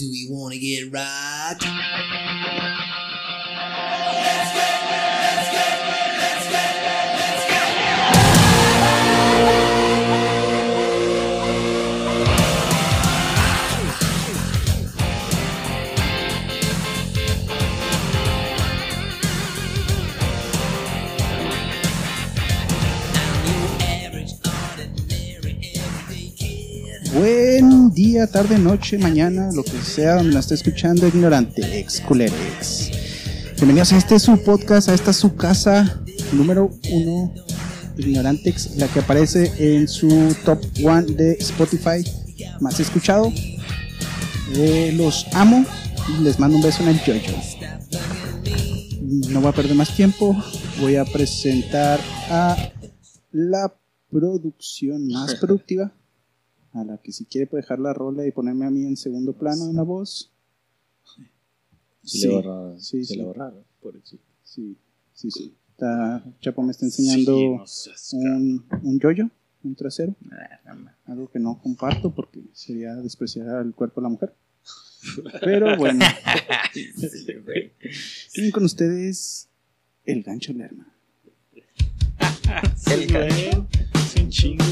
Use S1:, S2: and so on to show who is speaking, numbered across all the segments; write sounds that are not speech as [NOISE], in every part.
S1: Do we want to get rocked?
S2: Let's get, let's get, let's get, let's get. Well, día, tarde, noche, mañana, lo que sea donde nos esté escuchando, ignorante, ex culerex. Bienvenidos a este su podcast, a esta su casa número uno, Ignorantex, la que aparece en su top one de Spotify más escuchado. Eh, los amo y les mando un beso en el yoyo. No voy a perder más tiempo, voy a presentar a la producción más [LAUGHS] productiva a la que si quiere puede dejar la rola y ponerme a mí en segundo plano en la voz.
S3: Sí, le borraron.
S2: sí,
S3: se
S2: sí.
S3: le borraron.
S2: Sí, sí, sí. Está- Chapo me está enseñando
S3: Sí, no seas
S2: un, un yoyo, un trasero,
S3: ca-
S2: algo que no comparto porque sería despreciar al cuerpo de la mujer. [LAUGHS] Pero bueno,
S3: Sí,
S2: y con ustedes el gancho Lerma. [LAUGHS]
S3: El gancho.
S4: Es un chingo.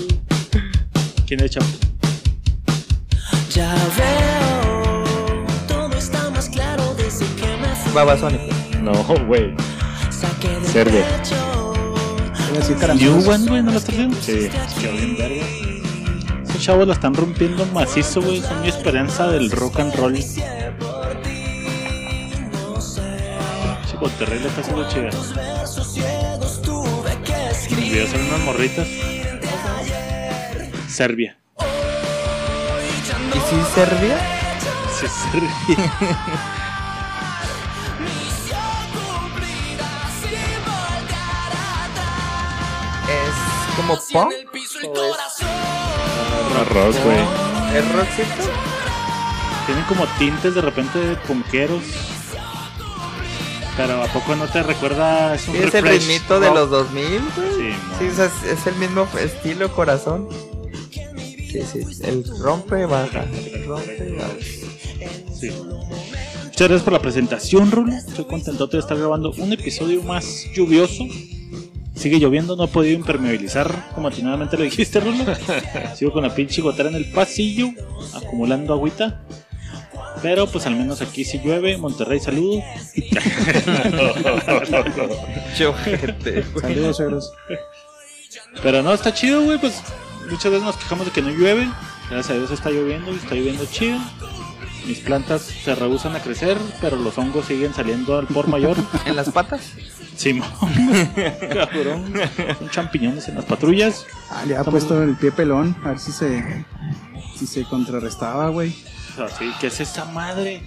S4: ¿Quién es Chapo?
S1: Ya veo, todo está más claro desde que me fui.
S3: Babasónico. No, güey.
S2: Voy a
S4: New
S2: caramelos.
S4: One, güey, ¿no lo estás viendo? Sí, quedó bien verga. Esos chavos la están rompiendo macizo, güey. Son mi esperanza del rock and roll. Chico, terrible está haciendo chida.
S1: Escribir.
S4: videos son unas morritas. Serbia.
S3: ¿Y si Serbia?
S4: Sí, Serbia. [LAUGHS]
S3: Es como
S1: el
S3: ¿O es-
S1: corazón.
S4: rock, güey.
S3: ¿Es rockcito?
S4: Tienen como tintes de repente de punqueros. Pero ¿a poco no te recuerda? Es un
S3: es el ritmito de los 2000, güey.
S4: Sí,
S3: Sí, o sea, es, es el mismo estilo corazón. Sí, sí. El rompe, baja. El rompe, baja.
S4: Sí. Muchas gracias por la presentación, Rulo. Estoy contentote de estar grabando un episodio más lluvioso. Sigue lloviendo, no he podido impermeabilizar como atinadamente lo dijiste, Rulo. [LAUGHS] Sigo con la pinche gotera en el pasillo, acumulando agüita. Pero pues al menos aquí sí llueve. Monterrey,
S3: güey. [LAUGHS]
S2: Saludos, suegros.
S4: Pero no, está chido, güey. Pues muchas veces nos quejamos de que no llueve. Gracias a Dios está lloviendo y está lloviendo chido. Mis plantas se rehusan a crecer, pero los hongos siguen saliendo al por mayor. [LAUGHS]
S3: ¿En las patas?
S4: Simón, [LAUGHS] cabrón. Son champiñones en las patrullas.
S2: Ah, le ha puesto el pie pelón, a ver si se, si se contrarrestaba, güey.
S4: Así, ¿qué es esta madre?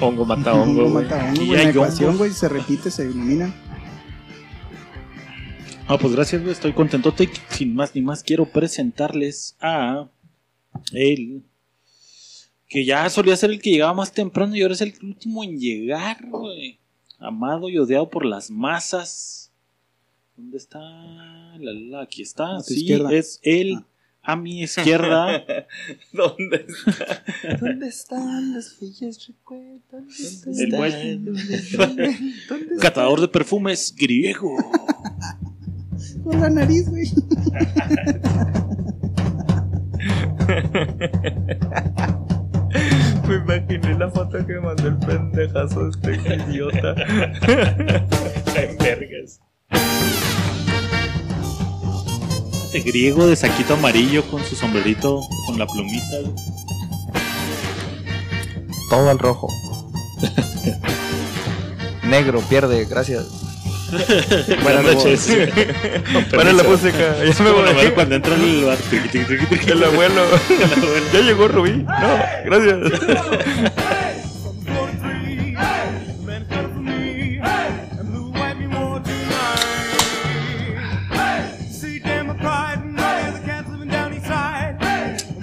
S3: Hongo mata
S2: Hongo
S3: hongo, güey.
S2: mata hongo. La
S4: hay
S2: ecuación,
S4: hongos.
S2: güey, se repite, se elimina.
S4: Ah, pues gracias, güey, estoy contentote. Sin más ni más, quiero presentarles a él. Que ya solía ser el que llegaba más temprano y ahora es el último en llegar, güey. Amado y odiado por las masas. ¿Dónde está? La, la, aquí está. Sí,
S2: izquierda.
S4: es él.
S2: Ah.
S4: A mi izquierda. [LAUGHS]
S3: ¿Dónde está? ¿Dónde están los bellos recuerdos? ¿Dónde
S4: El
S3: están?
S4: buen-
S3: ¿Dónde están? ¿Dónde están?
S4: catador de perfumes griego. [LAUGHS]
S2: Por la nariz, güey. [LAUGHS]
S3: Me imaginé la foto que mandó el pendejazo este idiota. [LAUGHS]
S4: en vergas. Este griego de saquito amarillo con su sombrerito con la plumita.
S3: Todo al rojo. [LAUGHS] Negro, pierde, gracias. [LAUGHS]
S4: Buenas noches.
S3: Para [LAUGHS] la música, ya me voy.
S4: la madre cuando entra en el
S3: abuelo. [LAUGHS]
S4: El abuelo.
S3: Ya llegó Rubí. No, gracias.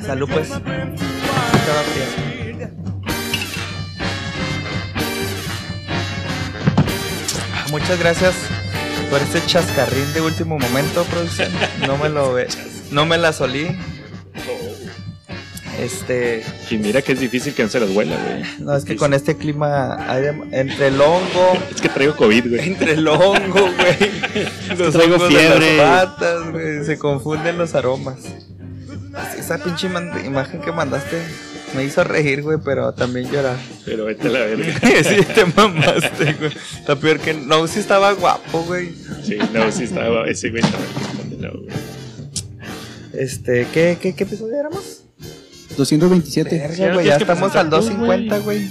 S3: Salud, pues. Estaba fría. Muchas gracias por este chascarrín de último momento, producción. No me lo ve. No me la solí. Este,
S5: Y mira que es difícil que no se los huela, güey.
S3: no, es que con este clima hay entre el hongo,
S5: Es que traigo COVID, güey.
S3: entre el hongo, güey, los
S5: traigo fiebre.
S3: las patas, güey, se confunden los aromas. Esa pinche imagen que mandaste me hizo reír, güey, pero también llorar.
S5: Pero vete a la verga. [LAUGHS]
S3: sí, te mamaste, güey. Está peor que no, sí estaba guapo, güey.
S5: Sí, no, sí estaba. Ese güey estaba. No, güey.
S3: Este, ¿qué, qué, qué episodio éramos?
S2: 227.
S3: Verga,
S4: Ya
S3: güey, ya estamos al
S4: tú,
S3: 250, güey.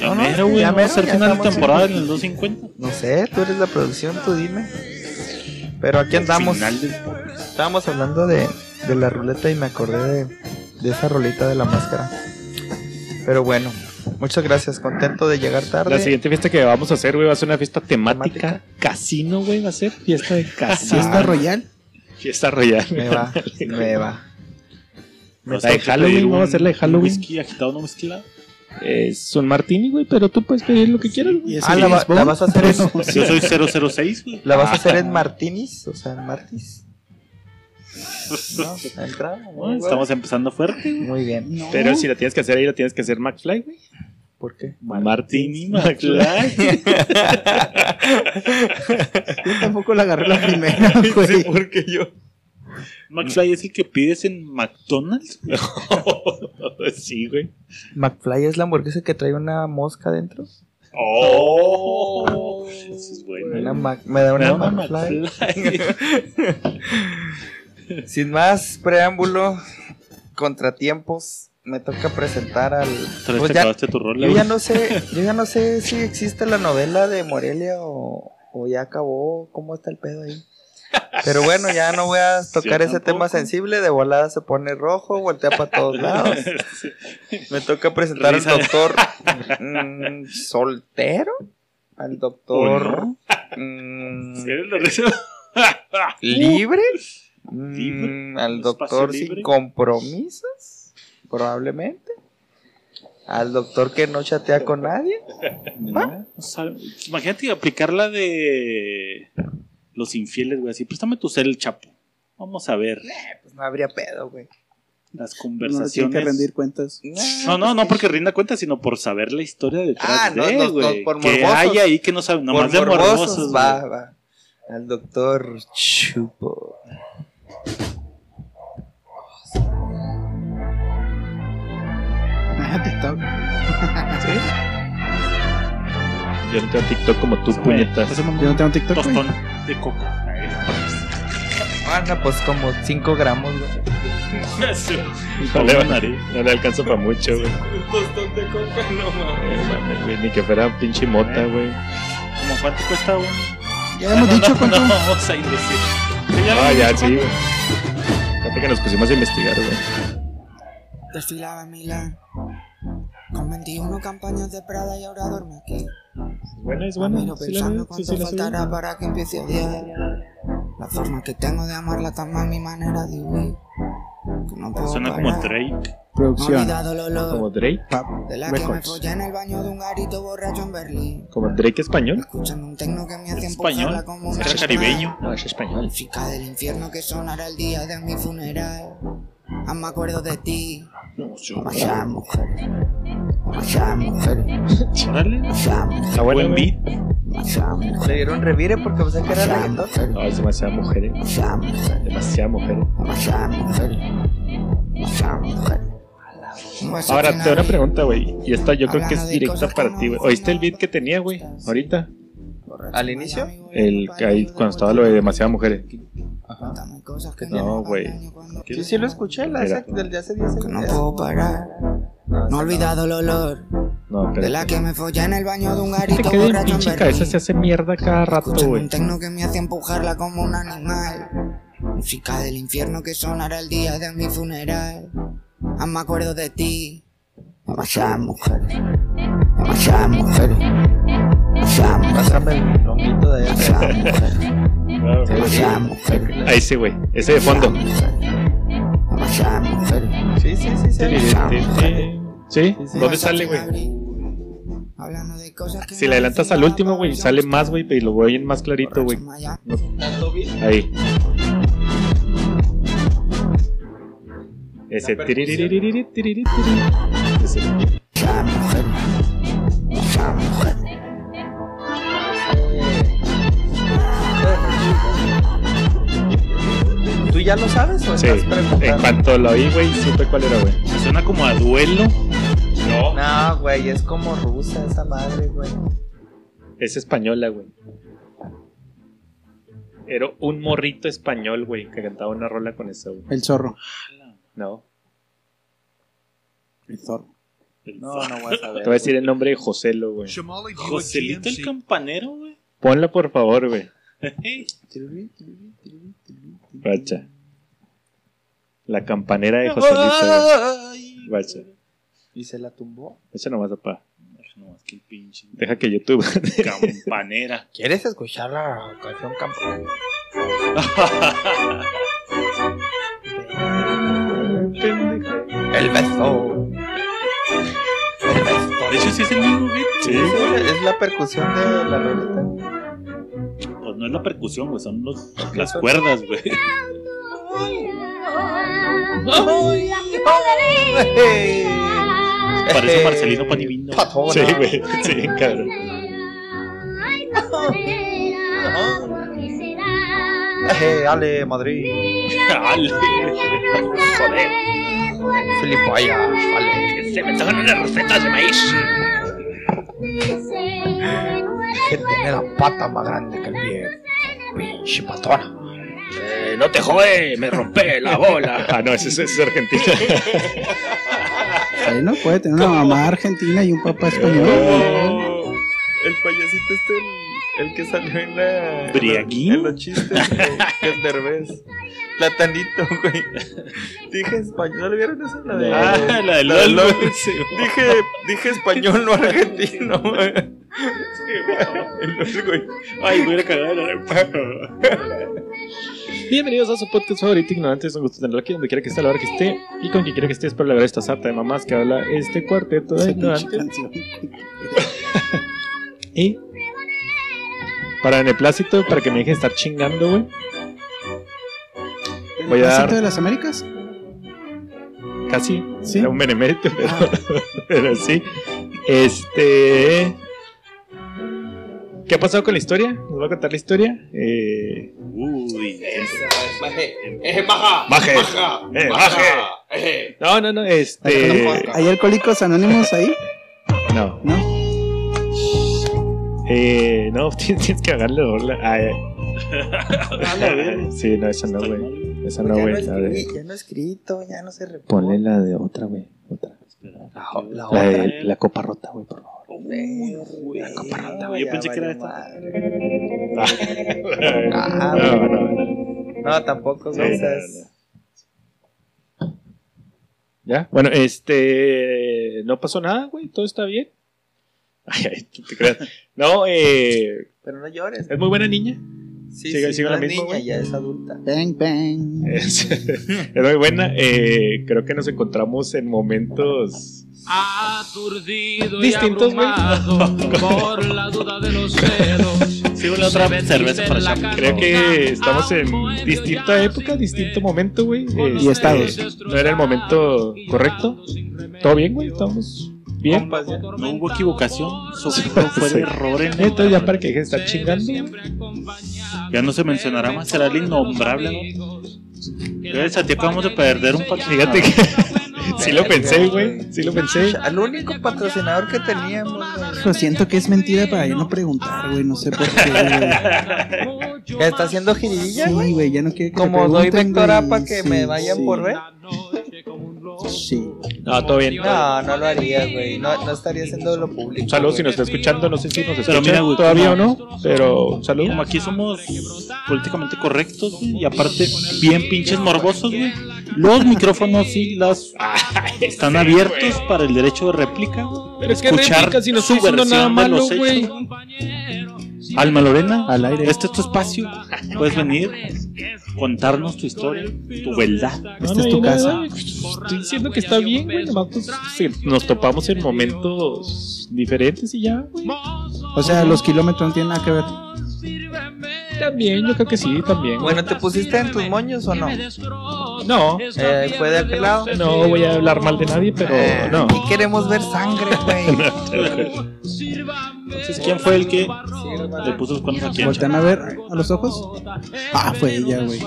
S4: Ya
S3: No, no,
S4: mero, güey.
S3: ya
S4: Vamos a
S3: mero,
S4: hacer
S3: ya
S4: final de temporada
S3: en-
S4: en el 250.
S3: No sé, tú eres la producción, tú dime. Pero aquí andamos.
S4: Final del-
S3: Estábamos hablando de, de la ruleta y me acordé de, de esa rolita de la máscara. Pero bueno, muchas gracias. Contento de llegar tarde.
S5: La siguiente fiesta que vamos a hacer, güey, va a ser una fiesta temática.
S3: Temática.
S5: Casino, güey, va a ser. Fiesta de casino. [LAUGHS]
S2: Fiesta Royal.
S5: Fiesta royal.
S3: Me va, [LAUGHS] me va.
S5: Me
S4: Vas a
S5: de Halloween, vamos a hacer la de
S4: un
S5: Halloween.
S4: whisky agitado, no mezclado.
S5: Es un martini, güey, pero tú puedes pedir lo que quieras, güey.
S3: Ah, la, va- la vas a hacer en, [LAUGHS]
S4: Yo soy 006, güey.
S3: la vas a hacer en Martinis, o sea, en Martis. ¿No? ¿La entrada?
S4: Bueno. Estamos empezando fuerte, güey.
S3: Muy bien.
S2: No.
S5: Pero si la tienes que hacer ahí, la tienes que hacer McFly, güey.
S3: ¿Por qué?
S5: Martini McFly. [LAUGHS]
S2: Yo tampoco la agarré la primera, [LAUGHS] güey.
S3: porque yo.
S4: McFly es el que pides en McDonald's. [LAUGHS]
S5: sí, güey.
S3: McFly es la hamburguesa que trae una mosca dentro.
S4: Oh, eso es bueno.
S3: Una Mac- me da una
S4: llama
S3: McFly.
S4: McFly.
S3: Sin más preámbulo, contratiempos, me toca presentar al. Pues ya-
S4: tu rol.
S3: yo ya no sé, yo ya no sé si existe la novela de Morelia o, o ya acabó, cómo está el pedo ahí. Pero bueno, ya no voy a [LAUGHS] tocar
S4: Yo
S3: ese tema sensible, de volada se pone rojo, voltea para todos [LAUGHS] lados. Me toca presentar
S4: Risa.
S3: al doctor [LAUGHS] mm, soltero, al doctor mm,
S4: ¿Sí eres la risa?
S3: libre,
S4: Libre,
S3: Mm, al doctor sin compromisos, probablemente, al doctor que no chatea con nadie.
S4: No, o sea, imagínate aplicar la de los infieles, güey. Así, préstame tu cel, chapo. Vamos a ver
S3: Pues no habría pedo, güey.
S4: las
S2: No
S4: conversaciones.
S2: que rendir cuentas.
S4: No, no, no porque rinda cuenta, sino por saber la historia detrás
S3: Ah, no,
S4: de,
S3: no, no,
S4: güey.
S3: por
S4: que
S3: morbosos.
S4: hay ahí que no sabe, nomás de morbosos.
S3: morbosos, va,
S4: güey.
S3: va. Al doctor Chupo.
S2: TikTok. [LAUGHS]
S5: Yo no tengo TikTok como tú, puñetas.
S2: Yo no tengo TikTok, güey.
S4: tostón de coco.
S3: Anda, pues como 5 gramos, güey. [LAUGHS]
S5: No le, no le alcanza para mucho, güey.
S3: Un tostón de coca, no
S5: Eh, mames, güey, Ni que fuera pinche mota, güey.
S4: ¿Cómo cuánto cuesta un?
S2: Ya hemos [LAUGHS] dicho cuánto.
S4: No, vamos a indecir.
S5: Ah, ya, sí, güey. Fíjate que nos pusimos a investigar, güey.
S6: Desfilaba en Milán con 21 campañas de Prada y ahora duerme aquí.
S5: Bueno, es
S6: Bueno,
S5: bueno. Sí, la
S6: pensando
S5: sí,
S6: cuánto
S5: sí,
S6: faltará para que empiece a odiar. La forma que tengo de amarla tan mal mi manera de huir. Que no puedo
S4: Suena como
S6: parar.
S4: Drake.
S6: No he
S2: Producción.
S6: olor
S5: Como Drake.
S2: Pap
S6: de la que me
S2: Records.
S6: follé en el baño de un garito borracho en Berlín.
S5: Como Drake español.
S6: Escuchando un tecno que me hace
S4: Es español.
S6: empujarla como una
S4: Era caribeño.
S5: No, es español.
S6: Música del infierno que sonará el día de mi funeral. Aún me acuerdo de ti. Demasiadas mujeres. Demasiadas mujeres.
S4: Órale.
S6: Demasiadas mujeres.
S5: Está bueno,
S4: Buen beat.
S6: Demasiadas mujeres.
S3: Le dieron revire porque pensé que era
S6: Demasiadas
S3: reggaetón.
S6: mujeres.
S5: No, es demasiada mujer. eh.
S6: Demasiadas mujeres.
S5: Demasiada mujer.
S6: Demasiadas mujeres. Demasiadas mujeres. Un beso
S5: Ahora, te hago una pregunta, güey. Y esta yo creo que es directa para ti, güey. ¿Oíste el beat que tenía, güey? Ahorita.
S3: ¿Al inicio?
S5: El que ahí, cuando estaba lo de demasiadas mujeres.
S6: Que
S5: No, güey.
S6: cuando
S3: Sí, sí lo escuché, la hace- del de hace 10
S6: Que no
S3: años.
S6: puedo parar.
S3: No,
S6: No he olvidado el olor
S5: No,
S6: de la
S5: pero.
S6: que me follé en el baño de un
S5: Te
S6: garito
S5: en
S6: borracho en
S5: pinche cabeza, se hace mierda cada rato, güey.
S6: un tecno que me hace empujarla como un animal. Música del infierno que sonará el día de mi funeral. Aún me acuerdo de ti. Demasiadas mujeres. Demasiadas mujeres.
S3: Pásame el de.
S5: Ahí sí, güey. Ese de fondo.
S3: Sí, sí, sí, sí.
S5: ¿Sí?
S3: sí.
S5: ¿Dónde sale, güey?
S6: Hablando de cosas que
S5: Si le adelantas al último, güey, sale más, güey, y lo voy en más clarito, güey. Ahí. Ese ese.
S3: Ya lo sabes o
S5: Sí,
S3: estás
S5: en cuanto lo oí, güey, supe cuál era, güey.
S4: Suena como a duelo.
S5: No.
S3: No, güey, es como rusa esa madre, güey.
S5: Es española, güey. Era un morrito español, güey, que cantaba una rola con eso, güey.
S2: El zorro.
S5: No.
S2: El zorro.
S3: No, no voy a
S5: Te
S3: saber.
S5: voy a decir el nombre de Joselo, güey.
S4: Joselito el campanero, güey.
S5: Ponla, por favor, güey. [LAUGHS] Bacha. La campanera de Joselito, güey. Bacha.
S3: ¿Y se la tumbó?
S5: Echa nomás, papá.
S4: No, es que el pinche
S5: Deja que YouTube.
S4: campanera. [LAUGHS]
S3: ¿Quieres escuchar la canción campo? El beso. El beso.
S4: De hecho, sí es el mismo beat.
S5: Sí.
S3: Es, es la percusión de la roleta.
S4: Pues no es la percusión, güey, son los, [LAUGHS] las cuerdas, güey. Parece Marcelino Panivino.
S3: Patona.
S5: Sí, güey. Sí, cabrón.
S3: Eh, Ale, Madrid.
S4: Dale. [LAUGHS]
S5: Joder.
S3: Filipoyas, vale.
S5: Se me tocan unas recetas de maíz.
S3: Que tiene la pata más grande que el pie. Pinche patona.
S5: No te jode, me rompe la [LAUGHS] bola. Ah, no, ese es, ese es Argentina.
S2: Bueno, puede tener una mamá argentina y un papá español.
S3: El payasito este, el, el que salió en la.
S4: ¿Briaguín?
S3: En los chistes, güey, el derbez. Platanito, güey. Dije español, ¿no le vieron esa? La de.
S4: Ah, la de
S3: La de
S4: LOL.
S3: LOL.
S4: güey, sí.
S3: Dije, dije español, no argentino, güey. El LOL, güey.
S4: Ay, voy a cagar la
S5: Bienvenidos a su podcast favorito, Ignorantes. Es un gusto tenerlo aquí donde quiera que esté, a la hora que esté. Y con quien quiera que esté, espero la verdad esta sarta de mamás que habla este cuarteto de ignorantes. [LAUGHS] Y para beneplácito, para que me dejen estar chingando, güey. Voy a
S2: ¿El
S5: dar-
S2: de las Américas?
S5: Casi.
S2: Sí.
S5: Era un benemérito, pero,
S2: Ah. [LAUGHS]
S5: pero sí. Este. ¿Qué ha pasado con la historia? ¿Nos va a contar la historia? Eh,
S4: Uy,
S5: baje. Eh, baje. No, no, no. Este.
S2: ¿Hay alcohólicos anónimos ahí?
S5: No.
S2: ¿No?
S5: Eh, no, [LAUGHS] tienes, que pagarle rola. Ah, eh. sí, no, esa no, güey. Esa no,
S3: ya,
S5: güey.
S3: ya no escrito, ya no se repone.
S5: Ponle la de otra, güey. Otra.
S3: La, la
S5: La
S3: otra.
S5: de la copa rota, güey, por favor.
S3: La copa rota,
S4: güey, yo pensé que era esta.
S3: Ah,
S5: no, no, no.
S3: No, tampoco, güey.
S5: ¿Ya? Bueno, este. No pasó nada, güey. Todo está bien. Ay, ay, tú te creas. No, eh.
S3: Pero no llores.
S5: Es muy buena niña.
S3: Sí,
S5: sigue-
S3: sí,
S5: sigue
S3: no
S5: la
S3: es
S5: misma,
S3: niña,
S5: güey.
S3: ya es adulta.
S2: Bang, bang.
S5: Es, [LAUGHS] es muy buena. Eh, creo que nos encontramos en momentos.
S7: Aturdido
S5: Distintos,
S7: y
S5: güey.
S7: abrumado [LAUGHS] por la duda de los celos. [LAUGHS]
S4: Sigo la otra cerveza para allá.
S5: Creo que estamos en distinta época, distinto momento, güey.
S2: Y
S5: Este,
S2: estados.
S5: No era el momento correcto. ¿Todo bien, güey? ¿Estamos bien?
S3: Compas, ya.
S4: No hubo equivocación, solo fue [LAUGHS]
S5: Sí.
S4: de error en
S5: Entonces, ya para que dejen de estar chingando.
S4: Ya no se mencionará más, será el innombrable, ¿no? Gracias a ti acabamos de perder un patrocinador.
S5: Fíjate que sí lo pensé, güey. Sí lo pensé.
S3: Al único patrocinador que teníamos.
S2: Lo siento que es mentira para yo no preguntar, güey. No sé por qué, güey.
S3: ¿Que está haciendo jiribilla, güey?
S2: Sí, güey, ya no quiere que
S3: Como
S2: me
S3: doy vectora para que
S2: Sí,
S3: me vayan
S2: sí,
S3: por ver.
S2: Sí.
S5: No, todo bien.
S3: No, no lo haría, güey. No, no estaría haciendo lo público.
S5: Un saludo
S3: güey.
S5: si nos está escuchando. No sé si nos escucha
S4: mira, güey,
S5: todavía o no. Pero un saludo.
S4: Como aquí somos políticamente correctos, güey, y aparte bien pinches morbosos, güey. Los micrófonos y las [LAUGHS] están abiertos para el derecho de réplica.
S5: Pero es que
S4: Escuchar
S5: réplica, si no
S4: su
S5: nada
S4: de los hechos. Alma Lorena,
S2: Al aire.
S4: este es tu espacio. Puedes venir, contarnos tu historia, tu verdad.
S2: Esta es tu casa.
S5: Estoy diciendo que está bien, güey. Pues, sí, nos topamos en momentos diferentes y ya, güey.
S2: O sea, los kilómetros no tienen nada que ver.
S5: También, yo creo que sí, también.
S3: Bueno, ¿te pusiste en tus moños o no?
S5: no,
S3: Eh, ¿Fue de aquel lado?
S5: no voy a hablar mal de nadie, pero
S3: Eh,
S5: no.
S3: Y queremos ver sangre, güey. [LAUGHS]
S4: Entonces, ¿quién fue el que le puso los cuernos a quién?
S2: Voltean a ver a los ojos. Ah, fue ella, güey.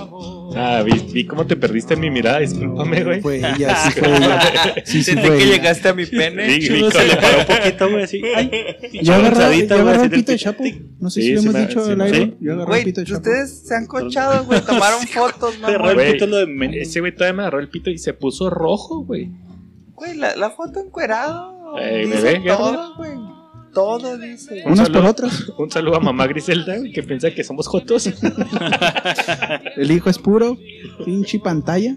S5: Ah, vi, vi cómo te perdiste en mi mirada, discúlpame, güey.
S2: Fue ella, [LAUGHS] sí fue ella. Sí, sí
S3: Desde
S2: fue
S3: que
S2: ella.
S3: llegaste a mi pene.
S5: Vi
S4: No se le paró un poquito, güey, así. Ay,
S2: Yo agarré, yo
S4: güey,
S2: agarré
S4: del
S2: pito de Chapo. No sé
S5: Sí,
S2: si lo
S5: sí
S2: hemos
S5: me-
S2: dicho
S5: sí
S2: al
S5: me-
S2: aire.
S4: sí.
S2: Yo agarré el pito de Chapo.
S3: ustedes se han cochado, güey. Tomaron fotos, [LAUGHS]
S4: Te agarró
S3: mamá.
S4: el
S5: Güey.
S4: pito lo de men-
S5: Ese güey todavía me agarró el pito y se puso rojo, güey.
S3: Güey, la, la foto encuerado.
S5: Eh,
S3: dice
S5: bebé, ¿qué
S3: todo, güey. Todo dice.
S5: Un
S2: Unas por otras.
S5: Un saludo a mamá Griselda, güey, que piensa que somos jotos. [LAUGHS]
S2: El hijo es puro. Pinche pantalla.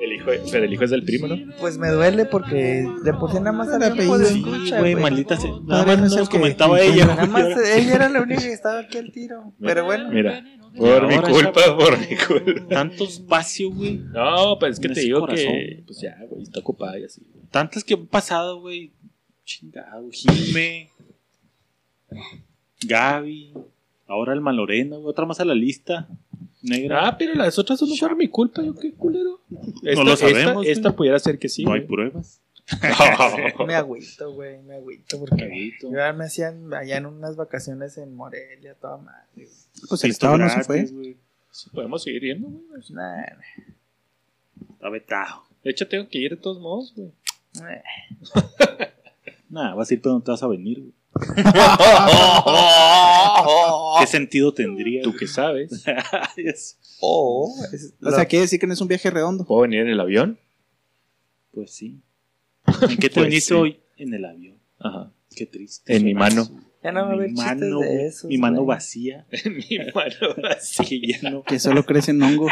S5: El hijo, pero el hijo es del primo, ¿no?
S3: Pues me duele porque de por sí nada más un
S2: apellido.
S3: de escucha,
S4: güey, maldita sea. Nada más nos comentaba
S2: que-
S4: ella,
S3: Nada más [LAUGHS] ella era la única que estaba aquí al tiro. Pero bueno.
S5: Mira, por mi culpa, por mi culpa.
S4: Tanto espacio, güey.
S5: No, pues es que te digo que, pues ya, güey, está ocupada y así.
S4: Tantas que han pasado, güey. Chingado. Jime. Gaby. Ahora el Malorena, güey. Otra más a la lista. Negra.
S5: Ah, pero las otras no fueron mi culpa, yo qué culero. Esta,
S4: lo sabemos,
S5: Esta, pudiera ser que sí.
S4: no hay
S5: güey.
S4: pruebas. [LAUGHS]
S3: Me agüito, güey. Me agüito porque
S4: Caguito.
S3: yo me hacían allá en unas vacaciones en Morelia, toda madre. güey.
S2: Pues el estado no se fue.
S4: güey.
S5: Sí, podemos seguir yendo, güey.
S3: Nah,
S4: Está vetado.
S5: De hecho, tengo que ir de todos modos, güey.
S3: nah. [LAUGHS]
S4: Nah, vas a ir, pero no te vas a venir, güey. [LAUGHS] ¿Qué sentido tendría?
S5: Tú que sabes. [LAUGHS]
S4: Es-
S3: Oh, es
S2: O sea, quiere decir que no es un viaje redondo.
S5: ¿Puedo venir en el avión?
S4: Pues sí. ¿En qué te
S5: Pues
S4: viniste
S5: sí.
S4: hoy? En el avión.
S5: Ajá.
S4: Qué triste.
S5: En mi mano.
S3: Ya no va a
S4: Mi
S3: haber chistes
S4: mano,
S3: de esos,
S4: Mi mano
S3: güey.
S4: vacía. [LAUGHS]
S5: En mi mano
S4: Así que ya no.
S2: Que solo crece en hongo.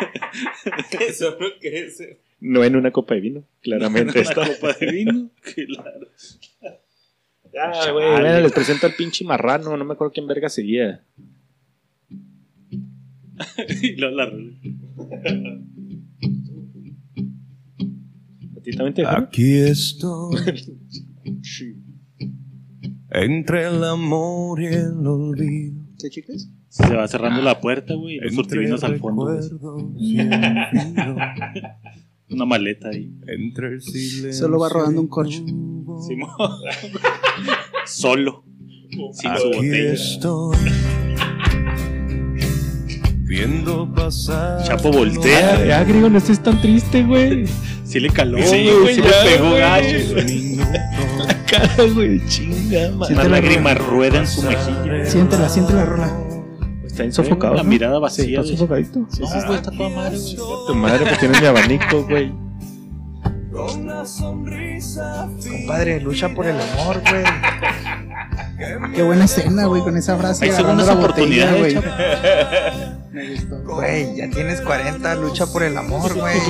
S3: Eso no crece.
S5: No en una copa de vino, claramente
S4: Una
S5: está.
S4: copa de vino. Claro.
S5: Ah, güey, bueno, les presento al pinche marrano, no me acuerdo quién verga seguía. [LAUGHS]
S4: Y luego la-
S5: ¿A ti también te?
S8: Aquí estoy. Entre el amor y el olvido.
S2: ¿Qué chicles?
S4: Se va cerrando la puerta, güey. Los
S8: Entre
S4: surtivinos al fondo. [LAUGHS] Una maleta ahí.
S8: Entre el silencio.
S2: Solo va rodando un corcho.
S4: Simón. [LAUGHS] Solo. Sin su
S8: Aquí
S4: botella.
S8: estoy. Viendo pasar.
S4: Chapo voltea.
S5: ya, griego, no estés tan triste, güey.
S4: Sí le caló,
S5: Sí,
S4: güey. Sí
S5: ya,
S4: le pegó
S5: güey. [LAUGHS]
S8: Minuto.
S5: Cara, güey, chinga, man.
S2: Sí,
S4: Una
S2: la
S4: lágrima rueda en su mejilla.
S2: Siéntela, siente la rola.
S5: Está insofocado.
S4: La
S5: ¿no?
S4: mirada vacía.
S5: ¿Está
S4: güey.
S5: sofocadito?
S4: No, güey, está toda madre, güey.
S5: Tu madre, pues tienes mi abanico, güey.
S8: Con la sonrisa
S3: Compadre, lucha por el amor, güey. [LAUGHS]
S2: Qué buena escena, güey, con esa frase.
S4: Hay segundas oportunidades,
S2: güey. [LAUGHS] Me gustó.
S3: Güey, ya tienes 40, lucha por el amor, güey. [LAUGHS]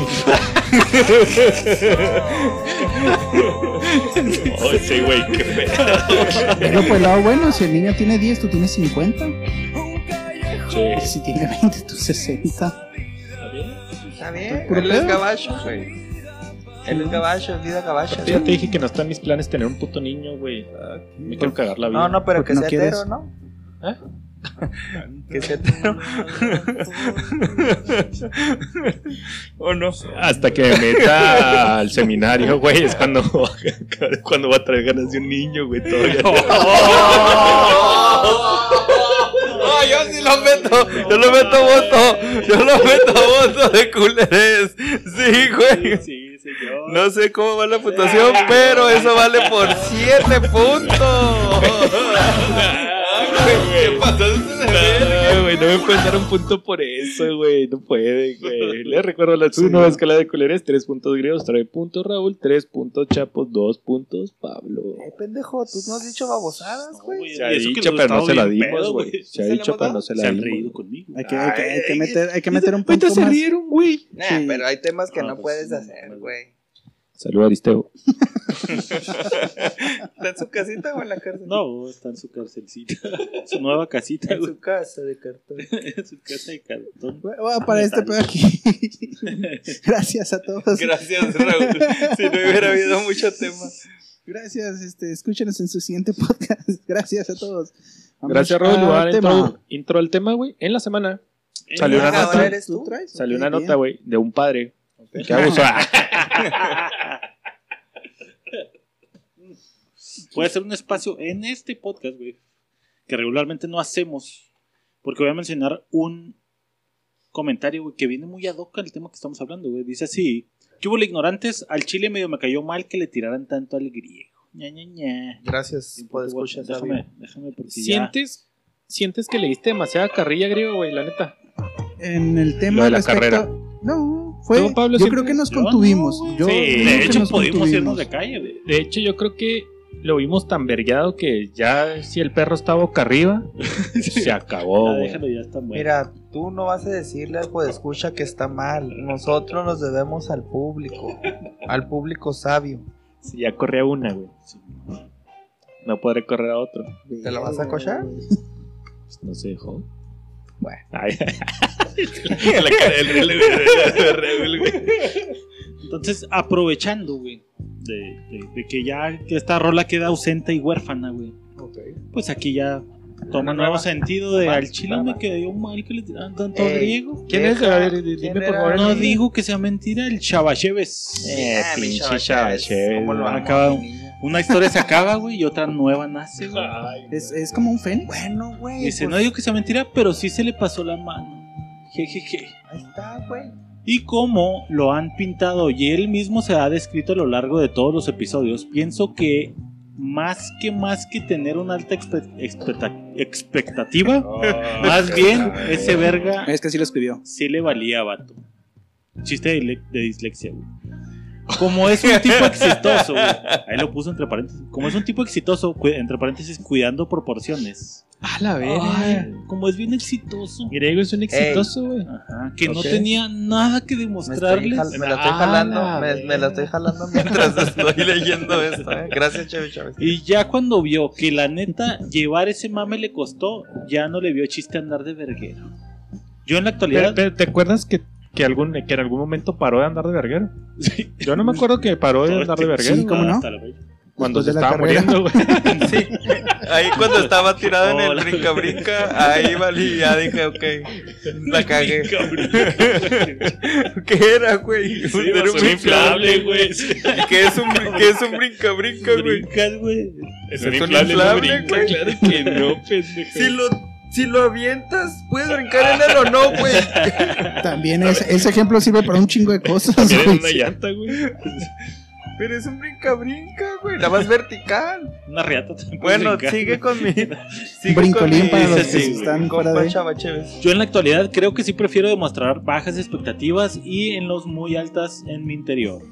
S5: Oh, sí, güey, qué pedo.
S2: Pero pues el lado bueno, si el niño tiene 10, tú tienes 50.
S5: Sí.
S2: Si tiene 20, tú 60.
S3: Está bien,
S2: Puro
S3: él es
S2: pedo.
S3: gabacho, güey. Él es gabacho, es vida gabacha.
S5: Ya te dije que no está en mis planes tener un puto niño, güey. Me quiero cagar la vida.
S3: No, no, pero
S2: Porque
S3: que
S2: no
S3: sea
S2: quieres.
S3: hetero, ¿no?
S5: ¿Eh? [LAUGHS]
S3: que sea hetero. [LAUGHS] ¿O no?
S5: Hasta que me meta al seminario, güey, es cuando, [LAUGHS] cuando va a traer ganas de un niño, güey, todavía.
S3: ¡Oh, yo sí lo meto! ¡Yo lo meto voto! ¡Yo lo meto voto de culeres! Sí, güey.
S4: Sí, señor.
S3: No sé cómo va la puntuación, pero eso vale por 7 puntos. [LAUGHS] ¿Qué pasó?
S5: Güey, no me pueden dar un punto por eso, güey. No puede, güey. Les recuerdo la su nueva escala de culeres: 3 puntos griegos, 3 puntos Raúl, 3 puntos Chapos, 2 puntos Pablo.
S3: Eh, pendejo, tú no has dicho babosadas, güey.
S5: Se ha dicho, pero no se la dimos, güey. Se ha
S3: ¿Se la
S5: dicho, pero no se
S4: Se
S5: la
S4: han
S5: dimos.
S4: reído conmigo.
S2: Hay que, hay que, hay que
S3: Ay,
S2: meter, hay que meter un
S5: Ahorita
S2: poco
S5: se
S2: más.
S5: rieron, güey.
S3: Nah,
S2: Sí.
S3: pero hay temas que
S4: Ah,
S3: no
S4: pues,
S3: puedes hacer,
S4: no,
S3: güey.
S5: Saludos, Aristeo. [LAUGHS]
S3: ¿Está en su casita o en la cárcel?
S4: No, está en su carcelcita. su nueva casita,
S3: En su casa de cartón. [LAUGHS]
S4: En su casa de cartón.
S2: Voy a parar este pedo aquí. [LAUGHS] Gracias a todos.
S3: Gracias, Raúl. Si no hubiera habido mucho tema.
S2: Gracias, este, escúchenos en su siguiente podcast. Gracias a todos.
S5: Gracias, Raúl. intro, intro al tema, güey. En la semana salió una nota,
S3: eres
S2: ¿Tú
S3: tú?
S2: traes?
S5: salió una nota, güey, de un padre [LAUGHS] que abusó.
S4: Puede ser un espacio en este podcast, güey, que regularmente no hacemos, porque voy a mencionar un comentario, güey, que viene muy ad hoc al tema que estamos hablando, güey. Dice así, ¿qué hubo ignorantes? Al chile medio me cayó mal que le tiraran tanto al griego. Ña, ña, ña.
S3: Gracias por escuchar
S4: Déjame, déjame porque ya...
S5: ¿Sientes, ¿Sientes que le diste demasiada carrilla, griego, güey? La neta.
S2: En el tema
S5: Lo de la
S2: respecto-
S5: carrera.
S2: No, fue.
S5: Pablo,
S2: yo creo que nos
S4: no,
S2: contuvimos. yo
S5: Sí,
S4: De hecho,
S2: nos
S4: pudimos
S2: contuvimos.
S4: irnos de calle, güey.
S5: De hecho, yo creo que lo vimos tan vergueado que ya si el perro está boca arriba, [LAUGHS] se acabó,
S4: Ya
S5: güey.
S4: déjalo, ya está bueno.
S3: Mira, tú no vas a decirle al pues escucha que está mal. Nosotros nos debemos al público, [LAUGHS] al público sabio.
S5: Si ya corría una, güey. No podré correr a otro.
S3: ¿Te la vas a cochar?
S5: Pues no se dejó.
S3: Bueno.
S4: Entonces, aprovechando, güey, de, de- de que ya que esta rola queda ausente y huérfana, güey. Pues aquí ya toma nuevo
S3: nueva.
S4: sentido de al chile me quedó mal que le tiraran tanto
S3: Ey,
S4: griego.
S5: ¿Quién es?
S3: Deja-
S5: A ver, dime
S3: ¿quién
S5: por favor.
S4: No digo que sea mentira, el Chavacheves.
S5: Eh,
S3: Ah,
S5: pinche
S3: chava ¿cómo lo
S4: Acaba-? Una historia se acaba, güey, y otra nueva nace, güey.
S2: Es, es como un fénix.
S3: Bueno, güey.
S4: Dice,
S3: pues,
S4: no digo que sea mentira, pero sí se le pasó la mano. Jejeje.
S3: Ahí está, güey.
S4: Y como lo han pintado y él mismo se ha descrito a lo largo de todos los episodios, pienso que más que más que tener una alta expe- expecta- expectativa, [LAUGHS] [LAUGHS] más bien ese verga
S2: Es que sí lo escribió.
S4: sí le valía vato. Chiste de dislexia, güey. Como es un tipo [LAUGHS] exitoso, güey. Ahí lo puso entre paréntesis. Como es un tipo exitoso, entre paréntesis, cuidando proporciones.
S5: A la verga.
S4: Como es bien exitoso.
S5: Griego es un exitoso, güey.
S4: Ajá, que no tenía nada que
S3: Me,
S4: demostrarles.
S3: jal- me la estoy
S5: Ah,
S3: jalando.
S5: la
S3: Me, me la estoy jalando mientras estoy [LAUGHS] leyendo esto. ¿eh? Gracias, Chávez Chávez.
S4: Y ya cuando vio que la neta llevar ese mame le costó, ya no le vio chiste andar de verguero. Yo en la
S5: Pero,
S4: actualidad.
S5: pero, ¿Te acuerdas que, que, algún, que en algún momento paró de andar de verguero? Yo no me acuerdo que paró de andar de verguero.
S2: Sí, ¿cómo no?
S5: Cuando
S2: Después
S5: se estaba
S2: carrera.
S5: muriendo, güey. [LAUGHS]
S3: Sí. Ahí cuando estaba tirado en el
S4: Hola.
S3: brinca brinca, ahí valí, ya dije, ok, la cagué. [LAUGHS] ¿Qué era, güey?
S4: Sí,
S3: Era
S4: un inflable, güey.
S3: ¿Qué es un, qué es un brinca brinca, güey?
S4: Brincas, güey.
S5: Es
S3: un inflable, brinca,
S5: Claro que no, [LAUGHS] pendejo.
S3: Si lo, si lo avientas, ¿puedes brincar en él o no, güey?
S2: También ese, ese ejemplo sirve para un chingo de cosas. Güey.
S5: una llanta, güey.
S3: Pero es un brinca brinca, güey, la más vertical.
S4: Una riata también
S3: Bueno,
S4: brincar.
S3: sigue con mi. Sigue [LAUGHS]
S2: Brincolín
S3: con mi-
S2: para
S4: los que
S3: sí,
S2: están fuera de-.
S4: Yo en la actualidad creo que sí prefiero demostrar bajas expectativas y en los muy altas en mi interior.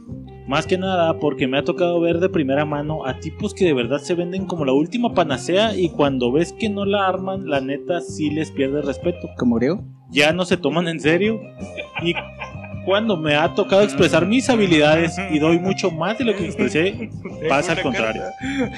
S4: Más que nada porque me ha tocado ver de primera mano a tipos que de verdad se venden como la última panacea y cuando ves que no la arman, la neta sí les pierde respeto.
S2: Como griego.
S4: Ya no se toman en serio y cuando me ha tocado expresar mis habilidades y doy mucho más de lo que expresé, [LAUGHS] pasa al contrario.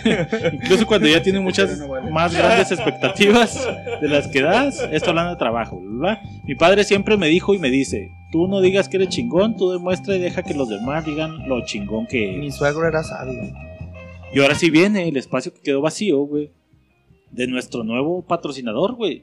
S4: [LAUGHS] Incluso cuando ya tienen muchas más grandes expectativas de las que das, esto hablando de trabajo. ¿verdad? Mi padre siempre me dijo y me dice, tú no digas que eres chingón, tú demuestra y deja que los demás digan lo chingón que
S3: Mi
S4: eres.
S3: suegro era sabio.
S4: Y ahora sí viene el espacio que quedó vacío, güey, de nuestro nuevo patrocinador, güey.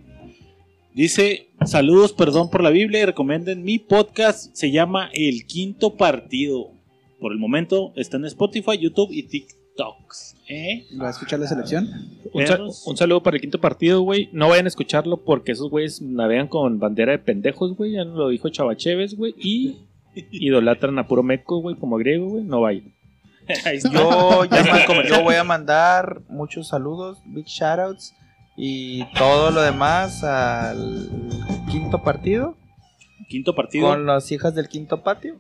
S4: Dice, saludos, perdón por la Biblia y recomienden mi podcast, se llama El Quinto Partido. Por el momento está en Spotify, YouTube y TikToks. ¿eh?
S2: ¿Va a escuchar la selección?
S5: Un,
S4: Perros.
S5: un saludo para el quinto partido, güey. No vayan a escucharlo porque esos güeyes navegan con bandera de pendejos, güey. Ya nos lo dijo Chavacheves, güey. Y [LAUGHS] idolatran a puro meco, güey, como griego, güey. No vayan.
S3: Yo, ya [LAUGHS] yo voy a mandar muchos saludos, big shoutouts y todo lo demás al quinto partido
S4: Quinto partido.
S3: con las hijas del quinto patio.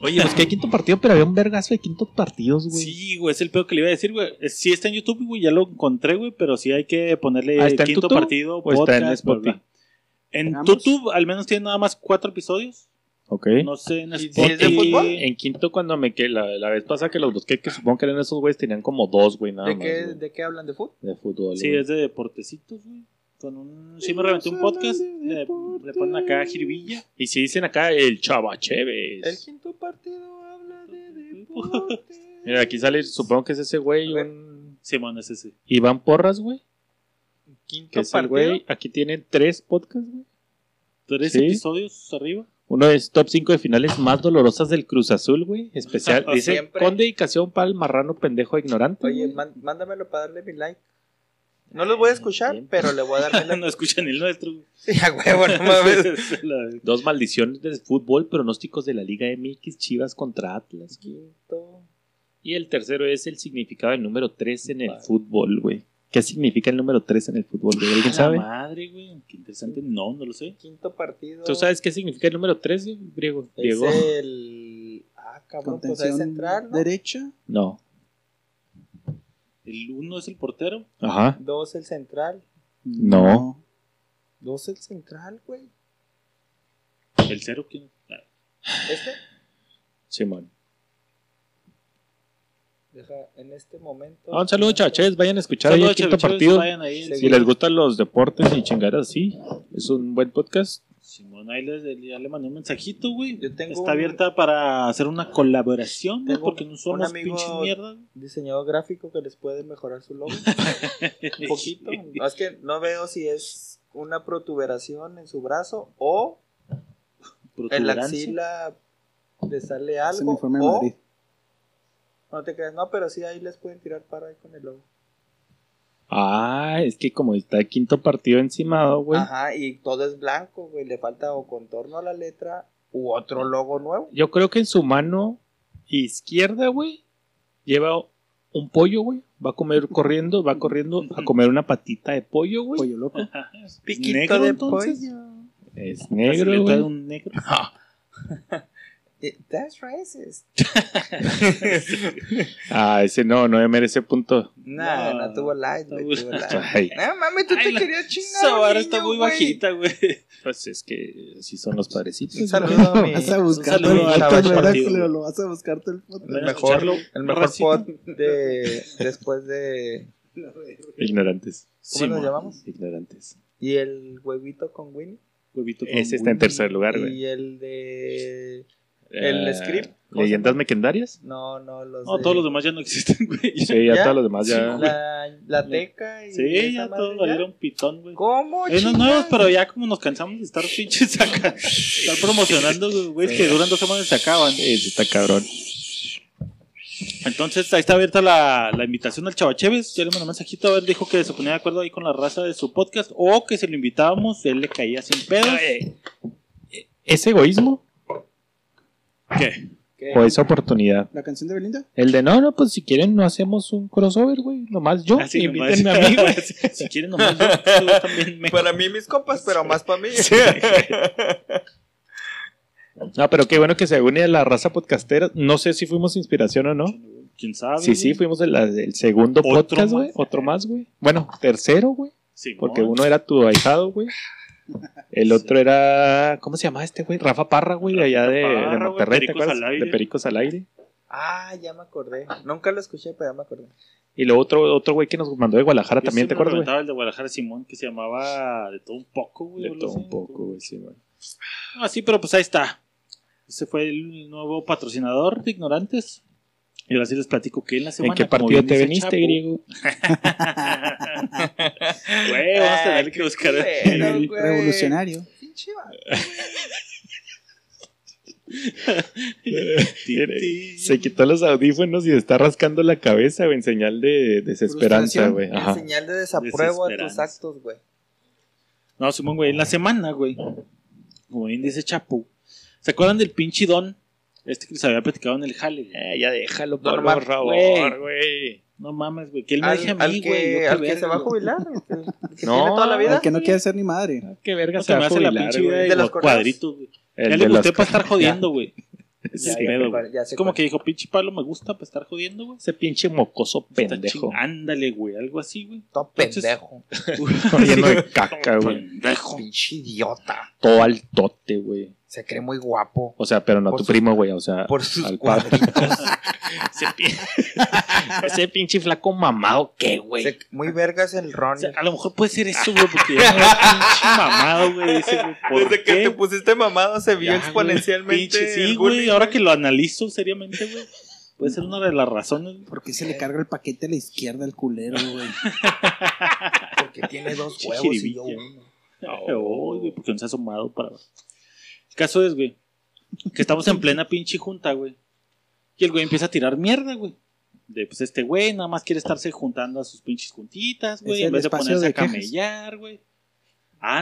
S5: Oye, pues que hay quinto partido, pero había un vergazo de quintos partidos, güey.
S4: Sí, güey, es el peor que le iba a decir, güey. Es- Sí está en YouTube, güey, ya lo encontré, güey, pero sí hay que ponerle
S5: Ah, ¿está en
S4: quinto partido,
S5: ¿O está en
S4: podcast,
S5: Spotify?
S4: En. YouTube al menos tiene nada más cuatro episodios.
S5: Ok.
S4: No sé, en
S3: ¿Y si
S4: Spotify.
S3: es de fútbol?
S5: En quinto, cuando me quedé, la, la vez pasada que los busqué, que supongo que eran esos güeyes, tenían como dos, güey, nada
S3: ¿De
S5: más.
S3: qué, ¿De qué hablan de fútbol?
S5: de fútbol.
S4: Sí,
S5: güey.
S4: es de deportecitos, güey. Con un... Sí me reventé un podcast, le, le ponen acá jiribilla.
S5: Y si dicen acá el Chavacheves.
S3: El quinto partido habla de deporte. [LAUGHS]
S5: Mira, aquí sale, supongo que es ese güey, un
S4: Simón es ese.
S5: Iván Porras, güey.
S3: Quinto
S5: Que es el
S3: partido.
S5: güey. Aquí tienen tres podcasts, güey.
S4: Tres
S5: Sí.
S4: episodios arriba.
S5: Uno es top 5 de finales más dolorosas del Cruz Azul, güey. Especial. [LAUGHS] Dice,
S3: Siempre.
S5: con dedicación para el marrano pendejo ignorante.
S3: Oye, man- mándamelo para darle mi like. No los voy a escuchar, pero le voy a dar mi [LAUGHS] like.
S4: no escuchan el nuestro. güey.
S3: Sí, a huevo, no [LAUGHS] mames.
S5: Dos maldiciones del fútbol, pronósticos de la Liga MX, Chivas contra Atlas.
S3: Quinto.
S5: Y el tercero es el significado del número 3 en el fútbol, güey. ¿Qué significa el número 3 en el fútbol? ¿Alguien
S4: La
S5: sabe?
S4: madre, güey. Qué interesante. No, no lo sé.
S3: Quinto partido.
S5: ¿Tú sabes qué significa el número 3, griego?
S3: Es
S5: Diego?
S3: el. Ah, cabrón, pues es central, ¿no?
S2: derecha.
S5: No.
S4: El uno es el portero.
S5: Ajá.
S3: Dos el central.
S5: No.
S3: Dos el central, güey.
S4: El cero, ¿quién? Ah,
S3: Este.
S5: Simón.
S3: Deja en este momento.
S5: Ah, un saludo, chaches. Vayan a escuchar ahí el quinto partido.
S3: Sí.
S5: Si les gustan los deportes y chingadas así, es un buen podcast.
S4: Simón, ahí les, ya le mandé un mensajito, güey.
S3: Yo tengo
S4: Está
S3: un-
S4: abierta para hacer una colaboración, güey, porque no somos pinches mierdas.
S3: Diseñador gráfico que les puede mejorar su logo. [LAUGHS] un poquito. No, es que no veo si es una protuberación en su brazo o en la axila le sale algo. O. no te creas, no, pero sí ahí les pueden tirar para ahí con el logo.
S5: Ah, es que como está el quinto partido encimado, güey.
S3: Ajá, y todo es blanco, güey. Le falta o contorno a la letra u otro logo nuevo.
S5: Yo creo que en su mano izquierda, güey, lleva un pollo, güey. Va a comer corriendo, va corriendo a comer una patita de pollo, güey.
S2: Pollo loco.
S4: ¿Es [LAUGHS]
S3: Piquito
S4: negro,
S3: de
S4: entonces?
S3: pollo.
S5: Es negro, güey.
S4: un negro. [LAUGHS]
S3: That's racist. [LAUGHS]
S5: Ah, ese no, no merece punto.
S3: Nah, no,
S4: No,
S3: tuvo light, güey.
S4: no,
S3: Tuvo light.
S5: Ay.
S3: No mames, tú
S4: Ay,
S3: te
S4: la-
S3: querías chingar.
S4: Esa vara está muy bajita, güey.
S5: Pues es que así son los padrecitos.
S3: Un saludo mi.
S2: Vas a buscar. Lo vas a buscar el.
S3: El mejor, el mejor pod de después de
S5: Ignorantes.
S3: ¿Cómo nos
S4: Simón.
S3: llamamos?
S5: Ignorantes.
S3: y el huevito con Winnie
S4: Huevito con
S5: Ese está en tercer lugar, güey.
S3: y el de ¿El
S5: Eh,
S3: script? ¿Cómo se
S5: ¿Leyendas legendarias?
S3: no no los
S4: No,
S3: de-
S4: todos los demás ya no existen, güey.
S5: Sí, ya,
S3: ¿Ya?
S5: todos los demás ya.
S3: la, la teca y
S4: Sí,
S3: esa
S4: ya todos valieron pitón, güey.
S3: ¿Cómo?
S4: Hay unos
S3: chingas?
S4: nuevos, pero ya como nos cansamos de estar pinches acá, estar promocionando, güey, que duran dos semanas y se acaban.
S5: Sí, sí, está cabrón.
S4: Entonces ahí está abierta la, la invitación al Chavacheves. Ya le mandé un mensajito, a ver, dijo que se ponía de acuerdo ahí con la raza de su podcast o que se lo invitábamos, él le caía sin pedos.
S5: Eh, ¿Es egoísmo
S4: ¿Qué?
S3: ¿Qué?
S5: o es oportunidad?
S2: ¿La canción de Belinda?
S5: El de no, no, pues si quieren no hacemos un crossover, güey. Nomás yo.
S4: Así
S5: invítenme
S4: nomás.
S5: a mí, güey. [LAUGHS]
S4: si quieren nomás yo, también me...
S3: para mí mis compas pero más para mí [LAUGHS]
S5: No, pero qué bueno que se une a la raza podcastera. No sé si fuimos inspiración o no.
S4: ¿Quién sabe?
S5: Sí, sí, fuimos el, el segundo
S4: Otro
S5: podcast, güey.
S4: más.
S5: Otro más, güey. Bueno, tercero, güey.
S4: Sí,
S5: Porque
S4: ¿no?
S5: uno era tu ahijado, güey. El otro era. ¿Cómo se llama este, güey? Rafa Parra, güey, de allá de, de
S4: Parra,
S5: Monterrey, ¿te
S4: Pericos
S5: acuerdas?
S4: al aire.
S5: De Pericos al aire.
S3: ah ya me acordé nunca lo escuché pero ya me acordé
S5: Y luego otro, otro güey que nos mandó de Guadalajara
S4: Yo
S5: también, ¿te acuerdas,
S4: el de Guadalajara Simón que se llamaba De todo un poco, güey.
S5: De todo
S4: así.
S5: un poco, güey, sí, güey.
S4: Ah, sí, pero pues ahí está. Ese fue el nuevo patrocinador de Ignorantes. Y ahora sí les platico que en la semana.
S5: ¿En qué
S4: como
S5: partido te veniste,
S4: Chapo,
S5: griego? [LAUGHS]
S4: Güey, vamos a tener que buscar el-.
S2: Revolucionario.
S3: Pinche. [LAUGHS]
S5: Se quitó los audífonos y está rascando la cabeza, güey, en señal de desesperanza, güey.
S3: En señal de desapruebo a tus actos güey
S4: No, Simón, güey, en la semana, güey. Como bien dice Chapo. ¿Se acuerdan del pinche don? Este que les había platicado en el jale.
S5: Eh, ya déjalo,
S3: por
S5: por
S4: güey.
S5: favor, güey.
S4: No mames, güey. Que él me
S3: al,
S4: dije a mí, güey.
S3: al que se va a jubilar que, [LAUGHS]
S5: No,
S3: tiene toda la vida
S2: que no quiere ser ni madre.
S5: Qué verga
S4: No
S5: se
S4: me
S5: a
S4: hace la
S5: jubilar,
S4: pinche vida
S5: güey.
S4: de,
S3: los
S4: cuadritos, güey.
S5: El [LAUGHS]
S4: Ya le gusté para estar jodiendo, güey. [LAUGHS]
S3: Ya,
S4: Ese
S3: ya
S4: pedo, güey.
S3: ya
S4: como que dijo, pinche palo me gusta para estar jodiendo, güey.
S5: Ese pinche mocoso pendejo.
S4: Ándale, güey. Algo así, güey.
S3: todo
S4: Entonces-
S3: pendejo
S5: Lleno de caca, güey.
S4: Pendejo.
S3: pinche idiota
S5: Todo altote, güey.
S3: Se cree muy guapo
S5: O sea, pero no tu
S3: sus-
S5: primo, güey. O sea,
S3: por sus
S5: al
S3: cuadritos [LAUGHS]
S5: ese, pi- [LAUGHS] ese pinche flaco mamado, ¿qué, güey?
S3: Muy vergas el
S4: O
S3: Ron
S4: sea, a lo mejor puede ser eso, güey, porque ya veo pinche mamado, güey. Dice, güey, ¿por
S3: desde que te pusiste mamado se vio
S4: Ya,
S3: exponencialmente
S4: pinche- Sí, güey, ahora que lo analizo seriamente, güey. Puede ser una de las razones.
S2: ¿Por qué se le carga el paquete a la izquierda al culero, güey?
S3: Porque tiene dos [LAUGHS] huevos y yo uno.
S4: Oh, güey, porque no se ha asomado para. Caso es, güey, que estamos en plena pinche junta, güey. Y el güey empieza a tirar mierda, güey. De pues este güey nada más quiere estarse juntando a sus pinches juntitas, güey, en vez de ponerse
S2: de
S4: a camellar, güey.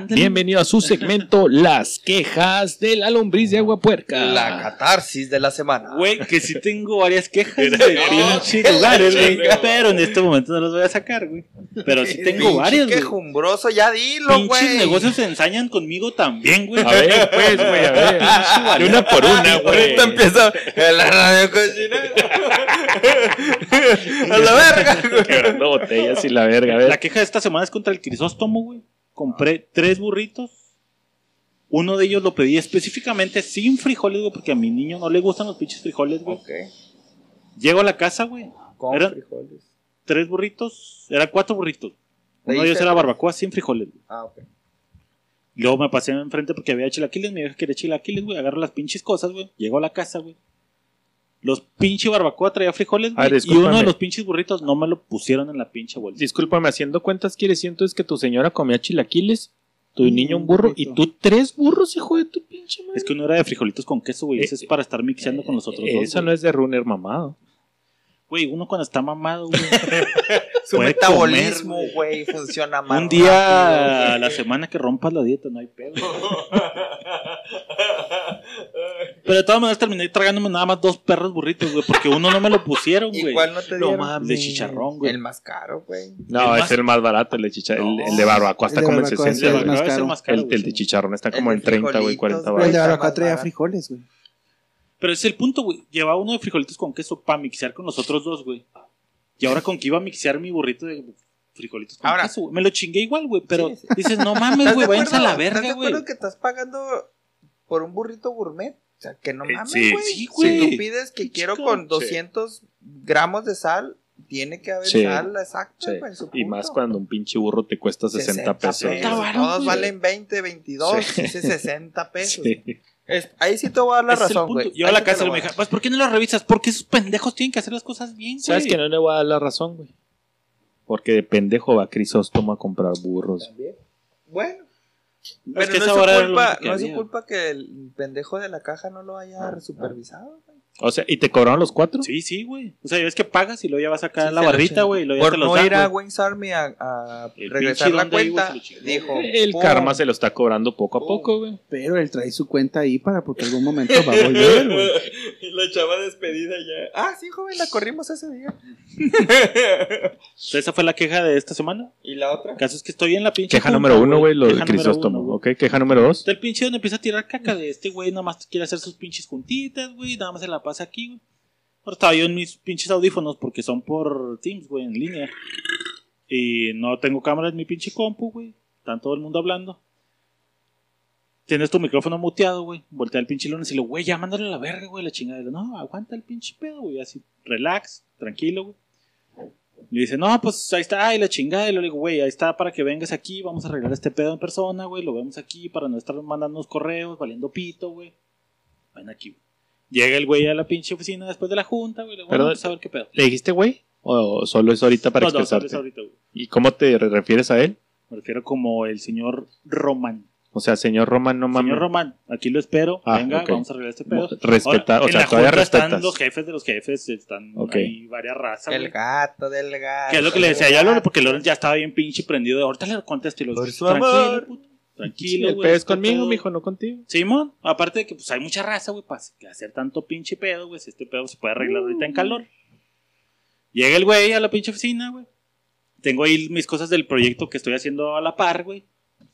S5: Bienvenido a su [LAUGHS] segmento Las quejas de la lombriz de agua puerca.
S3: La catarsis de la semana.
S4: Güey, que sí tengo varias quejas de pinche lugares, güey. Pero en este momento no las voy a sacar, güey. Pero sí tengo varias, güey.
S3: quejumbroso, ya dilo,
S4: Pinches
S3: güey.
S4: negocios se ensañan conmigo también, güey.
S5: A ver, pues, güey, a ver. De una por una, güey.
S3: Ahorita empieza la radio cocinera. [LAUGHS] A la verga. güey.
S5: Quebrando botellas y la verga. A ver.
S4: La queja de esta semana es contra el Crisóstomo, güey. Compré tres burritos. Uno de ellos lo pedí específicamente sin frijoles, güey, porque a mi niño no le gustan los pinches frijoles, güey.
S3: Ok.
S4: Llego a la casa, güey.
S3: Con
S4: Eran
S3: frijoles.
S4: tres burritos. Eran cuatro burritos.
S3: ¿Le
S4: Uno de ellos era barbacoa sin frijoles, güey.
S3: Ah, ok.
S4: Luego me pasé enfrente porque había chilaquiles. Me dijo que quería chilaquiles, güey. Agarro las pinches cosas, güey. Llego a la casa, güey. Los pinches barbacoa traía frijoles. Y uno de los pinches burritos no me lo pusieron en la pinche bolsa.
S5: Discúlpame, haciendo cuentas, quiere decir entonces que tu señora comía chilaquiles, tu
S2: Mm,
S5: niño un burro y tú tres burros, hijo de tu pinche madre.
S4: Es que uno era de frijolitos con queso, güey.
S5: Eh,
S4: Ese es para estar mixeando con los otros dos.
S5: Eso
S4: güey.
S5: no es de runner mamado.
S4: Güey, uno cuando está mamado, güey. [LAUGHS]
S3: Su
S4: Puede
S3: metabolismo,
S4: comer,
S3: güey, funciona más.
S4: un día
S3: rápido.
S4: a la semana que rompas la dieta, no hay pedo. [LAUGHS] Pero de todas maneras terminé tragándome nada más dos perros burritos, güey, porque uno no me lo pusieron,
S3: ¿Y
S4: güey.
S3: cuál no te
S4: No
S3: dieron?
S4: mames. De chicharrón, güey.
S3: El más caro, güey.
S5: No,
S4: El
S5: es
S4: más-
S5: el más barato, el de chicharrón. el, el de barbacoa está como en
S2: barbacoa sí
S5: 60.
S2: es
S5: güey.
S4: el
S2: caro.
S4: más caro,
S5: El, de chicharrón está como en 30, güey,
S3: frijolitos,
S5: 40
S3: güey.
S2: El de barbacoa traía frijoles, güey.
S4: Pero ese es el punto, güey. Llevaba uno de frijolitos con queso para mixear con los otros dos, güey. Y ahora con que iba a mixear mi burrito de frijolitos con
S3: Ahora-
S4: queso, güey. Me lo chingué igual, güey. Pero
S3: Sí, sí.
S4: dices, no mames,
S3: ¿Estás
S4: güey, váyanse a la
S3: acuerdo? ¿Estás
S4: verga,
S3: de
S4: güey.
S3: acuerdo que estás pagando por un burrito gourmet? O sea, que no
S5: Eh,
S3: mames,
S5: sí,
S3: güey.
S4: sí, güey.
S3: Si tú pides que quiero
S4: Chico.
S3: con 200 gramos de sal, tiene que haber
S5: Sí.
S3: sal exacta,
S5: Sí.
S3: güey,
S5: Y más cuando un pinche burro te cuesta 60, pesos.
S3: pesos.
S4: Está barato,
S3: Todos
S4: güey.
S3: valen 20, 22,
S5: Sí.
S3: dice 60 pesos. Es- ahí sí te voy a dar la razón, güey.
S4: Yo a la le me dije, pues ¿por qué no lo revisas? Porque esos pendejos tienen que hacer las cosas bien, güey.
S5: ¿Sabes que no le voy a dar la razón, güey? Porque de pendejo va Crisóstomo a comprar burros.
S3: También. Bueno.
S4: Es
S3: Pero
S4: que
S3: no, es su culpa,
S4: que
S3: no es su
S4: había.
S3: culpa que el pendejo de la caja no lo haya supervisado. güey.
S5: O sea, ¿y te cobraron los cuatro?
S4: Sí, sí, güey. O sea, es que pagas y luego ya vas a sacar
S3: Sí,
S4: la barrita, güey. y luego ya
S3: Por
S4: te los
S3: no
S4: dan,
S3: ir a. Wayne's Army a, regresar la cuenta, dijo...
S5: El
S3: "Pum".
S5: karma se lo está cobrando poco a poco, güey.
S2: Pero él trae su cuenta ahí para porque algún momento va a volver, güey.
S3: y [LAUGHS] la chava despedida ya. Ah, sí, joven, la corrimos ese día.
S4: Esa fue la queja de esta semana.
S3: ¿Y la otra?
S4: El caso es que estoy en la pinche.
S5: Queja número uno, güey, lo de
S4: Queja número
S5: Crisóstomo. Ok, queja número dos.
S4: Está el pinche donde empieza a tirar caca de este güey, nada más quiere hacer sus pinches juntitas, güey, nada más se la pasa aquí, güey. Ahora estaba yo en mis pinches audífonos porque son por Teams, güey, en línea. Y no tengo cámara en mi pinche compu, güey. Están todo el mundo hablando. Tienes tu micrófono muteado, güey. Voltea el pinche lunes y le güey, ya mándale a la verga, güey, la chingada. Y le, no, aguanta el pinche pedo, güey, así, relax, tranquilo, güey. Y dice, no, pues ahí está, ay, la chingada. Y le digo, güey, ahí está para que vengas aquí, vamos a arreglar este pedo en persona, güey. Lo vemos aquí para no estar mandando unos correos, valiendo pito, güey. Ven aquí, güey. Llega el güey a la pinche oficina después de la junta, güey. Bueno, pues a ver qué pedo.
S5: ¿Le dijiste, güey? ¿O solo es ahorita para
S4: No, no,
S5: expresarte?
S4: sabes ahorita, güey.
S5: ¿Y cómo te re- refieres a él?
S4: Me refiero como el señor Román.
S5: O sea, señor Roman, no mames.
S4: Señor Román, aquí lo espero.
S5: Ah,
S4: Venga,
S5: ok.
S4: vamos a arreglar este pedo.
S5: Respeta,
S4: Ahora,
S5: o
S4: en
S5: sea,
S4: la
S5: todavía
S4: junta están
S5: respetas.
S4: los jefes de los jefes, están
S5: Ok.
S4: ahí varias razas,
S3: El
S4: güey.
S3: gato del gato.
S4: Que es lo que le decía yo a Lorenz, porque Lorenz ya estaba bien pinche prendido. de, Ahorita le contesto y lo
S3: Por su amor.
S5: Sí,
S4: Tranquilo,
S5: el
S4: güey.
S5: pedo es conmigo,
S4: pedo-
S5: mijo, no contigo.
S4: Simón, aparte de que pues hay mucha raza, güey, para hacer tanto pinche pedo, güey. Si este pedo se puede arreglar ahorita en calor. Llega el güey a la pinche oficina, güey. Tengo ahí mis cosas del proyecto que estoy haciendo a la par, güey.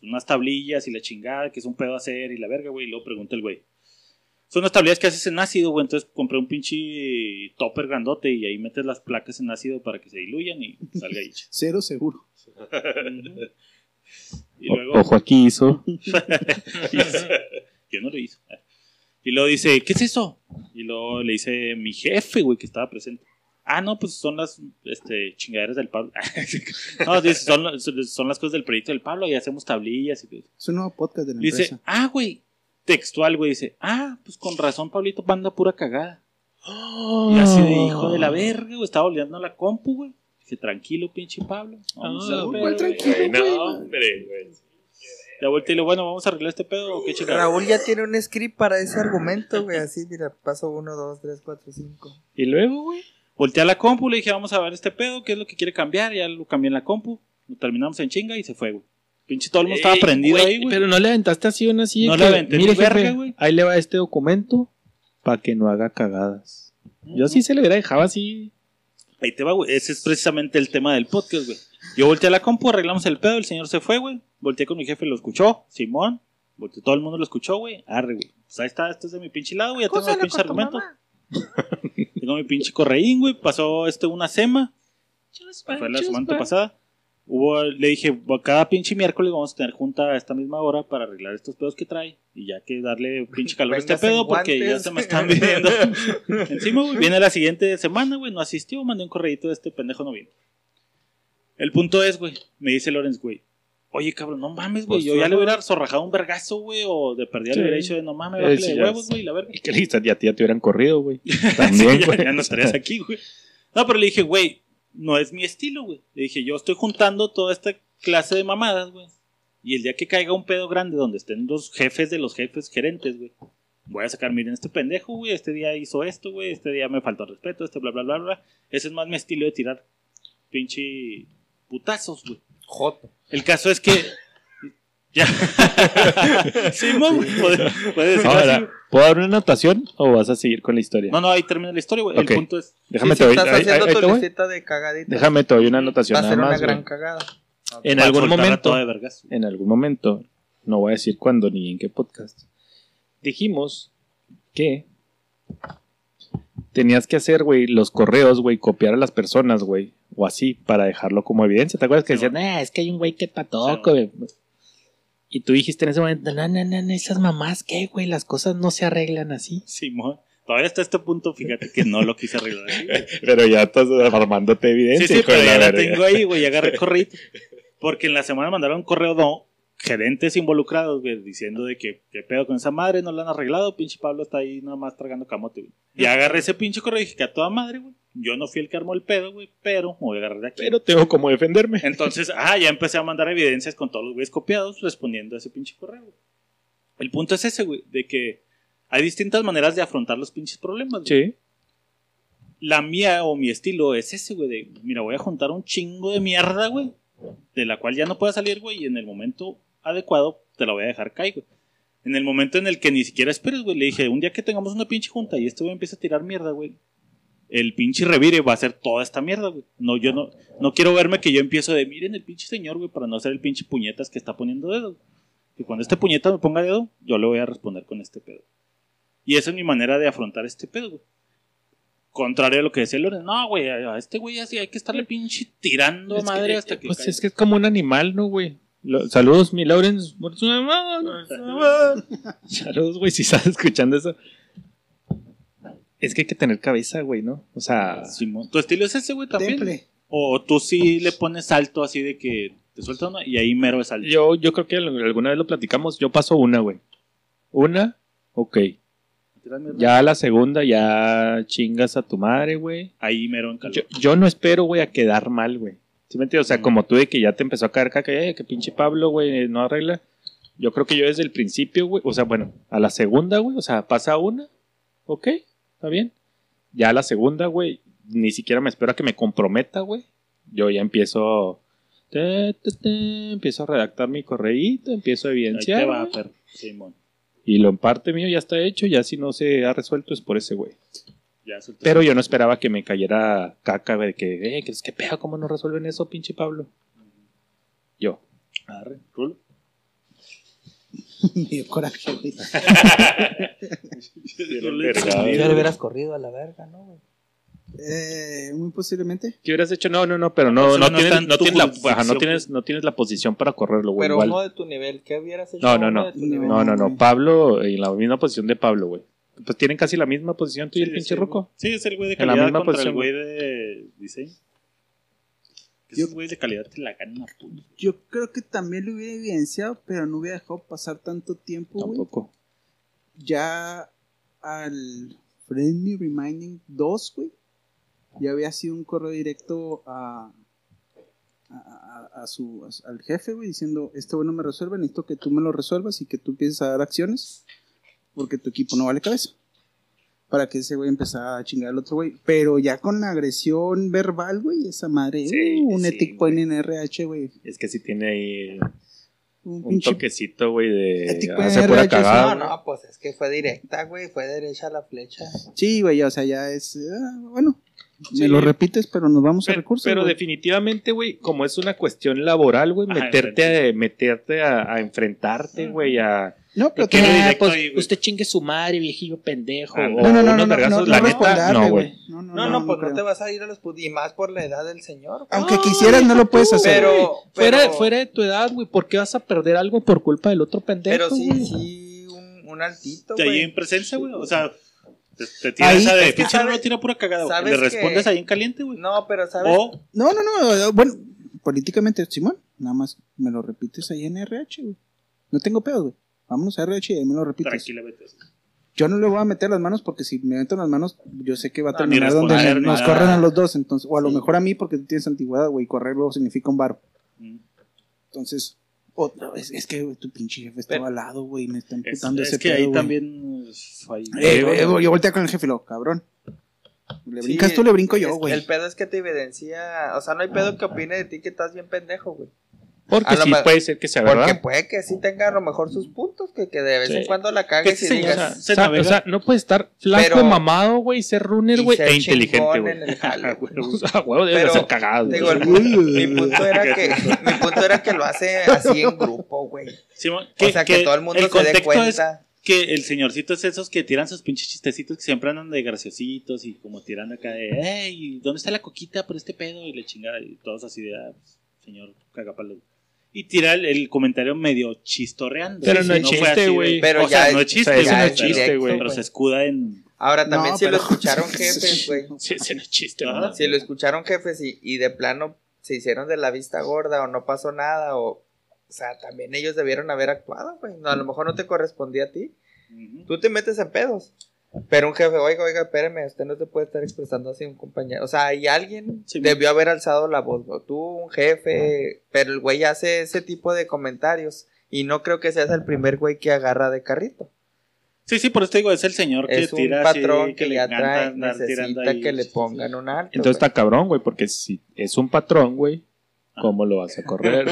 S4: Unas tablillas y la chingada, que es un pedo hacer y la verga, güey. Y luego pregunta el güey. Son unas tablillas que haces en ácido, güey. Entonces compré un pinche topper grandote y ahí metes las placas en ácido para que se diluyan y salga ahí. [LAUGHS]
S2: Cero seguro. [LAUGHS]
S4: Y luego.
S5: O- Ojo aquí hizo. [LAUGHS]
S4: Yo no lo hice. Y luego dice, ¿qué es eso? Y luego le dice mi jefe, güey, que estaba presente. Ah, no, pues son las este, chingaderas del Pablo. [LAUGHS] no, dice, son, son las cosas del proyecto del Pablo y hacemos tablillas y todo.
S2: Es un nuevo podcast de la
S4: Dice,
S2: empresa.
S4: ah, güey, textual, güey, dice, ah, pues con razón Pablito anda pura cagada. [GASPS] Y así de hijo de la verga, güey. Estaba oleando la compu, güey. Tranquilo, pinche Pablo. Vamos a
S5: Ah,
S4: hacer
S2: ¿cuál
S4: pedo, güey.
S2: tranquilo?
S5: Güey, no, hombre, güey.
S4: Ya volteé y le bueno, vamos a arreglar este pedo o qué chingada.
S3: Raúl ya tiene un script para ese argumento, güey. Así, mira, paso 1, 2, 3, 4, 5.
S5: Y luego, güey.
S4: Volteé a la compu, le dije, vamos a ver este pedo, qué es lo que quiere cambiar. Ya lo cambié en la compu. Lo terminamos en chinga y se fue, güey. Pinche todo el mundo estaba prendido ahí, güey.
S5: Pero no le aventaste así una así.
S4: No
S5: que,
S4: le aventé
S5: Mire,
S4: verga, güey".
S5: ahí le va este documento para que no haga cagadas. Yo sí se le hubiera dejado así.
S4: Ahí te va, güey. Ese es precisamente el tema del podcast, güey. Yo volteé a la compu, arreglamos el pedo, el señor se fue, güey. Volteé con mi jefe, lo escuchó, Simón. Volteé, todo el mundo lo escuchó, güey. Arre, güey. Pues ahí está, esto es de mi pinche lado, güey. Ya tengo el pinche argumento. [LAUGHS] Tengo mi pinche correín, güey. Pasó este una sema. Fue la semana pasada. Hubo, le dije, "Bueno, cada pinche miércoles vamos a tener junta a esta misma hora para arreglar estos pedos que trae. Y ya que darle pinche calor a este pedo porque ya se me están viviendo [LAUGHS] encima, güey. Viene la siguiente semana, güey. No asistió, mandé un correíto de este pendejo no vino. El punto es, güey. Me dice Lorenz, güey. Oye, cabrón, no mames, güey.
S5: Pues,
S4: Yo ya le hubiera zorrajado un vergazo, güey. O de perdida
S5: Sí.
S4: le hubiera dicho de no mames,
S5: Eh,
S4: bájale
S5: sí,
S4: de
S5: ya
S4: huevos, güey, la verga.
S5: Y que listo, ya, ya te hubieran corrido, güey. [LAUGHS]
S4: Sí,
S5: También,
S4: ya, ya no estarías aquí, güey. No, pero le dije, güey, no es mi estilo, güey. Le dije, yo estoy juntando toda esta clase de mamadas, güey. Y el día que caiga un pedo grande donde estén los jefes de los jefes gerentes, güey. Voy a sacar, miren, este pendejo, güey, este día hizo esto, güey, este día me faltó respeto, este bla, bla, bla, bla. Ese es más mi estilo de tirar pinche putazos, güey.
S3: Joto.
S4: El caso es que... [LAUGHS] Ya. [LAUGHS] Simón, puede, puede decir
S5: Ahora,
S4: así.
S5: ¿Puedo dar una anotación o vas a seguir con la historia?
S4: No, no, ahí termina la historia, güey. El punto es...
S5: Déjame te
S3: si
S5: doy,
S3: estás
S5: ahí-
S3: haciendo
S5: ahí
S3: tu
S5: te
S3: listita de cagaditas.
S5: Déjame te doy una anotación
S3: Va a
S5: nada
S3: ser una
S5: más,
S3: gran
S5: güey.
S3: cagada.
S5: En algún momento,
S4: toda de vergas.
S5: en algún momento, no voy a decir cuándo ni en qué podcast, dijimos que tenías que hacer, güey, los correos, güey, copiar a las personas, güey, o así, para dejarlo como evidencia. ¿Te acuerdas que
S4: Sí,
S5: decían, "Ah, es que hay un güey que patoco, güey? Y tú dijiste en ese momento, no, no, no, no, esas mamás, ¿qué, güey? Las cosas no se arreglan así.
S4: Simón. Todavía hasta este punto, fíjate que no lo quise arreglar. [LAUGHS]
S5: Pero ya estás armándote evidencia.
S4: Sí, sí, pero ya la tengo ahí, güey. Ya agarré [LAUGHS] correo. Porque en la semana mandaron un correo no, gerentes involucrados, güey, diciendo de que qué pedo con esa madre, no la han arreglado. Pinche Pablo está ahí nada más tragando camote, güey. Y agarré ese pinche correo y dije que a toda madre, güey. Yo no fui el que armó el pedo, güey, pero me voy a agarrar de aquí.
S5: Pero tengo como defenderme.
S4: Entonces, ah, ya empecé a mandar evidencias con todos los güeyes copiados respondiendo a ese pinche correo. güey. El punto es ese, güey, de que hay distintas maneras de afrontar los pinches problemas. güey.
S5: Sí.
S4: La mía o mi estilo es ese, güey, de, mira, voy a juntar un chingo de mierda, güey, de la cual ya no pueda salir, güey, y en el momento adecuado te la voy a dejar caer, güey. En el momento en el que ni siquiera esperes, güey, le dije, un día que tengamos una pinche junta y este güey empieza a tirar mierda, güey, el pinche revire va a ser toda esta mierda, güey. No, yo no, no quiero verme que yo empiezo de, miren el pinche señor, güey, para no ser el pinche puñetas que está poniendo dedo. Y cuando este puñeta me ponga dedo, yo le voy a responder con este pedo. Y esa es mi manera de afrontar este pedo, güey. Contrario a lo que decía Loren, no, güey, a a este güey así hay que estarle pinche tirando
S5: que,
S4: madre
S5: eh,
S4: hasta que.
S5: Pues
S4: caiga.
S5: es que es como un animal, ¿no, güey? Lo- Saludos, mi Lawrence. [LAUGHS] Saludos, güey, si estás escuchando eso. Es que hay que tener cabeza, güey, ¿no? O sea,
S4: Simón, ¿Tu estilo es ese, güey, también?
S2: Temple.
S4: O tú sí le pones salto así de que te suelta una y ahí mero es salto.
S5: yo, yo creo que al- alguna vez lo platicamos. Yo paso una, güey. Una, ok. Ya la segunda, ya chingas a tu madre, güey.
S4: Ahí mero en calor.
S5: Yo, yo no espero, güey, a quedar mal, güey. ¿Sí me entiendes? O sea, como tú de que ya te empezó a caer caca, eh, que pinche Pablo, güey, no arregla. Yo creo que yo desde el principio, güey, o sea, bueno, a la segunda, güey, o sea, pasa una, ok, está bien. Ya a la segunda, güey, ni siquiera me espero a que me comprometa, güey. Yo ya empiezo, te, te, te, empiezo a redactar mi correíto, empiezo a
S4: Ahí
S5: evidenciar.
S4: te va,
S5: güey.
S4: Fer. Simón.
S5: y lo en parte mío ya está hecho, ya si no se ha resuelto es por ese, güey.
S4: Ya.
S5: Pero yo no esperaba que me cayera caca, güey, de que, eh, que es que pedo, ¿cómo no resuelven eso, pinche Pablo? Yo.
S4: Arre, rulo. [LAUGHS]
S2: Me dio coraje, güey. [LAUGHS]
S3: Ya le hubieras corrido a la verga, ¿no, güey?
S2: Eh, muy posiblemente.
S5: ¿Qué hubieras hecho? No, no, no, pero no, no,
S4: no
S5: tienes, no, tienes la, ajá, no, tienes, no tienes la posición para correrlo, güey.
S3: Pero
S5: igual.
S3: uno de tu nivel, ¿qué hubieras hecho?
S5: No, no, no.
S3: de tu nivel?
S5: No, no, no. Pablo, en la misma posición de Pablo, güey. Pues tienen casi la misma posición tú y el pinche
S4: sí,
S5: Ruco.
S4: Sí, es el güey de
S5: En la
S4: calidad
S5: misma
S4: contra
S5: posición,
S4: el güey de diseño. Esos güeyes de calidad te la ganan a puto.
S2: Yo creo que también lo hubiera evidenciado, pero no hubiera dejado pasar tanto tiempo, güey.
S5: Tampoco.
S2: Ya al Friendly Reminding 2, güey, ya había sido un correo directo a, a, a- a su, a- al jefe, güey, diciendo, este güey no me resuelve, necesito que tú me lo resuelvas y que tú empieces a dar acciones, porque tu equipo no vale cabeza. Para que ese güey empezara a chingar al otro güey. Pero ya con la agresión verbal, güey, esa madre,
S5: Sí,
S2: uh, un
S5: sí,
S2: ethic point en RH, güey.
S5: Es que sí tiene ahí
S2: Un
S5: toquecito, güey, de hace
S2: en
S5: pura
S2: RH,
S5: cagada.
S3: No, no, pues es que fue directa, güey. Fue derecha la flecha.
S2: Sí, güey, o sea, ya es. ah, bueno,
S5: Sí.
S2: me lo repites, pero nos vamos a
S5: Pero,
S2: recursos.
S5: pero definitivamente, güey, como es una cuestión laboral, güey,
S4: Ajá,
S5: meterte, a, meterte a, a enfrentarte, güey, a...
S2: No, pero
S4: Que no
S5: Ah, pues,
S4: ahí, güey.
S5: usted chingue su madre, viejillo pendejo.
S2: no,
S5: o
S2: no, no, no, no,
S5: vergazos,
S2: no,
S5: la
S2: no
S5: neta, no,
S2: güey.
S5: güey.
S2: No, no,
S3: No, no, pues no te vas a ir a los y más por la edad del señor.
S2: Aunque
S5: Ah,
S2: quisieras, no lo puedes hacer.
S3: Pero,
S5: Fuera,
S3: pero-
S5: fuera de tu edad, güey, ¿por qué vas a perder algo por culpa del otro pendejo,
S3: Pero sí,
S5: güey?
S3: sí, un, un altito,
S4: De ahí
S3: güey.
S4: en presencia, güey. O sea, te, te tira
S2: Ahí,
S4: esa de
S3: que
S4: pinche no tira pura cagada. güey. Le
S3: que-
S4: respondes ahí en caliente, güey.
S3: No, pero ¿sabes?
S4: O
S2: No, no, no. Bueno, políticamente, Simón, nada más me lo repites ahí en RH, güey. No tengo pedo, güey. Vámonos a RH y ahí me lo repites.
S4: tranquila, vete.
S2: Yo no le voy a meter las manos porque si me meto las manos, yo sé que va a
S4: No,
S2: terminar donde nos
S4: nada.
S2: corren a los dos. entonces O a lo mejor a mí porque tú tienes antigüedad, güey. Correr luego significa un bar.
S4: Mm.
S2: Entonces, otra vez, es que tu pinche jefe estaba al lado, güey. Me está
S4: Es,
S2: emputando
S4: es
S2: ese
S4: que
S2: pedo,
S4: ahí también es.
S2: Eh, eh, yo volteé con el jefe y lo, cabrón. Le
S3: Sí,
S2: brincas tú, le brinco
S3: es-
S2: yo, güey.
S3: El pedo es que te evidencia. O sea, no hay pedo que opine de ti que estás bien pendejo, güey.
S5: Porque sí puede ser que sea
S3: Porque
S5: verdad.
S3: puede que sí tenga a lo mejor sus puntos, que, que de vez
S5: Sí.
S3: en cuando la
S4: Que
S3: cagues y digas.
S5: o, sea, o sea, no puede estar flaco,
S3: Pero-
S5: mamado, güey, ser runner,
S3: y
S5: güey, e inteligente, güey.
S3: el. [LAUGHS]
S5: O sea, huevo, debe ser cagado.
S3: Digo, el mi punto era que [LAUGHS] mi punto era que lo hace así en grupo, güey. O sea, que todo el mundo se dé
S4: contexto es
S3: cuenta.
S4: que el señorcito es esos que tiran sus pinches chistecitos que siempre andan de graciositos y como tirando acá de, hey, ¿dónde está la coquita por este pedo? Y le chingada y todos así de, ah, señor cagapalo. Y tira el, comentario medio chistorreando.
S5: Pero no es chiste, güey.
S3: Pero
S4: o sea,
S3: ya
S4: no es chiste, güey,
S5: no es
S4: pero-
S5: chiste, güey.
S4: Pero se escuda en...
S3: Ahora también
S2: No,
S3: si
S2: pero-
S3: lo escucharon jefes, güey.
S5: Sí, ese no es chiste, mamá.
S3: Si lo escucharon jefes y, y de plano se hicieron de la vista gorda o no pasó nada o... O sea, también ellos debieron haber actuado, güey. No, a lo mejor no te correspondía a ti. Tú te metes en pedos. Pero un jefe, oiga, oiga, espérame, usted no te puede estar expresando así un compañero. O sea, hay alguien
S4: Sí,
S3: debió haber alzado la voz, ¿no? Tú, un jefe, pero el güey hace ese tipo de comentarios. Y no creo que seas el primer güey que agarra de carrito.
S4: Sí, sí, por eso te digo, es el señor que
S3: Es un
S4: tira así,
S3: patrón que,
S4: le encanta
S3: trae,
S4: andar tirando
S3: necesita
S4: ahí
S3: que le pongan un alto.
S5: Entonces
S3: güey.
S5: está cabrón, güey, porque si es un patrón, güey, ¿cómo lo vas a correr?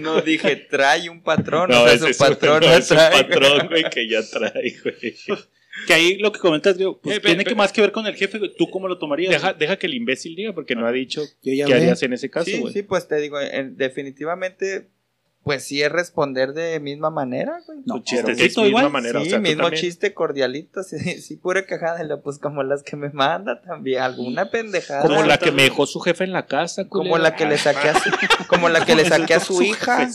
S3: No dije, trae un patrón,
S5: No,
S3: o sea,
S5: ese
S3: su
S5: es un-
S3: patrón
S5: no,
S3: no
S5: es un
S3: trae.
S5: patrón, güey, que ya trae, güey.
S4: Que ahí lo que comentas, digo, pues
S5: Eh,
S4: tiene que más que ver con el jefe, güey. ¿tú cómo lo tomarías?
S5: Deja, deja que el imbécil diga, porque no ha dicho qué harías en ese caso,
S3: Sí,
S5: güey.
S3: sí, pues te digo, en- definitivamente, pues sí es responder de misma manera, güey.
S2: No,
S4: chistecito
S5: es misma
S4: igual.
S5: manera,
S3: sí,
S5: o sea, tú
S3: mismo chiste cordialito, [LAUGHS] sí, sí, pura cajada, pues como las que me manda también, alguna pendejada.
S5: Como la que me dejó su jefe en la casa,
S3: como
S5: culero.
S3: la que le saqué a su, [LAUGHS] como la que le saqué a su hija,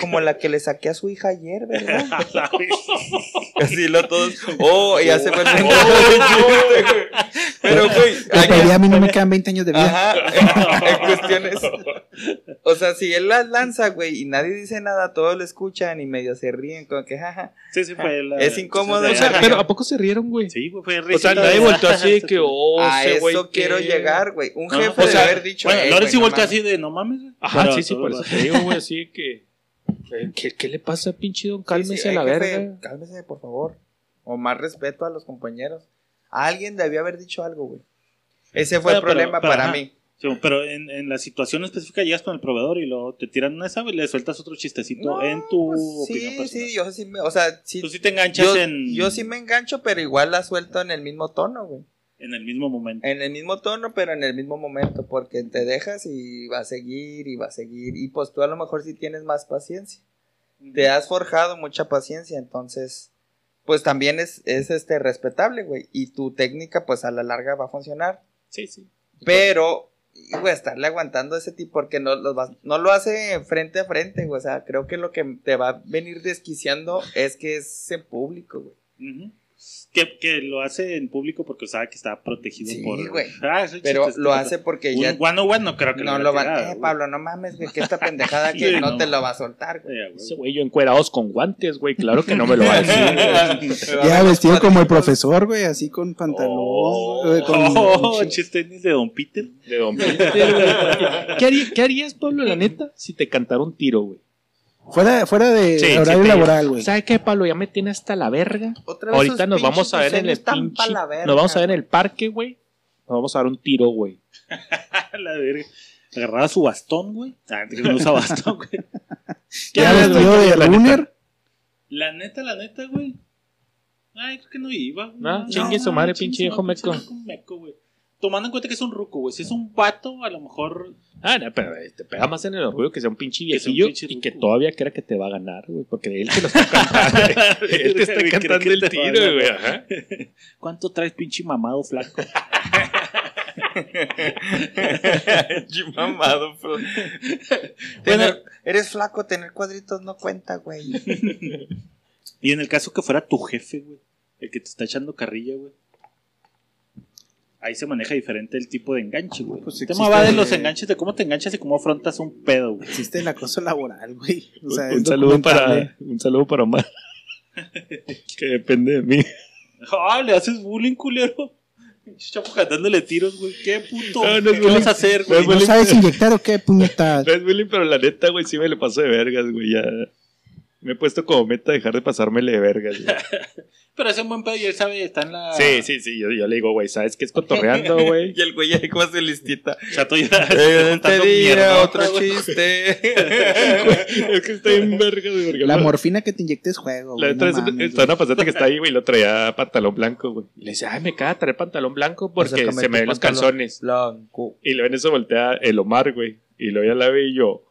S3: como la que le saqué a su hija ayer, ¿verdad? [LAUGHS] Así lo todos, oh, ya se me olvidó. Pero, güey,
S2: Pero
S3: ayer-
S2: a mí no me quedan 20 años de vida.
S3: Ajá, en, en cuestiones. O sea, si él las lanza, güey, y nadie dice nada, todos lo escuchan y medio se ríen, como que, jaja.
S4: Sí, sí, fue la-
S3: Es incómodo,
S4: de-
S5: O sea, pero ¿a poco se rieron, güey?
S4: Sí, güey, fue
S5: O sea, nadie
S4: de-
S5: volteó [LAUGHS] así de que, oh,
S3: a
S5: ese güey.
S3: eso quiero
S5: qué-
S3: llegar, güey. Un jefe
S4: O
S3: debe
S4: sea,
S3: haber dicho.
S4: Bueno,
S3: "Ey,
S4: Lawrence
S3: güey,
S4: sí
S3: mames".
S4: así de no mames. güey".
S5: Ajá,
S4: Pero
S5: sí, sí, por eso te digo, güey, así que. ¿Qué, qué le pasa, pinche don? Cálmese
S3: Sí, sí,
S5: a la
S3: "Ey, jefe,
S5: verga.
S3: Cálmese, por favor. O más respeto a los compañeros. Alguien debió haber dicho algo, güey. Ese fue el problema
S4: pero,
S3: para
S4: ajá.
S3: mí.
S4: Sí, pero en, en la situación específica llegas con el proveedor y luego te tiran una esa y le sueltas otro chistecito
S3: No,
S4: en tu
S3: pues,
S4: opinión
S3: sí,
S4: personal.
S3: sí, yo sí me, o sea, sí,
S4: Tú sí te enganchas
S3: yo,
S4: en,
S3: yo sí me engancho, pero igual la suelto en el mismo tono, güey.
S4: en el mismo momento.
S3: En el mismo tono, pero en el mismo momento, porque te dejas y va a seguir y va a seguir. Y pues tú a lo mejor sí tienes más paciencia. Te has forjado mucha paciencia, entonces, pues también es, es este respetable, güey. Y tu técnica, pues a la larga va a funcionar.
S5: Sí, sí.
S3: Pero, güey, estarle aguantando ese tipo, porque no, no lo hace frente a frente, güey. O sea, creo que lo que te va a venir desquiciando es que es en público, güey.
S4: Que, que lo hace en público porque sabe que está protegido
S3: Sí,
S4: por.
S3: güey.
S4: Ah,
S3: Pero
S4: chiste
S3: lo hace porque
S4: Un
S3: ya.
S4: one on one no creo que
S3: No
S4: lo
S3: lo
S4: va
S3: van.
S4: a
S3: Eh, Pablo, no mames, güey, que esta [LAUGHS] pendejada que
S4: Sí,
S3: no,
S4: no.
S3: te lo va a soltar, güey.
S5: Ese güey, yo encuerados con guantes, güey. Claro que no me lo va a [LAUGHS] decir. [LAUGHS]
S2: Ya vestido como el profesor, güey, así con pantalón, güey, con
S4: Oh, chistes de Don Peter.
S5: De Don Peter, güey. ¿Qué, haría- qué harías, Pablo, la neta, si te cantara un tiro, güey?
S2: Fuera, fuera de
S5: Sí,
S2: horario
S5: sí
S2: laboral, güey.
S5: ¿Sabes qué, Pablo? Ya me tiene hasta la verga.
S3: Otra vez
S5: Ahorita nos vamos a ver en el pinche.
S3: verga,
S5: Nos vamos a ver en el parque, güey. Nos vamos a dar un tiro, güey. [LAUGHS]
S4: la verga. Agarraba su bastón, güey. Ah, no usa bastón, güey. [LAUGHS]
S2: Ya vestido de
S5: la
S2: runner.
S4: La neta, la neta, güey. Ay, creo que no iba. güey.
S5: No, chingue su madre, pinche viejo meco.
S4: meco, güey. Tomando en cuenta que es un ruco, güey. Si es un vato, a lo mejor.
S5: Ah, no, pero eh, te pega más en el orgullo que sea un pinche
S4: un
S5: viejillo
S4: pinche
S5: y que todavía crea que te va a ganar, güey. Porque él te lo está cantando. [LAUGHS] él te está cantando el tiro, güey. Ajá.
S4: ¿Cuánto traes, pinche mamado flaco? [LAUGHS]
S3: Chimamado, bro. Tener- eres flaco, tener cuadritos no cuenta, güey. [LAUGHS]
S4: Y en el caso que fuera tu jefe, güey. El que te está echando carrilla, güey. Ahí se maneja diferente el tipo de enganche, güey.
S2: Pues
S4: el tema va de los enganches, de cómo te enganchas y cómo afrontas un pedo, güey.
S2: Existe el acoso laboral, güey. O sea,
S5: un,
S2: es
S5: saludo para, un saludo para Omar. [LAUGHS] que depende de mí.
S4: Ah, le haces bullying, culero. Chapo cantándole tiros, güey. ¿Qué puto?
S5: No, no es
S4: ¿Qué
S5: bullying.
S4: vas a hacer,
S5: No
S4: güey?
S2: ¿No
S5: bullying.
S2: sabes inyectar o qué, puñetas? [LAUGHS]
S5: No es bullying, pero la neta, güey, sí me le paso de vergas, güey. Ya me he puesto como meta dejar de pasármele de vergas, güey. [LAUGHS]
S4: Pero es un buen pedo y él sabe, está en la.
S5: Sí, sí, sí. Yo, yo le digo, güey, ¿sabes qué es cotorreando, güey? [LAUGHS]
S3: Y el güey ahí como hace listita.
S4: Chato ya.
S3: Eh, te
S4: mierda,
S3: otro [LAUGHS] chiste.
S5: es que estoy en vergas, de verga.
S2: La morfina que te inyectes juego,
S5: La
S2: güey.
S5: otra
S2: no
S5: vez
S2: mames,
S5: está una pasata que está ahí, güey, y lo traía pantalón blanco, güey. Y le decía, ay, me caga traer pantalón blanco porque se me ven los calzones.
S3: Blanco.
S5: Y luego en eso voltea el Omar, güey. Y luego ya la ve y yo,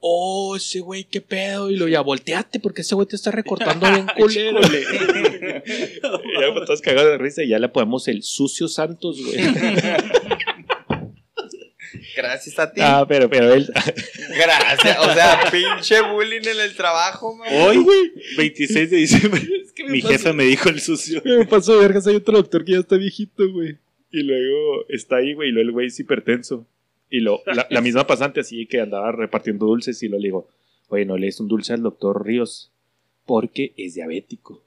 S5: oh, ese güey, qué pedo. Y lo ya volteate porque ese güey te está recortando bien [LAUGHS] culero. y [LAUGHS] ya todos cagados de risa y ya le ponemos el sucio Santos, güey.
S3: Gracias a ti.
S5: ah, pero, pero él.
S3: Gracias. O sea, pinche bullying en el trabajo, man.
S4: Hoy, 26 de diciembre, [LAUGHS] mi jefe me dijo el sucio.
S5: Me pasó de vergas, hay otro doctor que ya está viejito, güey. Y luego está ahí, güey, y luego el güey es hipertenso. Y lo, la, la [LAUGHS] misma pasante así que andaba repartiendo dulces y lo le digo, oye, no le des un dulce al doctor Ríos porque es diabético.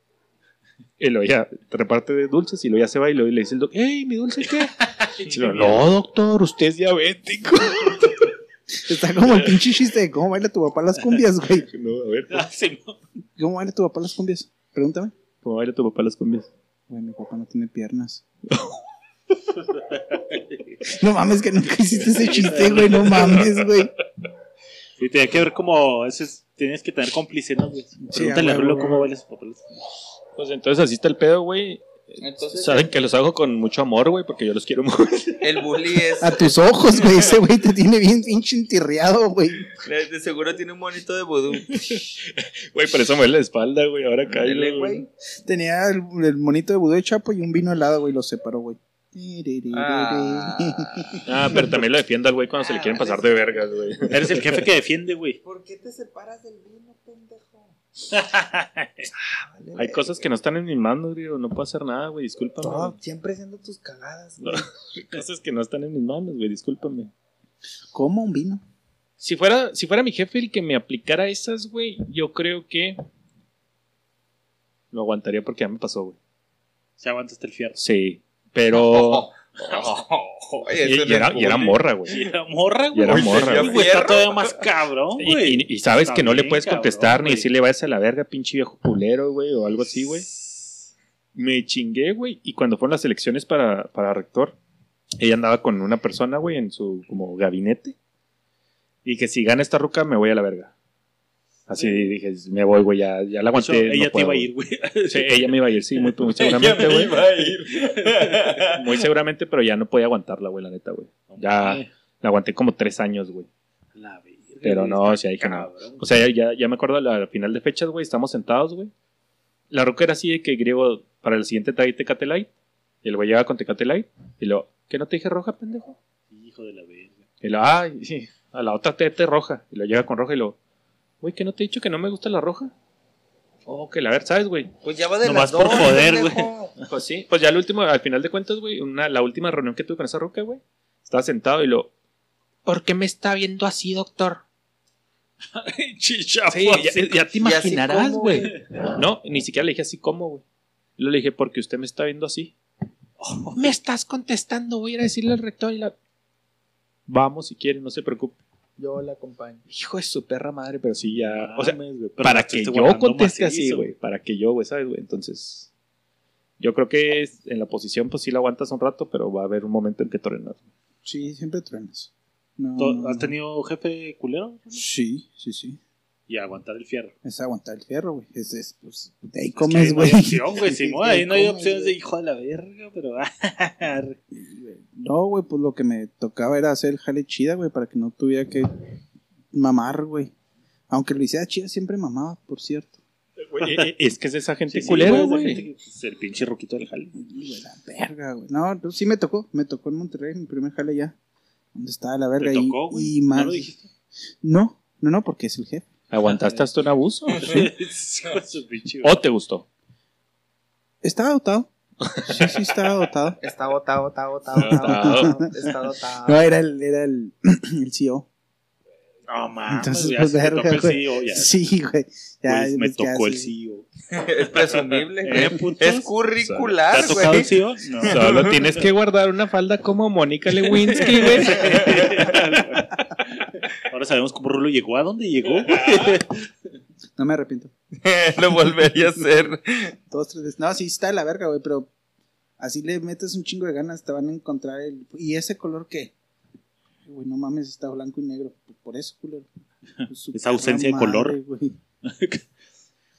S5: Y luego ya reparte de dulces y luego ya se va y le dice el doctor, hey, ¿mi dulce qué? [LAUGHS] Y luego, no, doctor, usted es diabético. [LAUGHS]
S2: Está como el pinche chiste de cómo baila tu papá las cumbias, güey.
S5: no, a ver,
S4: Ah, sí, no.
S2: ¿Cómo baila tu papá las cumbias? Pregúntame.
S5: ¿cómo baila tu papá las cumbias?
S2: Güey, mi papá no tiene piernas. No mames, que nunca hiciste ese chiste, güey. No mames, güey.
S4: Sí, tenía que ver como. Es- tienes que tener cómplice, ¿no, güey? Pregúntale
S2: a
S4: Rulo cómo baila su papel.
S5: Pues entonces así está el pedo, güey.
S3: Entonces,
S5: Saben que los hago con mucho amor, güey, porque yo los quiero mucho.
S3: el bully es.
S2: A tus ojos, güey. Ese güey te tiene bien pinche entirriado, güey.
S3: De seguro tiene un monito de vudú.
S5: Güey, por eso me duele la espalda, güey. Ahora cae,
S3: güey.
S2: Tenía el, el monito de vudú de Chapo y un vino helado, güey. Lo separó, güey.
S3: Ah.
S5: Ah, pero también lo defiendo al güey cuando se le quieren pasar de vergas, güey.
S4: Eres el jefe que defiende, güey.
S3: ¿Por qué te separas del vino, pendejo?
S5: Hay cosas que no están en mis manos, güey. No puedo hacer nada, güey. Discúlpame.
S3: No, siempre haciendo tus cagadas, güey. [LAUGHS]
S5: Hay cosas que no están en mis manos, güey. Discúlpame.
S2: ¿Cómo un vino?
S5: Si fuera, si fuera mi jefe el que me aplicara esas, güey, yo creo que lo aguantaría porque ya me pasó, güey.
S4: Se aguantaste el fierro.
S5: Sí, pero... [LAUGHS]
S3: Oye,
S5: y, y era, y era morra, güey.
S4: Y era morra,
S5: Y
S4: güey.
S5: era
S3: Uy,
S5: morra, güey.
S4: Está todavía más cabrón,
S5: Y,
S4: güey.
S5: y- y sabes que no le puedes
S4: cabrón,
S5: contestar ni
S4: güey.
S5: decirle vayas a la verga, pinche viejo culero, güey, o algo así, güey. Me chingué, güey. Y cuando fueron las elecciones para, para rector, ella andaba con una persona, güey, en su como gabinete. Y que si gana esta ruca, me voy a la verga. Así dije, me voy, güey, ya, ya la aguanté. no
S4: ella te
S5: puedo,
S4: iba a ir, güey.
S5: Sí, ella me iba a ir, sí, muy, muy seguramente, güey. [LAUGHS] Muy seguramente, pero ya no podía aguantarla, güey, la neta, güey. Ya la aguanté como tres años, güey.
S4: La verga,
S5: Pero no, o sea, dije no. O sea, ya, ya, me acuerdo a la final de fechas, güey. Estamos sentados, güey. La ruca era así de que griego para el siguiente trae Tecate Light. Y el güey llega con Tecate Light. Y lo, ¿qué no te dije roja, pendejo?
S4: Hijo de la verga.
S5: Y lo, ay, sí, a la otra tete roja. Y lo llega con roja y lo, güey, ¿qué no te he dicho que no me gusta la roja? Oh, que la ver, ¿sabes, güey?
S3: Pues ya va de
S4: Nomás
S3: las dos,
S4: por joder,
S3: pendejo.
S5: Pues sí, pues ya el último, al final de cuentas, güey, una, la última reunión que tuve con esa ruca, güey, estaba sentado y lo. ¿Por qué me está viendo así, doctor? [LAUGHS]
S4: Chichapo.
S5: Sí, ya, ya te imaginarás, güey. No, ni siquiera le dije así como, güey. Yo le dije, porque usted me está viendo así. me estás contestando, voy a ir a decirle al rector y la. Vamos si quiere, no se preocupe.
S3: Yo la acompaño.
S5: Hijo de su perra madre, pero sí ya. o sea, para que yo conteste así, güey. Para que yo, güey, ¿sabes, güey? Entonces. Yo creo que es- en la posición, pues sí la aguantas un rato, pero va a haber un momento en que truenas.
S2: Sí, siempre truenas. No,
S4: ¿Tú ¿Has tenido jefe culero?
S2: Sí, sí, sí.
S4: Y aguantar el fierro.
S2: Es aguantar el fierro, güey. Es, es, pues, de ahí
S4: Es que
S2: comes,
S4: ahí no
S2: güey.
S4: hay opción, güey. [LAUGHS] Si no, ahí no hay
S2: comes,
S4: opciones de
S2: güey.
S4: hijo de la verga, pero. [LAUGHS]
S2: No, güey, pues lo que me tocaba era hacer el jale chida, güey, para que no tuviera que mamar, güey. Aunque lo hiciera chida, siempre mamaba, por cierto.
S5: Güey, eh, eh, es que es esa gente
S4: Sí, sí,
S5: culera,
S4: güey,
S5: güey.
S4: que- pues, El pinche roquito del jale.
S2: Y, güey, la verga, güey. No, no, sí me tocó. Me tocó en Monterrey, mi primer jale ya. ¿Dónde estaba la verga?
S4: ¿Te
S2: Y-
S4: tocó, güey?
S2: y, más.
S4: ¿No lo dijiste?
S2: No, no, no, porque es el jefe.
S5: ¿Aguantaste hasta un abuso? [LAUGHS] ¿O te gustó?
S2: Estaba dotado. Sí, sí, estaba dotado.
S3: Está botado, [LAUGHS] está botado,
S5: Está
S3: está. Está dotado.
S2: No, era el, era el, [CLEARS THROAT] el CEO.
S4: No mames,
S2: Entonces,
S4: ya
S2: pues,
S4: se te
S2: verga,
S4: toca el. CEO, ya.
S2: Sí, güey. Ya,
S4: Pues, me
S2: pues, ya
S4: tocó el
S2: sí.
S4: CEO.
S3: Es presumible, güey.
S4: ¿Eh?
S3: Es curricular,
S4: ¿Te ha tocado el
S3: güey.
S4: No.
S5: Solo tienes que guardar una falda como Mónica Lewinsky, güey.
S4: Ahora sabemos cómo Rulo llegó. ¿A dónde llegó?
S2: No me arrepiento. [LAUGHS]
S3: Lo volvería a hacer.
S2: Dos, tres veces. No, sí está de la verga, güey, pero así le metes un chingo de ganas, te van a encontrar el. ¿Y ese color qué? Güey, no mames, está blanco y negro. Por eso, culero. [LAUGHS]
S4: Esa ausencia de color.
S2: güey. [LAUGHS]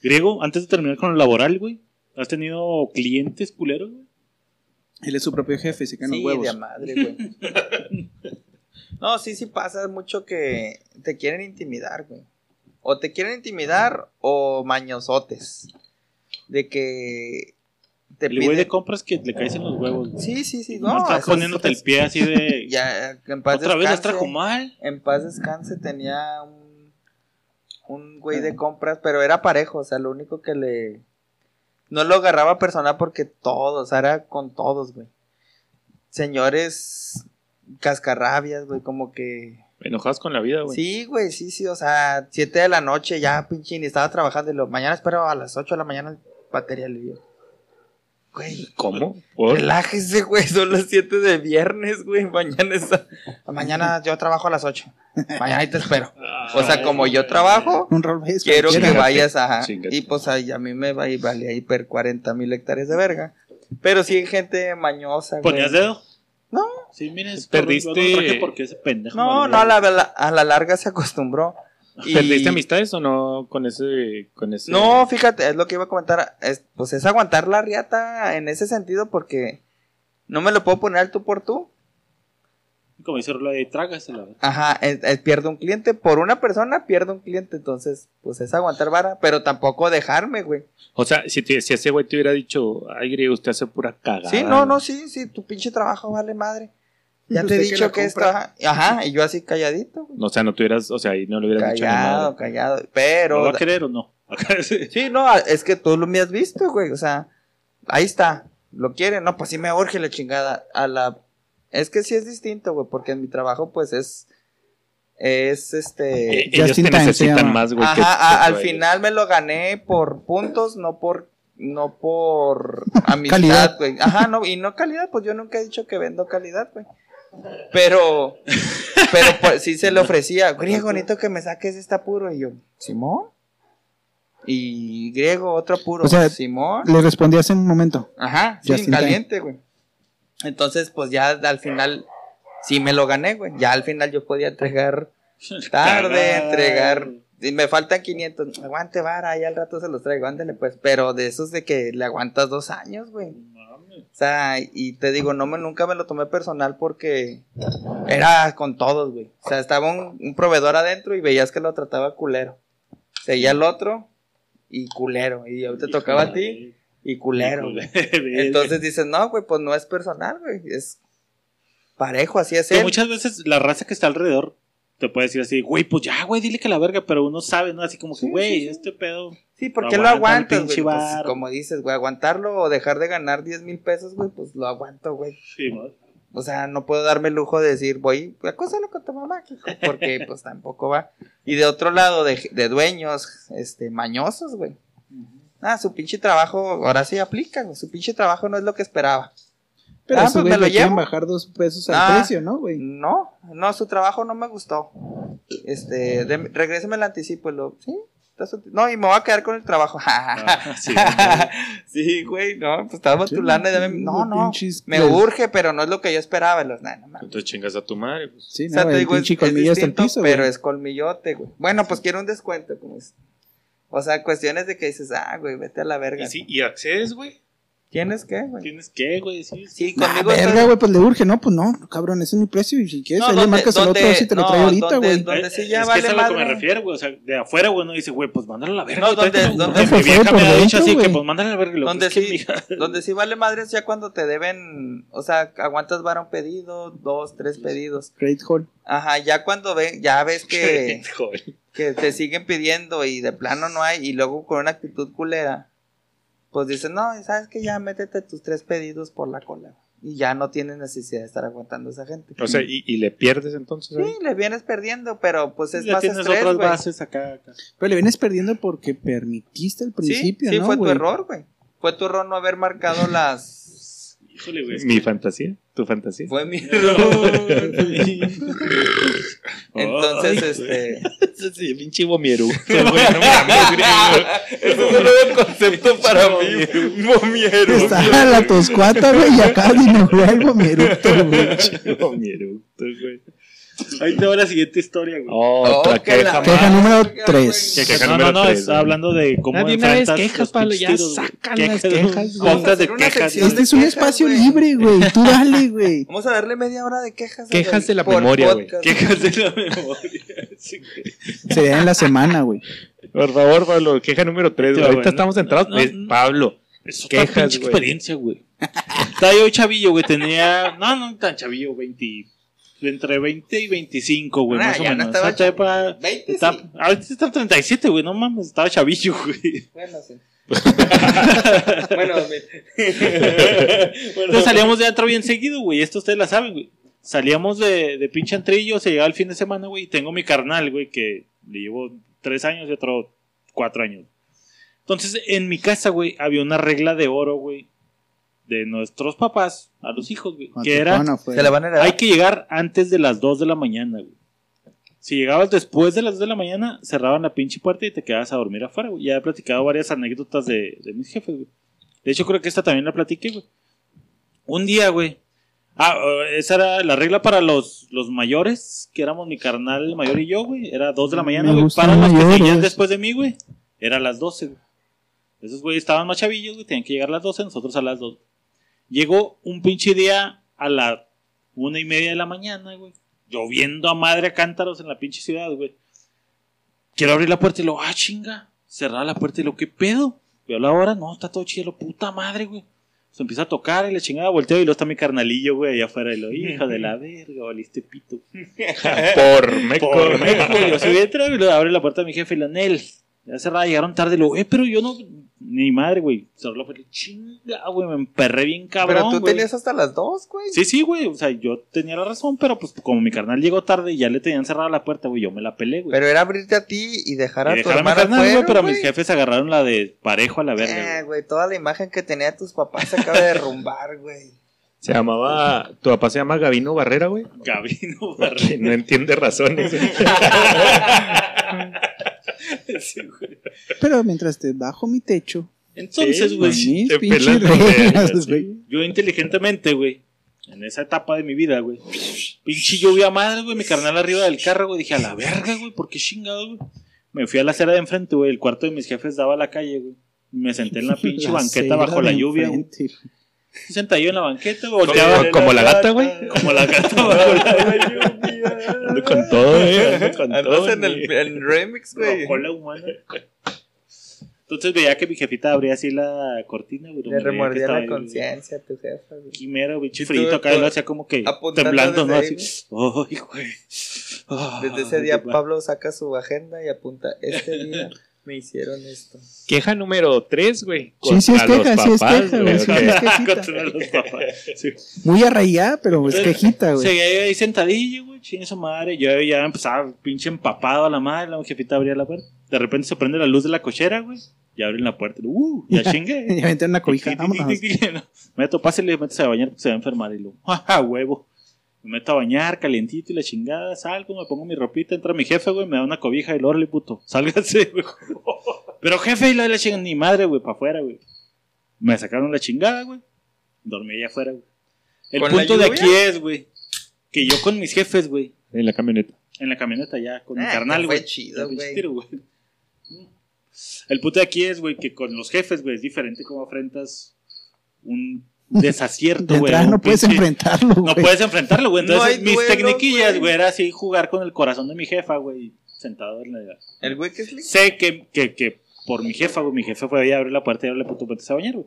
S4: Griego, antes de terminar con lo laboral, güey. ¿Has tenido clientes culeros, güey?
S2: Él es su propio jefe, se caen
S3: Sí,
S2: los huevos.
S3: de madre, güey. [LAUGHS] No, sí, sí pasa mucho que te quieren intimidar, güey. O te quieren intimidar o mañosotes. De que te
S4: El güey de compras que le caes en los huevos. güey.
S3: Sí, sí, sí.
S4: No,
S3: No,
S4: estás
S3: eso
S4: poniéndote
S3: es-
S4: el pie así de. [LAUGHS]
S3: Ya, en paz
S4: Otra vez las trajo mal.
S3: En paz descanse tenía un, un güey de compras, pero era parejo, o sea, lo único que le... No lo agarraba personal porque todos, o sea, era con todos, güey. Señores cascarrabias, güey, como que...
S5: Enojados con la vida, güey.
S3: Sí, güey, sí, sí, o sea, 7 de la noche ya, pinche, ni estaba trabajando y lo, mañana espero a las 8 de la mañana el batería le dio. Güey,
S5: ¿Cómo? ¿Por?
S3: relájese, güey, son las 7 de viernes, güey, mañana está... Mañana yo trabajo a las 8. Mañana ahí te espero. O sea, como yo trabajo,
S2: Un es
S3: quiero que vayas a... Y pues ahí a mí me va y vale hiper 40 mil hectáreas de verga. Pero sí hay gente mañosa, güey.
S4: ¿Ponías dedo?
S3: No.
S4: Sí, miren,
S5: Perdiste-
S4: traje porque ese pendejo.
S3: No, no, a la, a la larga se acostumbró. [LAUGHS] Y-
S5: ¿Perdiste amistades o no con ese, con ese?
S3: No, fíjate, es lo que iba a comentar. Es, pues es aguantar la riata en ese sentido porque no me lo puedo poner al tú por tú.
S4: Como dice Rulo, ahí trágasela.
S3: Ajá, es- es- pierdo un cliente. Por una persona pierdo un cliente. Entonces, pues es aguantar vara, pero tampoco dejarme, güey.
S5: O sea, si, te- si ese güey te hubiera dicho, ay, griego, usted hace pura cagada.
S3: Sí, no, no, sí, sí, tu pinche trabajo vale madre. Ya [LAUGHS] te he
S2: que
S3: dicho
S2: la
S3: que esto. Ajá, Ajá, y yo así calladito, güey.
S5: O sea, no tuvieras, o sea, ahí no le hubieras dicho
S3: Callado,
S5: nada.
S3: callado.
S4: ¿Lo
S3: Pero.
S4: va a querer o no? [LAUGHS] Sí.
S3: No, es que tú lo me has visto, güey. O sea, ahí está. ¿Lo quiere? No, pues sí me urge la chingada. A la. Es que sí es distinto, güey, porque en mi trabajo, pues es. Es este.
S5: Eh, ellos te necesitan más, güey.
S3: Ajá,
S5: que-
S3: a-
S5: que
S3: al final me lo gané por puntos, no por. No por [LAUGHS] amistad,
S2: Calidad.
S3: güey. Ajá, no, y no calidad, pues yo nunca he dicho que vendo calidad, güey. Pero. Pero pues, sí se le ofrecía, griego, bonito que me saques este apuro. Y yo, Simón. Y griego, otro apuro.
S2: O sea,
S3: Simón.
S2: Le respondí hace un momento.
S3: Ajá, sí, caliente, güey. Entonces, pues ya al final sí me lo gané, güey. Ya al final yo podía entregar [LAUGHS] tarde, entregar. Y me faltan 500. Aguante, vara, ya al rato se los traigo, ándale, pues. Pero de esos de que le aguantas dos años, güey. O sea, y te digo, no me, nunca me lo tomé personal porque era con todos, güey. O sea, estaba un, un proveedor adentro y veías que lo trataba culero. Seguía el otro y culero. Y ahorita tocaba a ti y culero, güey. [LAUGHS] Entonces dices, no, güey, pues no es personal, güey. Es parejo, así es
S4: Que
S3: él.
S4: muchas veces la raza que está alrededor te puede decir así, güey, pues ya, güey, dile que la verga, pero uno sabe, ¿no? Así como que,
S3: Sí,
S4: güey,
S3: sí, sí.
S4: este pedo.
S3: Sí, porque lo
S4: Aguanta el
S3: aguantas,
S4: pinche
S3: güey. Pues, como dices, güey, aguantarlo o dejar de ganar 10 mil pesos, güey, pues lo aguanto, güey.
S4: Sí, ¿no?
S3: O sea, no puedo darme el lujo de decir, voy, acósalo con tu mamá, hijo, [LAUGHS] porque pues tampoco va. Y de otro lado, de, de dueños, este, mañosos, güey. Ah, su pinche trabajo, ahora sí aplica, güey. Su pinche trabajo no es lo que esperaba.
S2: Pero
S3: Ah, pues
S2: vez
S3: me lo llevo.
S2: bajar dos pesos al
S3: Ah.
S2: precio, ¿no, güey?
S3: No, no, su trabajo no me gustó. Este, de, regréseme el anticipo. y Lo, sí, no, y me voy a quedar con el trabajo. [LAUGHS]
S4: Ah, sí,
S3: sí, güey, no, pues estaba
S2: Sí,
S3: tu lana. y dame-
S2: sí,
S3: no, no,
S2: pinches-
S3: me urge, pero no es lo que yo esperaba. Los, nah, no.
S5: Entonces chingas a tu madre. Pues.
S2: Sí,
S3: O
S2: no,
S3: sea, te
S2: el
S3: digo, es, es distinto,
S2: piso,
S3: pero
S2: güey.
S3: es colmillote, güey. Bueno, pues quiero un descuento, como es. O sea, cuestiones de que dices, ah, güey, vete a la verga.
S5: Y, sí, y accedes, güey.
S3: ¿Tienes qué, güey?
S4: ¿Tienes qué, güey? Sí,
S3: Sí,
S2: Nah,
S3: conmigo
S2: verga, güey, pues le urge, ¿no? Pues no, cabrón, ese es mi precio. Y si quieres,
S3: No,
S2: ahí le marcas al otro si te lo
S3: no,
S2: trae ahorita, güey.
S3: donde sí ya
S4: es
S3: vale
S4: que es a lo que me
S3: madre.
S4: refiero, güey. O sea, de afuera, güey, no dice, güey, pues mándale a la verga.
S3: No, donde- donde-
S4: Mi vieja me ha dicho así, que
S2: güey.
S4: pues mándale a la verga. y lo
S3: Donde sí, [LAUGHS] donde sí vale madre es ya cuando te deben, o sea, aguantas vara un pedido, dos, tres pedidos.
S2: Great Hall.
S3: Ajá, ya cuando ve, ya ves que, que te siguen pidiendo y de plano no hay, y luego con una actitud culera, pues dicen, no, sabes que ya métete tus tres pedidos por la cola. Y ya no tienes necesidad de estar aguantando a esa gente.
S5: O sea, y, y le pierdes entonces. ahí?
S3: Sí, le vienes perdiendo, pero pues es
S4: ya
S3: más
S4: tienes
S3: estrés,
S4: otras bases acá. acá.
S2: Pero le vienes perdiendo porque permitiste al
S3: Sí,
S2: principio,
S3: sí,
S2: ¿no,
S3: fue tu error, güey. Fue tu error no haber marcado las...
S4: Híjole, güey.
S5: Mi
S4: que-
S5: fantasía. Tu fantasía.
S3: Fue mi. [LAUGHS] Entonces,
S4: Ay,
S3: este...
S5: Sí, pinche bomieru. [LAUGHS]
S3: Eso es un nuevo concepto para mí. Momiero.
S2: Está la toscuata, güey, y acá dime, güey, algo mieruto, güey.
S5: Bomieructo, güey.
S4: Ahí te va la siguiente historia, güey.
S5: Otra
S3: Oh, que
S5: queja.
S2: Queja
S5: más.
S2: número
S3: verga,
S2: tres.
S3: güey.
S5: Que queja
S4: no, no,
S5: número
S4: no,
S5: tres,
S4: estaba
S5: güey.
S4: hablando de cómo
S5: de una vez
S4: enfrentas
S5: quejas,
S4: los
S5: Pablo, ya
S4: güey.
S5: sacan las
S4: Quejas, güey. Podcast de quejas.
S2: Este es un
S3: quejas,
S2: espacio
S3: güey.
S2: libre, güey. Tú dale, güey.
S3: Vamos a darle media hora de quejas.
S5: Quejas
S3: güey,
S5: de la memoria, güey.
S4: Quejas de la memoria. Güey.
S2: Sería en la semana, güey.
S5: Por favor, Pablo, queja número 3.
S4: Sí,
S5: Ahorita
S4: güey.
S5: estamos entrados.
S4: No, no.
S5: Pablo,
S4: Es otra
S5: Quejas,
S4: pinche
S5: güey.
S4: experiencia, güey. Estaba yo chavillo, güey. Tenía. No, no tan chavillo, 20. Entre 20 y 25, güey,
S3: Nah,
S4: más o
S3: ya no
S4: menos.
S3: estaba
S4: Esa etapa-
S3: 20
S4: está-
S3: sí.
S4: Ahorita está 37, güey. No mames, estaba chavillo, [LAUGHS] güey.
S3: Bueno, sí. [LAUGHS] [LAUGHS] bueno,
S4: Entonces salíamos de antro bien seguido, güey. Esto ustedes la saben, güey. Salíamos de, de pinche antrillo, se llegaba el fin de semana, güey. Y tengo mi carnal, güey, que le llevo tres años y otro cuatro años. Entonces, en mi casa, güey, había una regla de oro, güey, de nuestros papás a los hijos, güey. Que era,
S3: se la van a
S4: hay que llegar antes de las 2 de la mañana, güey. Si llegabas después de las 2 de la mañana, cerraban la pinche puerta y te quedabas a dormir afuera, güey. Ya he platicado varias anécdotas de, de mis jefes, güey. De hecho, creo que esta también la platiqué, güey. Un día, güey. Ah, eh, esa era la regla para los, los mayores, que éramos mi carnal el mayor y yo, güey. Era 2 de la mañana,
S2: Me
S4: güey. Para los que seguían después de mí, güey, era las 12, güey. Esos güeyes estaban más chavillos, güey. Tenían que llegar a las 12, nosotros a las 2. Llegó un pinche día a las una y media de la mañana, güey. Lloviendo a madre a cántaros en la pinche ciudad, güey. Quiero abrir la puerta y lo, ah, chinga. Cerrar la puerta y lo, ¿qué pedo? Veo la hora, no, está todo chido, puta madre, güey. Se empieza a tocar y la chingada volteo y luego está mi carnalillo, güey, allá afuera. Y lo, hija de la [LAUGHS] verga, valiste pito. [LAUGHS]
S5: por meco.
S4: Por meco. Yo subí entro y le abre la puerta a mi jefe y la Nel. Ya cerrada, llegaron tarde. Y lo, eh, pero yo no. Ni madre, güey. La puerta. Chinga, güey. Me emperré bien cabrón.
S3: Pero tú
S4: güey.
S3: tenías hasta las dos, güey.
S4: Sí, sí, güey. O sea, yo tenía la razón, pero pues como mi carnal llegó tarde y ya le tenían cerrada la puerta, güey, yo me la pelé, güey.
S3: Pero era abrirte a ti y dejar a
S4: Y
S3: tu
S4: dejar a mi
S3: hermana
S4: carnal, güey, pero
S3: güey.
S4: mis jefes agarraron la de parejo a la verga,
S3: Eh,
S4: güey.
S3: toda la imagen que tenía de tus papás se acaba de derrumbar, güey.
S5: Se llamaba. Tu papá se llama Gavino Barrera, güey.
S4: Gabino
S5: Que
S4: Barrera.
S5: no entiende razones. [LAUGHS] [LAUGHS]
S4: Sí, güey.
S2: Pero mientras te bajo mi techo,
S4: Entonces,
S5: Sí,
S4: güey,
S5: te pelas
S2: güey.
S4: yo inteligentemente, güey, en esa etapa de mi vida, güey, pinche lluvia madre, güey, mi carnal arriba del carro, güey, dije, a la verga, güey, ¿por qué chingado, güey? Me fui a la acera de enfrente, güey, el cuarto de mis jefes daba a la calle, güey. Me senté en la [LAUGHS] pinche
S2: La
S4: banqueta bajo la lluvia, güey.
S2: Güey.
S4: Sentadillo en la banqueta, güey, volteaba
S5: Como, como la gata, güey.
S4: como la gata bajo la [LAUGHS]
S5: Ando con todo, güey. Ando con todo.
S3: En el,
S5: güey.
S3: el remix, güey.
S4: bajo la humana. Entonces veía que mi jefita abría así la cortina, güey.
S3: Le remordía la conciencia a tu jefa, güey.
S4: Quimero, bicho frito, acá lo hacía como que temblando, ¿no? Así, ay, güey.
S3: Desde ese día Pablo saca su agenda y apunta este día Me hicieron esto.
S5: Queja número 3, güey.
S2: Sí, sí es queja, sí es queja, güey, sí
S5: ok.
S2: es quejita.
S4: Contra los papás. Sí.
S2: Muy arraigada, pero es quejita, güey.
S4: Seguía ahí sentadillo, güey, chingue su madre. Yo ya empezaba pinche empapado a la madre, la jefita abría la puerta. De repente se prende la luz de la cochera, güey. Y abren la puerta. Uh, ya [LAUGHS] chingue. [LAUGHS]
S2: Y aventé una cobija. [LAUGHS] Vámonos.
S4: Meto, pásale, métese a bañar porque se va a enfermar. Y luego, ¡ja, huevo! Me meto a bañar, calientito y la chingada. Salgo, me pongo mi ropita. Entra mi jefe, güey, me da una cobija y lo puto. [LAUGHS] Sálgase, güey. Pero jefe, y la la chingada, ni madre, güey, para afuera, güey. Me sacaron la chingada, güey. Dormí allá afuera, güey. El
S3: ¿Con la
S4: punto de aquí es, güey, que yo con mis jefes, güey,
S5: En la camioneta.
S4: en la camioneta ya, con mi
S3: Ah,
S4: carnal,
S3: fue
S4: güey.
S3: chido, güey.
S4: El punto de aquí es, güey, que con los jefes, güey, es diferente cómo afrentas un desacierto,
S2: De
S4: güey. un
S2: no puedes
S4: pinche-
S2: enfrentarlo, güey.
S4: No puedes enfrentarlo, güey.
S3: No
S4: Entonces,
S3: hay
S4: mis
S3: duelos,
S4: tecniquillas,
S3: güey.
S4: era así jugar con el corazón de mi jefa, güey, sentado en la...
S3: El güey que es
S4: Sé que, que, que por mi jefa, güey, mi jefe fue ahí a abrir la puerta y darle puto puente a bañar, güey.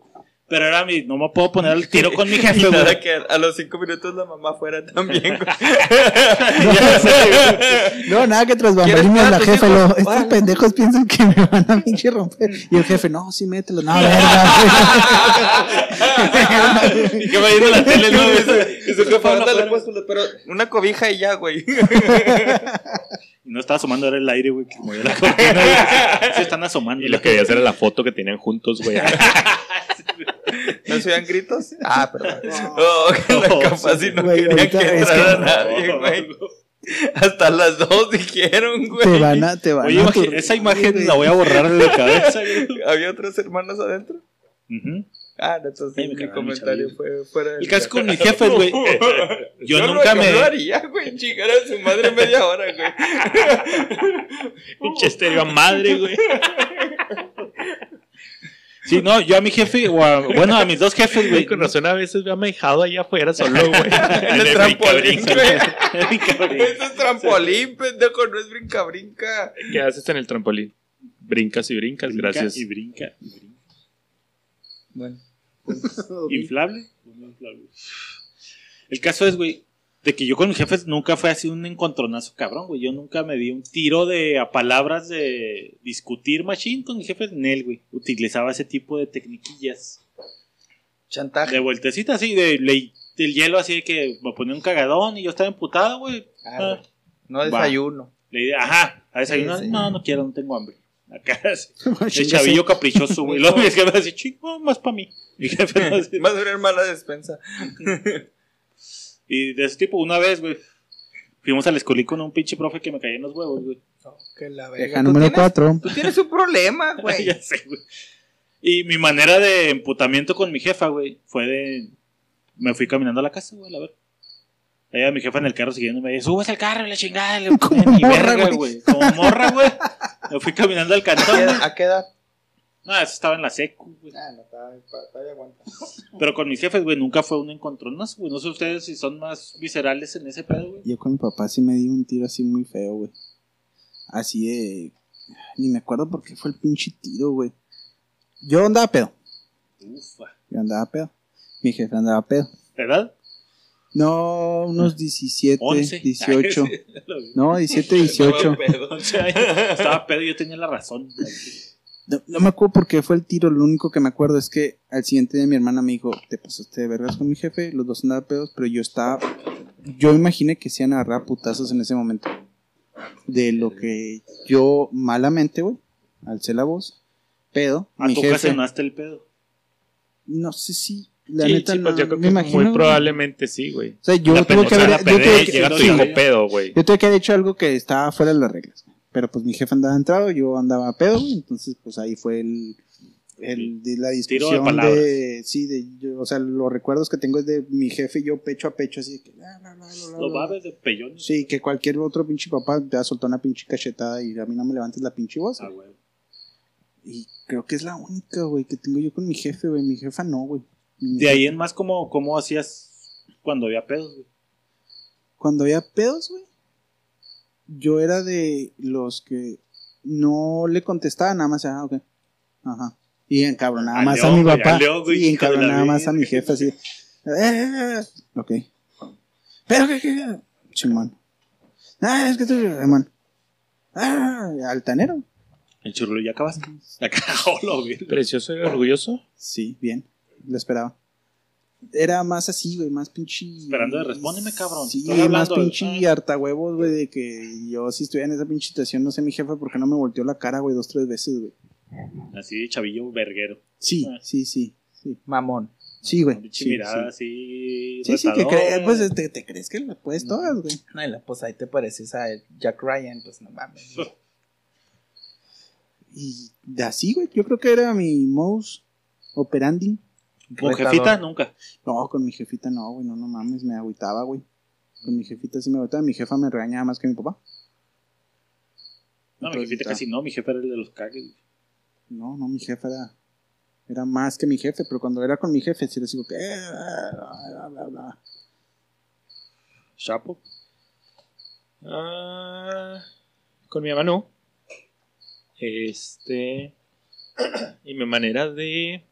S4: Pero era mi, no me puedo poner al [LAUGHS] tiro con mi jefe, güey.
S3: que a los cinco minutos la mamá fuera también, [LAUGHS] güey. [LAUGHS]
S4: Ya sé, güey.
S2: No, nada que tras
S3: ¿Quieres
S2: bambalinas la jefa, lo, estos pendejos piensan que me van a pinche romper. Y el jefe, no, sí, mételo. No, verga.
S4: Y [LAUGHS] que va yendo la tele, ¿no?
S3: Y su jefa,
S4: Ándale,
S3: ándale,
S4: pues,
S3: pues, pero una cobija y ya, güey.
S4: Y [LAUGHS] no estaba asomando, era el aire, güey, que movía la cortina. Se están asomando.
S5: Y lo que quería hacer era la foto que tenían juntos, güey. [LAUGHS]
S3: ¿No se oían gritos? Ah, pero. Oh, que la
S4: No,
S3: capaz
S4: sí,
S3: no
S2: güey, ahorita
S3: que
S2: es
S3: entrara
S2: que-
S3: nadie, güey. Hasta las dos dijeron, güey.
S2: Te van a, te van
S4: Oye,
S2: a
S4: esa imagen
S2: güey.
S4: la voy a borrar de la cabeza, güey.
S3: ¿Había otros hermanos adentro?
S4: Ujú.
S3: Ah, no, entonces
S4: me
S3: mi
S4: cagaron,
S3: comentario
S4: mi
S3: fue fuera del
S4: El caso con mis jefes, güey. [LAUGHS] Yo,
S3: Yo,
S4: nunca
S3: no,
S4: me.
S3: Yo lo haría, güey. Chingar a su madre media hora, güey. [LAUGHS]
S5: Pinche estéreo a madre, güey.
S4: Sí, no, yo a mi jefe, o a, bueno, a mis dos jefes, güey.
S5: Con razón a veces me ha manejado allá afuera solo, güey. [LAUGHS]
S3: En el trampolín,
S5: brinca,
S3: güey. Eso es trampolín, pendejo. No es brinca-brinca.
S5: ¿Qué haces en el trampolín? Brincas y brincas,
S4: Brinca
S5: gracias.
S4: Y brinca. y brinca.
S3: Bueno. [LAUGHS]
S4: ¿Inflable? El caso es, güey, de que yo con mis jefes nunca fue así un encontronazo cabrón, güey. Yo nunca me di un tiro de a palabras de discutir machine con mis jefes. Nel, güey. Utilizaba ese tipo de tecniquillas.
S3: Chantaje.
S4: De vueltecita así, de ley del hielo así de que me ponía un cagadón y yo estaba emputado, güey.
S3: Ah,
S4: Ah,
S3: No desayuno.
S4: le dije, ajá, a.
S3: Sí, sí.
S4: No, no quiero, no tengo hambre. Acá, [LAUGHS] el chavillo caprichoso, güey. Luego mi jefe así, chingo, más para mí. Mi jefe. [LAUGHS]
S3: Va a durar mala despensa.
S4: Y de ese tipo, una vez, güey, fuimos al escolí con un pinche profe que me caía en los huevos, güey.
S3: que la
S2: Queja número 4.
S3: Tú tienes un problema, [LAUGHS] güey.
S4: ya sé, güey. Y mi manera de emputamiento con mi jefa, güey, fue de. Me fui caminando a la casa, güey, a ver. Ella, mi jefa en el carro siguiéndome, me dice, subes al carro, la chingada, le [LAUGHS]
S2: Como morra,
S4: verga,
S2: güey.
S4: güey. Como morra, güey. Me fui caminando al
S3: ¿A qué
S4: cantón,
S3: ¿A qué edad?
S4: No, eso estaba en la secu, güey.
S3: Ah, no, todavía todavía aguanta. [LAUGHS]
S4: Pero con mis jefes, güey, nunca fue un encontronazo, güey. No sé ustedes si son más viscerales en ese pedo, güey.
S2: Yo con mi papá sí me di un tiro así muy feo, güey. Así de. Ni me acuerdo por qué fue el pinche tiro, güey. Yo andaba pedo.
S4: Ufa.
S2: Yo andaba pedo. Mi jefe andaba pedo.
S4: ¿Verdad?
S2: No, unos 17,
S4: 11.
S2: 18.
S4: Ay, sí, lo vi.
S2: No, 17, 18.
S3: Pedo.
S4: 11 años. Estaba pedo y yo tenía la razón.
S2: No, no me acuerdo por qué fue el tiro. Lo único que me acuerdo es que al siguiente día mi hermana me dijo: Te pasaste de vergas con mi jefe. Los dos andaban pedos, pero yo estaba. Yo imaginé que se iban a agarrar putazos en ese momento. De lo que yo malamente, güey, alcé la voz. Pedo.
S4: A
S2: mi
S4: tu
S2: jefe.
S4: el pedo.
S2: No sé si. La
S5: sí,
S2: neta,
S5: sí, pues
S2: no,
S5: yo creo
S2: me
S5: que
S2: imagino.
S5: muy probablemente sí, güey.
S2: O sea, yo
S5: La
S2: tuve que haber. sí,
S5: pedo, güey.
S2: yo tuve que haber hecho algo que estaba fuera de las reglas. güey. Pero pues mi jefe andaba entrado, yo andaba pedo, güey. Entonces, pues ahí fue el. el de la
S4: Tiro de
S2: discusión de, sí de yo, o sea los recuerdos que tengo es de mi jefe y yo pecho a pecho así de que
S4: Los
S2: bla.
S4: babes de pellón.
S2: sí que cualquier otro pinche papá te va a soltar una pinche cachetada y a mí no me levantes la pinche voz
S4: Ah,
S2: güey. y creo que es la única güey que tengo yo con mi jefe güey mi jefa no güey
S4: De ahí en más, ¿cómo, cómo hacías cuando había pedos, güey?
S2: cuando había pedos, güey, yo era de los que no le contestaba nada más, ah, ok, ajá. Y encabronaba más a mi
S4: güey,
S2: papá.
S4: león, güey,
S2: y encabronaba más a mi jefe así. "Eh, eh, eh, ok. Pero que, que, chimón. Ah, es que tú, hermano. Ah, altanero.
S4: El churro, ¿ya acabaste? [LAUGHS] Acá, lo vi.
S5: Precioso y orgulloso.
S2: Sí, bien. Lo esperaba. Era más así, güey, más pinche.
S4: Esperando de respóndeme, cabrón.
S2: Sí,
S4: Estoy
S2: más pinche
S4: ah.
S2: harta huevos, güey, de que yo si estuviera en esa pinche situación, no sé, mi jefe, ¿por qué no me volteó la cara, güey, dos, tres veces, güey?
S4: Así de chavillo verguero.
S2: Sí,
S4: Ah.
S2: sí, sí, sí.
S3: Mamón.
S2: Sí, güey.
S4: Pinche
S2: Sí,
S4: mirada
S2: sí.
S4: así.
S2: Sí, sí, que crees, pues te, te crees que las puedes todas, güey.
S3: No, y la- pues ahí te pareces a Jack Ryan, pues no mames. [LAUGHS]
S2: Y así, güey, yo creo que era mi mouse operandi.
S4: Con
S3: Retador.
S4: jefita, nunca.
S2: No, con mi jefita no, güey, no, no mames, me agüitaba, güey. Con mi jefita sí me agüitaba, mi jefa me regañaba más que mi papá.
S4: No, mi jefita
S2: está-
S4: casi no. Mi jefe era el de los cagues.
S2: No, no, mi jefe era, era más que mi jefe, pero cuando era con mi jefe sí les digo que... bla, bla, bla.
S4: Chapo.
S5: Ah, con mi mamá no. Este. [CLEARS THROAT] Y mi manera de.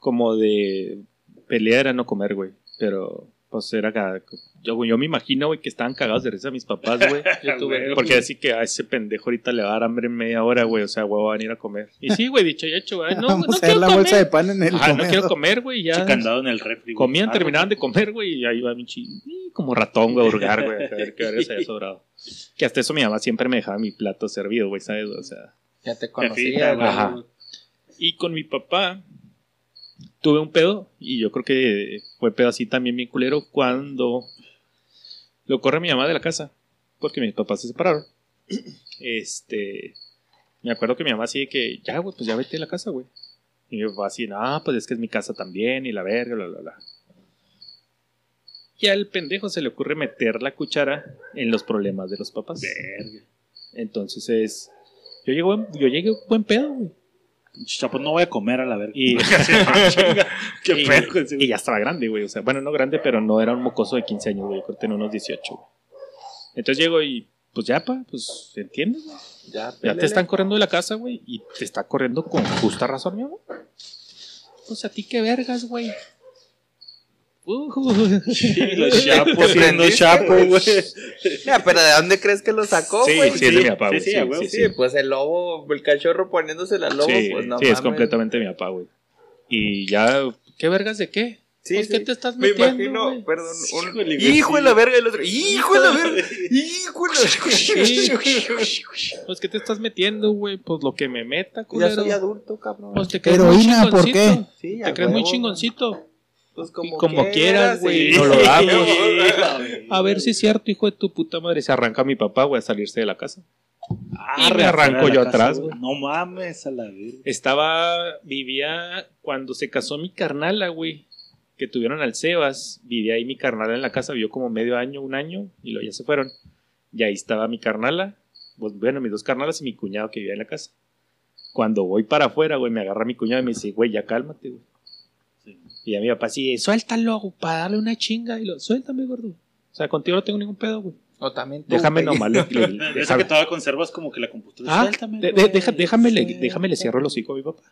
S5: Como de pelear era no comer, güey. Pero, pues era. ca- Yo, yo me imagino, güey, que estaban cagados de risa mis papás, [LAUGHS] güey.
S3: Yo tuve-
S5: Porque así que a ese pendejo ahorita le va a dar hambre en media hora, güey. O sea, güey, van a ir a comer. Y sí, güey, dicho y hecho, güey. No,
S2: Vamos
S5: no
S2: a
S5: quiero
S2: la
S5: comer.
S2: bolsa de pan en el
S5: Ajá, no quiero comer, güey. Ya.
S4: Pinche candado en el refri.
S5: Comían,
S4: Ah,
S5: terminaban de comer, güey, y ahí va mi chi, y como ratón, güey, a hurgar, güey, a ver qué verga se había sobrado. Que hasta eso mi mamá siempre me dejaba mi plato servido, güey, ¿sabes? O sea.
S3: Ya te conocía, güey.
S5: Ajá. Y con mi papá tuve un pedo, y yo creo que fue pedo así también bien culero, cuando lo corre mi mamá de la casa, porque mis papás se separaron. [CLEARS THROAT] Este. Me acuerdo que mi mamá así de que, ya, güey, pues ya vete de la casa, güey. Y mi papá así, no, pues es que es mi casa también, y la verga, bla, bla, bla. Y al pendejo se le ocurre meter la cuchara en los problemas de los papás.
S4: Verga.
S5: Entonces es. Yo llego, yo llegué buen pedo, güey.
S4: Chapo, no voy a comer a la verga.
S5: Y, [LAUGHS]
S4: Qué
S5: y-
S4: ese
S5: y ya estaba grande, güey. O sea, bueno, no grande, pero no era un mocoso de 15 años, güey. Yo creo que tenía unos 18, güey. Entonces llego y, pues ya, pa, pues, ¿entiendes, güey?
S3: Ya,
S5: Ya te están corriendo de la casa, güey, y te está corriendo con justa razón, mi amor. Pues a ti qué vergas, güey. Uh, [LAUGHS]
S4: Los chapos siendo chapo,
S3: güey. Ya, pero ¿de dónde crees que lo sacó,
S5: Sí,
S3: güey?
S5: sí, es de mi papá,
S4: sí,
S5: güey.
S4: sí,
S5: Sí, sí,
S3: Sí,
S5: sí.
S3: pues el lobo, el cachorro poniéndose al lobo,
S5: Sí,
S3: pues no
S5: sí, es
S3: mames.
S5: completamente mi papá, güey. Y ya, ¿qué vergas de qué?
S3: Sí,
S5: pues,
S3: sí.
S5: ¿qué te estás
S3: Me
S5: metiendo,
S3: imagino,
S5: güey?
S3: perdón, un hijo de
S4: sí.
S3: la verga y el otro, hijo de la verga, [LAUGHS] hijo de la
S5: Sí.
S3: verga.
S5: Pues, ¿qué te estás metiendo, güey? Pues lo que me meta,
S3: Ya
S5: culero.
S3: soy adulto, cabrón.
S5: Pues te crees muy
S2: Heroína, ¿por
S5: chingoncito.
S3: Sí,
S5: Te crees muy
S3: huevo.
S5: chingoncito.
S3: Pues
S5: Y como quieras, güey, no lo damos. A ver si es cierto, hijo de tu puta madre. Se arranca mi papá, güey, a salirse de la casa.
S4: Ah,
S5: Y me arranco yo
S4: casa,
S5: atrás, güey.
S4: No mames a la verga.
S5: Estaba, vivía, cuando se casó mi carnala, güey, que tuvieron al Sebas, vivía ahí mi carnala en la casa, vivió como medio año, un año, y luego ya se fueron. Y ahí estaba mi carnala, pues bueno, mis dos carnalas y mi cuñado que vivía en la casa. Cuando voy para afuera, güey, me agarra mi cuñado y me dice, güey, ya cálmate, güey.
S4: Sí.
S5: Y a mi papá así, suéltalo, para darle una chinga, y lo, suéltame, gordo. O sea, contigo no tengo ningún pedo, güey.
S3: O también tú,
S5: Déjame nomás. le- le- [LAUGHS]
S4: Esa
S5: déjame-
S4: que todavía conservas como que la compostura.
S5: Ah,
S4: Suéltame,
S5: de- de- deja- déjame, le, déjame le cierro el hocico a mi papá.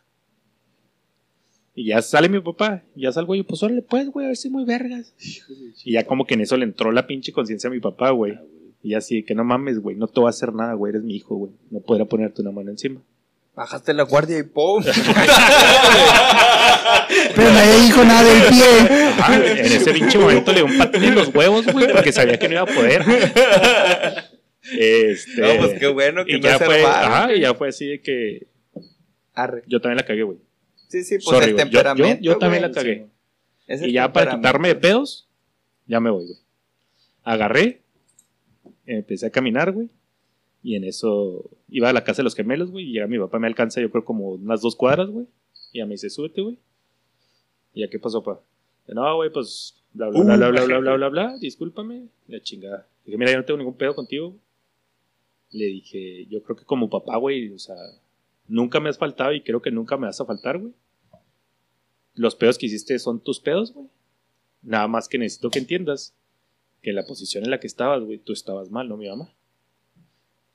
S5: Y ya sale mi papá, y ya salgo yo, pues órale, pues, güey, a ver si muy vergas. [LAUGHS] Y ya como que en eso le entró la pinche conciencia a mi papá, güey. Y así, que no mames, güey, no te voy a hacer nada, güey, eres mi hijo, güey. No podrá ponerte una mano encima.
S3: Bajaste la guardia y ¡pum! [LAUGHS]
S2: Pero nadie dijo nada del pie.
S5: Ajá, en ese pinche momento le dio un patín en los huevos, güey, porque sabía que no iba a poder. Este,
S3: No, pues qué bueno que
S5: y
S3: no
S5: ya
S3: se
S5: fue, ajá, y ya fue así de que
S3: Arre.
S5: yo también la cagué, güey.
S3: Sí, sí, pues
S5: Sorry,
S3: el
S5: güey. Yo- yo-
S3: temperamento,
S5: yo también
S3: güey.
S5: la cagué. Y ya para quitarme de pedos, ya me voy, güey. Agarré, empecé a caminar, güey. Y en eso iba a la casa de los gemelos, güey. Y llega mi papá, me alcanza, yo creo, como unas dos cuadras, güey. Y ya me dice, súbete, güey. ¿Y ya qué pasó, pa? No, güey, pues, bla, bla, bla, uh. bla, bla, bla, bla, bla, bla, discúlpame. La chingada. Dije, mira, yo no tengo ningún pedo contigo. Le dije, yo creo que como papá, güey, o sea, nunca me has faltado y creo que nunca me vas a faltar, güey. Los pedos que hiciste son tus pedos, güey. Nada más que necesito que entiendas que en la posición en la que estabas, güey, tú estabas mal, no mi mamá.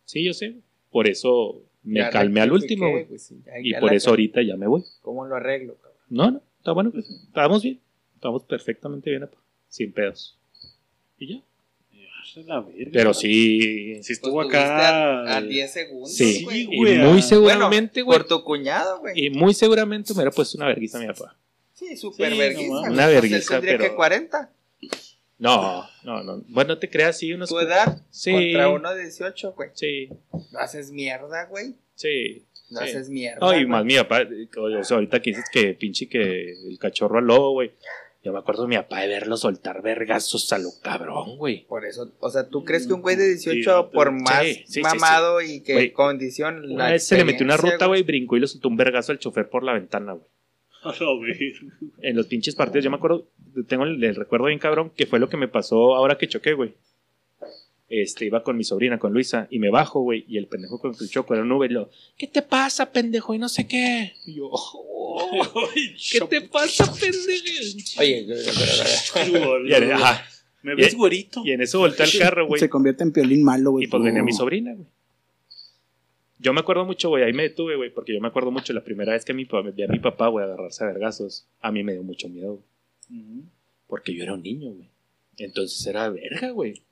S5: Sí, yo sé. Por eso me
S3: Ya
S5: calmé al
S3: rectifiqué,
S5: último, güey.
S3: pues,
S5: Y por eso ahorita ya me voy.
S3: ¿Cómo lo arreglo, cabrón?
S5: No, no, está bueno, pues. Estamos bien. Estamos perfectamente bien, apa. Sin pedos. Y ya.
S4: La verga.
S5: Pero sí.
S4: Sí
S3: Pues
S4: estuvo acá.
S3: a, a 10 segundos,
S5: Sí,
S3: güey.
S5: y muy seguramente, güey.
S3: Por tu cuñado, güey.
S5: y muy seguramente me hubiera puesto una vergüenza a mi papá.
S3: Sí, súper
S4: Sí, no.
S5: Una vergüenza,
S3: tendría
S5: pero-
S3: que 40.
S5: No, no, no. Bueno, no te creas, sí, unos.
S3: Tu edad
S5: Sí.
S3: contra uno de 18, güey.
S5: Sí,
S3: Lo haces mierda, güey.
S5: sí.
S3: Lo
S5: Sí.
S3: haces mierda.
S5: No, y
S3: güey.
S5: más mi papá, o sea, ahorita que dices que pinche que el cachorro al lobo, güey. Yo me acuerdo de mi papá de verlo soltar vergazos a lo cabrón, güey.
S3: Por eso, o sea, ¿tú crees que un güey de 18,
S4: Sí, no,
S3: por más
S5: sí, sí,
S3: mamado y que
S5: Güey,
S3: condición.
S5: Una
S3: la
S5: vez se le metió una ruta, güey, brincó y le soltó un vergazo al chofer por la ventana, güey. [LAUGHS]
S4: A la verga.
S5: En los pinches partidos, yo me acuerdo, tengo el, el recuerdo bien cabrón, que fue lo que me pasó ahora que choqué, güey. Este, iba con mi sobrina, con Luisa, y me bajo, güey, y el pendejo con el choco era un Uber, y lo, ¿qué te pasa, pendejo? Y no sé qué. Y yo, "Oh, ¿qué te pasa, pendejo?
S3: Oye,
S5: ajá,
S4: ¿Me ves güerito?
S5: y en eso volteó al carro, güey.
S2: Se convierte en piolín malo, güey.
S5: Y pues venía mi sobrina, güey. Yo me acuerdo mucho, güey, ahí me detuve, güey, porque yo me acuerdo mucho la primera vez que mi, vi a mi papá, güey, agarrarse a vergazos. A mí me dio mucho miedo, güey, porque yo era un niño, güey. Entonces era verga, güey.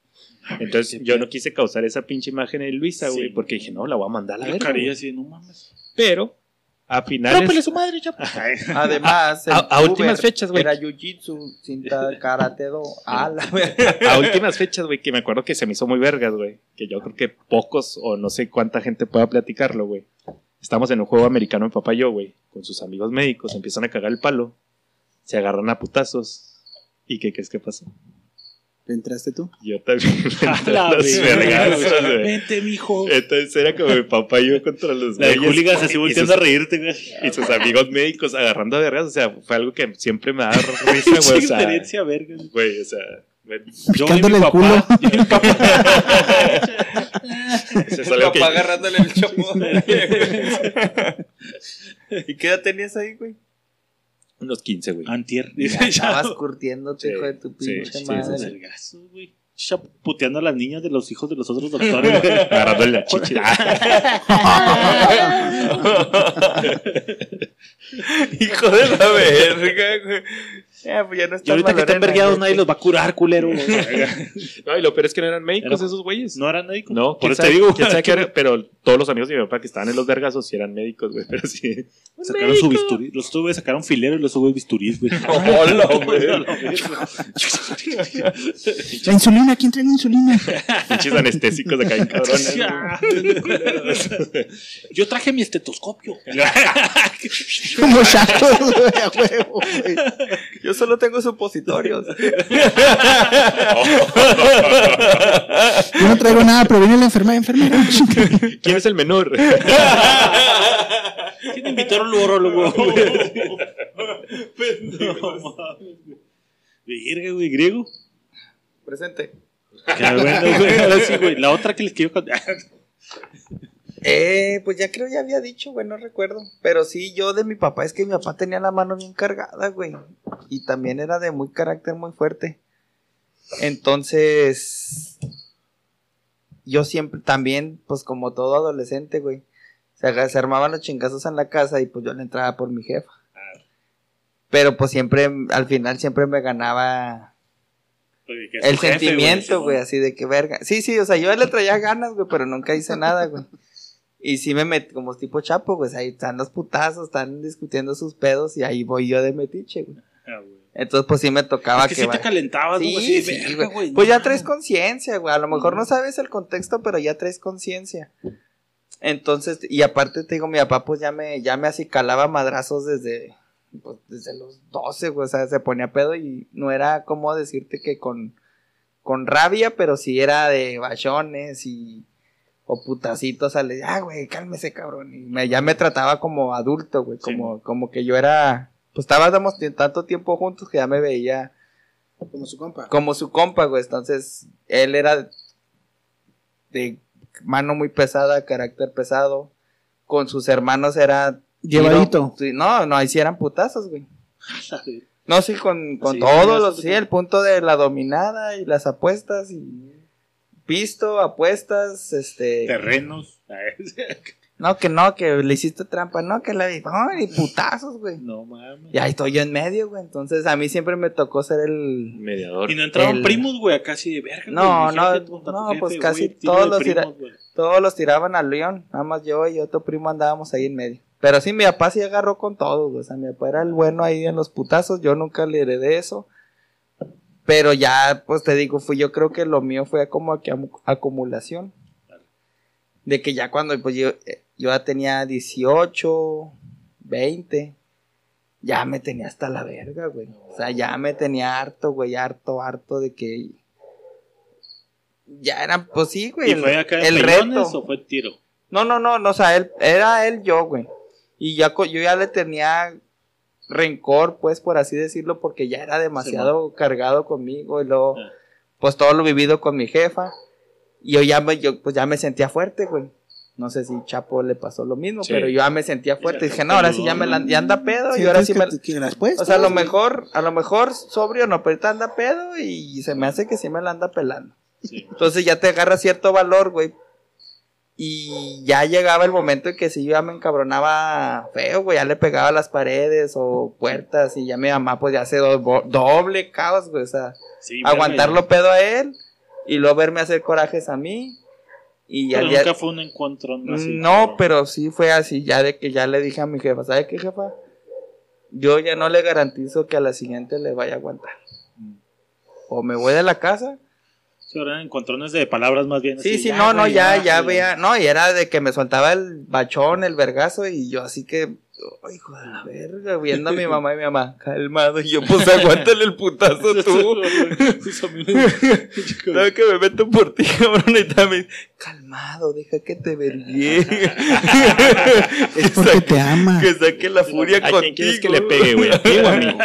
S5: Entonces yo no quise causar esa pinche imagen de Luisa, güey,
S4: Sí.
S5: porque dije, no, la voy a mandar a la verga.
S4: así, no mames.
S5: Pero, a finales...
S4: Su madre, chapo. [LAUGHS]
S3: Además,
S5: A- a últimas fechas, güey.
S3: Era jiu-jitsu, cinta karate do. A la verga.
S5: a últimas fechas, güey, que me acuerdo que se me hizo muy vergas, güey. Que yo creo que pocos o no sé cuánta gente pueda platicarlo, güey. Estamos en un juego americano, mi papá y yo, güey, con sus amigos médicos, empiezan a cagar el palo, se agarran a putazos. ¿Y qué crees que pasó?
S2: ¿Le entraste tú?
S5: Yo también. me [LAUGHS]
S4: A
S5: entré
S4: la
S5: a los
S4: verga.
S5: vergazos, güey.
S4: Vente, mijo.
S5: Entonces era como mi papá y yo contra los
S4: La de
S5: güeyes
S4: hooligans así
S5: y
S4: volteando a reírte, güey.
S5: Y sus amigos médicos agarrando a vergas, o sea, fue algo que siempre me da [LAUGHS] risa, güey. O sea,
S4: experiencia, verga.
S5: güey, o sea,
S4: Yo
S2: Picándole el culo.
S4: yo [LAUGHS] y mi papá.
S5: es
S3: El
S5: algo que-
S3: papá agarrándole el chopo. ¿Y qué edad tenías ahí, güey?
S5: Unos 15, güey.
S4: Antier. [LAUGHS]
S3: Ya Estabas curtiéndote,
S5: Sí,
S3: hijo de tu pinche
S5: sí,
S3: madre.
S4: güey. Ya puteando a las niñas de los hijos de los otros doctores. [LAUGHS]
S5: Agarrándole la [LAUGHS] chichi.
S3: Hijo de la verga, güey. Pues ya no
S4: Y ahorita que están vergueados, nadie los va a curar, culero. [LAUGHS]
S5: No, y lo peor es que no eran médicos
S4: Era-
S5: esos güeyes.
S4: No eran médicos.
S5: No,
S4: por eso
S5: sabe-
S4: te digo.
S5: quién sabe [LAUGHS] qué era, pero todos los amigos de mi papá que estaban en los vergazos sí eran médicos, güey. Pero sí.
S4: Sacaron su bisturí. Los tuve, sacaron filero y los tuve bisturís, güey. [LAUGHS]
S3: Hola, güey.
S2: La insulina, ¿quién trae la insulina?
S5: Pinches anestésicos acá en cabrones.
S4: Yo traje mi estetoscopio.
S2: Como chatos, güey, a huevo, güey.
S3: Yo solo tengo supositorios.
S2: Yo no traigo nada, pero viene la enfermera, enfermera.
S5: ¿Quién es el menor?
S4: ¿Quién invitó al urólogo? Verga, güey, griego.
S3: Presente.
S4: Qué bueno, güey. Ahora sí, güey. La otra que les quiero contar.
S3: Eh, pues ya creo ya había dicho, güey, no recuerdo. Pero sí, yo de mi papá, es que mi papá tenía la mano bien cargada, güey. Y también era de muy carácter muy fuerte. Entonces, yo siempre, también, pues como todo adolescente, güey, se, armaban los chingazos en la casa y pues yo le entraba por mi jefa. Pero pues siempre, al final siempre me ganaba el sentimiento, güey, así de que verga. Sí, sí, o sea, yo le traía ganas, güey, pero nunca hice nada, güey. Y sí me metí como tipo chapo, pues ahí están los putazos, están discutiendo sus pedos y ahí voy yo de metiche, güey. Entonces, pues sí me tocaba
S4: Es que sí
S3: va-
S4: te calentabas,
S3: Sí.
S4: Así de
S3: sí,
S4: verga,
S3: güey.
S4: güey.
S3: Pues ya traes conciencia, güey. A lo mejor no sabes el contexto, pero ya traes conciencia. Entonces, y aparte te digo, mi papá pues ya me, ya me acicalaba madrazos desde, pues, desde los 12, güey. O sea, se ponía pedo y no era como decirte que con, con rabia, pero sí era de bachones y, o putacitos, o sea, le decía, ah, güey, cálmese, cabrón. Y me, ya me trataba como adulto, güey, como, como que yo era, pues estábamos tanto tiempo juntos que ya me veía
S2: Como su compa.
S3: como su compa, güey. Entonces, él era de mano muy pesada, carácter pesado. Con sus hermanos era.
S2: Llevadito.
S3: No, no, ahí sí eran putazos, güey. [LAUGHS] No, sí, con, con
S4: Sí,
S3: todos los, sí, el punto de la dominada y las apuestas y pisto, apuestas, este.
S4: Terrenos.
S3: No, que no, que le hiciste trampa. No, que le... Ay, putazos, güey.
S4: No mames.
S3: Y ahí estoy yo en medio, güey. Entonces a mí siempre me tocó ser el...
S5: Mediador.
S4: Y no entraban
S3: El-
S4: primos, güey, acá así de verga.
S3: No, no,
S4: jefe
S3: no,
S4: jefe,
S3: pues casi todos los
S4: primos,
S3: tira-. Todos los tiraban al león. Nada más yo y otro primo andábamos ahí en medio. Pero sí, mi papá sí agarró con todo, güey. O sea, mi papá era el bueno ahí en los putazos. Yo nunca le heredé eso. Pero ya, pues te digo, fui, yo creo que lo mío fue como que acumulación. De que ya cuando pues yo, eh, yo ya tenía 18, 20, ya me tenía hasta la verga, güey. O sea, ya me tenía harto, güey, harto, harto de que... Ya eran, pues sí, güey.
S4: ¿Y
S3: el-
S4: fue acá
S3: el reto.
S4: o fue tiro?
S3: No, no, no, no, o sea, él, era él yo, güey. Y ya yo ya le tenía rencor, pues, por así decirlo, porque ya era demasiado cargado conmigo y luego,
S4: Ah.
S3: pues, todo lo vivido con mi jefa. Y yo ya me, yo, pues, ya me sentía fuerte, güey. No sé si Chapo le pasó lo mismo,
S5: Sí.
S3: pero yo ya me sentía fuerte. Y dije, no, ahora sí ya me la, ya anda pedo y ahora sí me...
S2: las puedes,
S3: O sea, a lo
S2: güey.
S3: mejor, a lo mejor sobrio no, pero ahorita anda pedo y se me hace que sí me la anda pelando.
S4: Sí.
S3: Entonces ya te agarra cierto valor, güey. Y ya llegaba el momento en que si yo ya me encabronaba feo, güey, ya le pegaba a las paredes o puertas y ya mi mamá pues ya hace do- doble caos, güey, o sea,
S4: Sí,
S3: aguantarlo pedo a él y luego verme hacer corajes a mí. Y
S4: ya. Pero nunca fue un encuentro así.
S3: no, pero sí fue así, ya de que ya le dije a mi jefa, ¿sabe qué jefa? Yo ya no le garantizo que a la siguiente le vaya a aguantar. O me voy de la casa.
S4: Sí, eran encontrones de palabras más bien.
S3: Sí,
S4: así,
S3: sí,
S4: ya,
S3: no, no, ya,
S4: ya,
S3: ya veía, no, y era de que me soltaba el bachón, el vergazo, y yo así que, "Ay, hijo de la verga, viendo a mi mamá y mi mamá, calmado, y yo, pues [LAUGHS] aguántale el putazo tú. No, que me meto por ti, [LAUGHS] cabrón, y también, calmado, deja que te vergué. [LAUGHS]
S2: Es porque te ama.
S3: que saque la furia
S5: ¿A
S3: contigo.
S5: quién quieres que le pegue, güey? ¿A ti o a mí?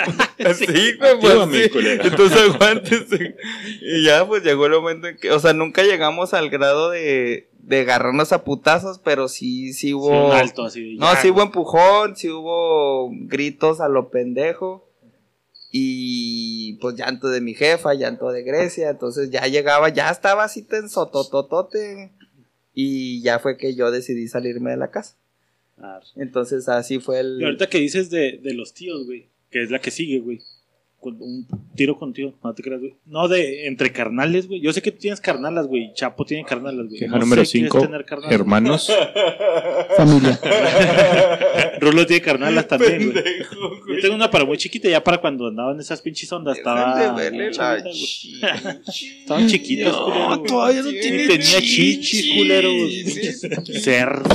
S3: Así, güey,
S5: ¿A ti
S3: pues,
S5: o a mí,
S3: sí.
S5: colega?
S3: Entonces aguántese. Y ya, pues llegó el momento en que, o sea, nunca llegamos al grado de, de agarrarnos a putazos, pero sí, sí
S4: Sí,
S3: hubo.
S4: un alto así.
S3: no,
S4: ya,
S3: sí hubo empujón, sí hubo gritos a lo pendejo. Y pues llanto de mi jefa, llanto de Grecia. Entonces ya llegaba, ya estaba así tenso, tototote. Y ya fue que yo decidí salirme de la casa. Entonces así fue el.
S4: Y ahorita que dices de, de los tíos, güey, que es la que sigue, güey. Un tiro con tío, no te creas, güey. No, de entre carnales, güey. Yo sé que tú tienes carnalas, güey. Chapo tiene carnalas, güey.
S5: Queja
S4: No
S5: número
S4: sé qué es
S5: 5,
S4: tener carnalas.
S5: hermanos. [LAUGHS]
S2: Familia. [LAUGHS]
S4: Rulo tiene carnalas también, güey. Yo tengo una para muy chiquita, ya para cuando andaba en esas pinches ondas. Estaba.
S3: Verle la. [LAUGHS]
S4: Estaban chiquitas, culero.
S3: todavía no
S4: Sí,
S3: tiene
S4: Tenía
S3: chichis.
S4: chichis, culero. Pinches Cerdos.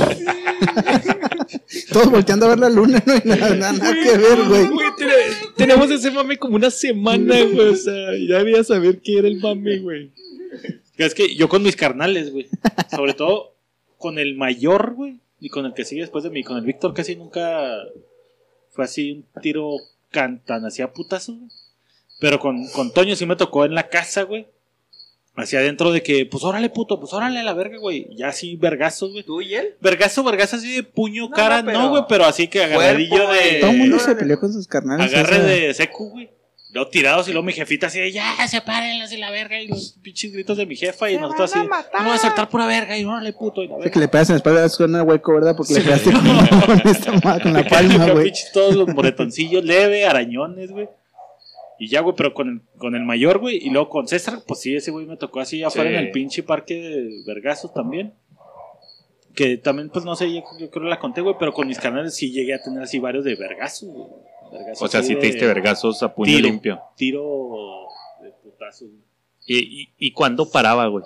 S2: Todos volteando a ver la luna, no hay nada, nada, nada que ver, güey.
S5: Güey, tene- tenemos ese mame como una semana, güey. O sea, ya debía saber qué era el mame, güey.
S4: Es que yo con mis carnales, güey. Sobre todo con el mayor, güey. Y con el que sigue después de mí. Con el Víctor casi nunca fue así un tiro can- tan así a putazo, güey. Pero con, con Toño sí me tocó en la casa, güey. Hacia adentro de que, pues órale, puto, pues órale a la verga, güey. Ya así, vergazos, güey.
S3: ¿Tú y él?
S4: Vergazo, vergazo así de puño,
S3: No,
S4: cara,
S3: no, pero-
S4: no, güey, pero así que agarradillo
S3: Cuerpo,
S4: de.
S2: Todo el mundo se peleó con sus carnales.
S4: Agarre
S2: esa-
S4: de seco, güey. Luego tirados y luego mi jefita así de ya, sepárenlos y la verga. Y los pinches gritos de mi jefa y nosotros así. No voy a soltar pura verga y órale puto. Y la
S2: O sea,
S4: verga.
S2: que le pegas en la espalda, suena hueco, ¿verdad? Porque le pegaste con, con esta con la [LAUGHS] palma, güey.
S4: Pinches todos los moretoncillos leve, arañones, güey. Y ya, güey, pero con el, con el mayor, güey. Y luego con César, pues sí, ese güey me tocó así afuera
S5: Sí.
S4: en el pinche parque de Vergazos también. Que también, pues no sé, yo, yo creo que la conté, güey, pero con mis canales sí llegué a tener así varios de Vergazos, güey. Vergazos
S5: O sea,
S4: de
S5: te diste vergazos a puño
S4: tiro.
S5: limpio.
S4: Tiro de putazos, güey.
S5: ¿Y, y, y cuándo paraba, güey?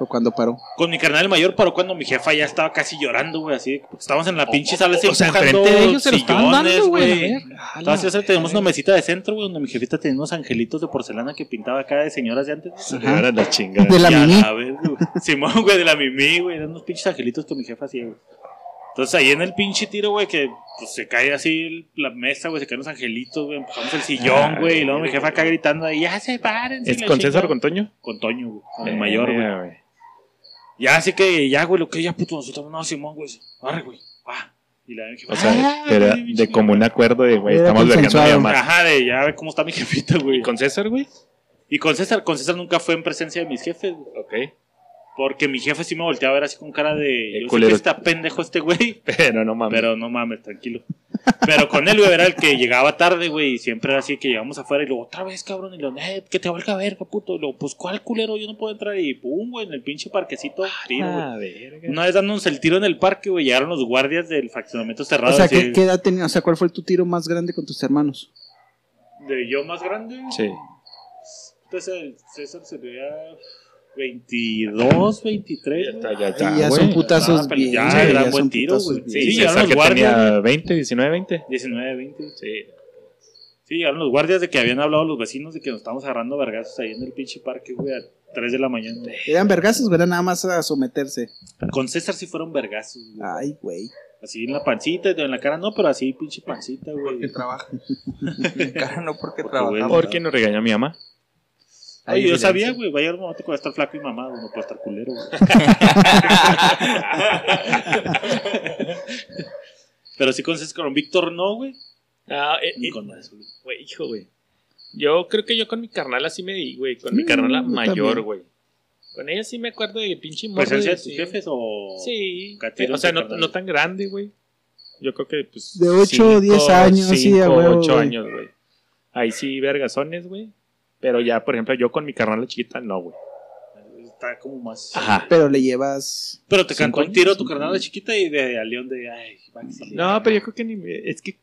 S2: O cuando paró.
S4: Con mi carnal mayor paró cuando mi jefa ya estaba casi llorando, güey, así. Porque estábamos en la pinche sala así
S5: o sea, enfrente de ellos se lo estaban
S4: sillones,
S5: dando, güey.
S4: Entonces, o sea, tenemos una mesita de centro, güey, donde mi jefita tenía unos angelitos de porcelana que pintaba acá de señoras de antes.
S5: Era la chingada.
S2: De la
S4: güey. [LAUGHS] Simón, güey, de la mimi, güey. Eran unos pinches angelitos que mi jefa hacía, güey. Entonces ahí en el pinche tiro, güey, que pues, se cae así la mesa, güey, se caen los angelitos, güey, empujamos el sillón,
S5: Ah,
S4: güey, y luego mi jefa acá gritando ahí, ya se paren.
S5: ¿Es con César o con Toño?
S4: Con Toño, güey, con el mayor, güey. Ya, así que, ya, güey, lo que ya, puto, nosotros, no, Simón, güey, arre, güey, va. Y la jefa,
S5: O sea,
S4: "Ah,
S5: era de común acuerdo de, güey, estamos vergando a mi mamá.
S4: Ajá, de ya ve cómo está mi [LAUGHS] jefita, güey.
S5: ¿Y con César, güey?
S4: Y con César, con César nunca fue en presencia de mis jefes, güey.
S5: Ok.
S4: Porque mi jefe sí me volteaba a ver así con cara de.
S5: El
S4: Yo sé que está pendejo este güey. [LAUGHS]
S5: Pero no mames.
S4: Pero no mames, tranquilo. Pero con él, güey, era el que llegaba tarde, güey. Y siempre era así que llegamos afuera y luego, otra vez, cabrón. Y luego, eh, que te valga verga, puto. Y luego, pues, ¿cuál culero? Yo no puedo entrar. Y pum, güey, en el pinche parquecito. Tiro, güey.
S5: Ah, verga.
S4: Una vez dándonos el tiro en el parque, güey, llegaron los guardias del fraccionamiento cerrado.
S2: O sea,
S4: así,
S2: ¿qué, qué edad tenías? O sea, ¿cuál fue tu tiro más grande con tus hermanos?
S4: De yo más grande.
S5: Sí.
S4: Entonces, el César sería 22, 23.
S5: Ya está, ya está,
S2: ya
S5: güey.
S2: son putazos
S4: Ah,
S2: bien.
S4: ya, era
S2: ya
S4: buen tiro, güey. Sí,
S5: Sí, César
S4: los
S5: que
S4: guardias,
S5: tenía 20, 19, 20.
S4: 19, 20.
S5: Sí.
S4: Sí, llegaron los guardias de que habían hablado los vecinos de que nos estábamos agarrando vergazos ahí en el pinche parque, güey, a 3 de la mañana.
S2: Eran vergazos, ¿verdad? Nada más a someterse.
S4: Con César sí fueron vergazos, güey.
S2: Ay, güey.
S4: Así en la pancita, en la cara no, pero así pinche pancita, güey.
S3: Porque trabaja. [LAUGHS] Cara, no porque
S4: Porque,
S3: trabaja.
S5: Porque nos regañó mi mamá.
S4: Oye, yo sabía, güey, va a llegar un momento que va a estar flaco y mamado, no puede estar culero, güey. [LAUGHS] Pero sí con César, con Víctor no, güey.
S5: Ah, eh,
S4: Ni
S5: eh,
S4: con eso, güey.
S5: güey, hijo, güey. Yo creo que yo con mi carnal así me di, güey. Con mi
S2: Mm,
S5: carnala
S2: yo
S5: mayor, güey. Con ella sí me acuerdo de pinche morro.
S4: ¿Presencia de
S5: de-
S4: tus jefes o...?
S5: Sí. O sea, no,
S4: carnal?
S5: no tan grande, güey. Yo creo que, pues.
S2: De ocho, diez años, sí,
S5: cinco, ocho
S2: güey.
S5: años, güey. Ahí sí, vergazones, güey. Pero ya, por ejemplo, yo con mi carnal chiquita, no, güey.
S4: Está como más...
S5: Ajá.
S2: Pero le llevas.
S4: Pero te
S5: ¿Cinco
S4: cantó
S5: años?
S4: tiro tu carnal chiquita y de a León de... Ay, Maxi.
S5: No, pero yo creo que ni. me- Es que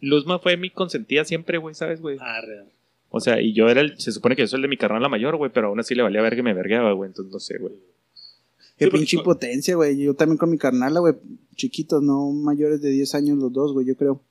S5: Luzma fue mi consentida siempre, güey, ¿sabes, güey?
S4: Ah, real.
S5: O sea, y yo era el. Se supone que yo soy el de mi carnal la mayor, güey, pero aún así le valía verga y me vergueaba, güey. Entonces no sé, güey.
S2: Qué
S4: Sí,
S2: pinche impotencia, güey. Yo también con mi carnala, güey. Chiquitos, no mayores de 10 años los dos, güey, yo creo.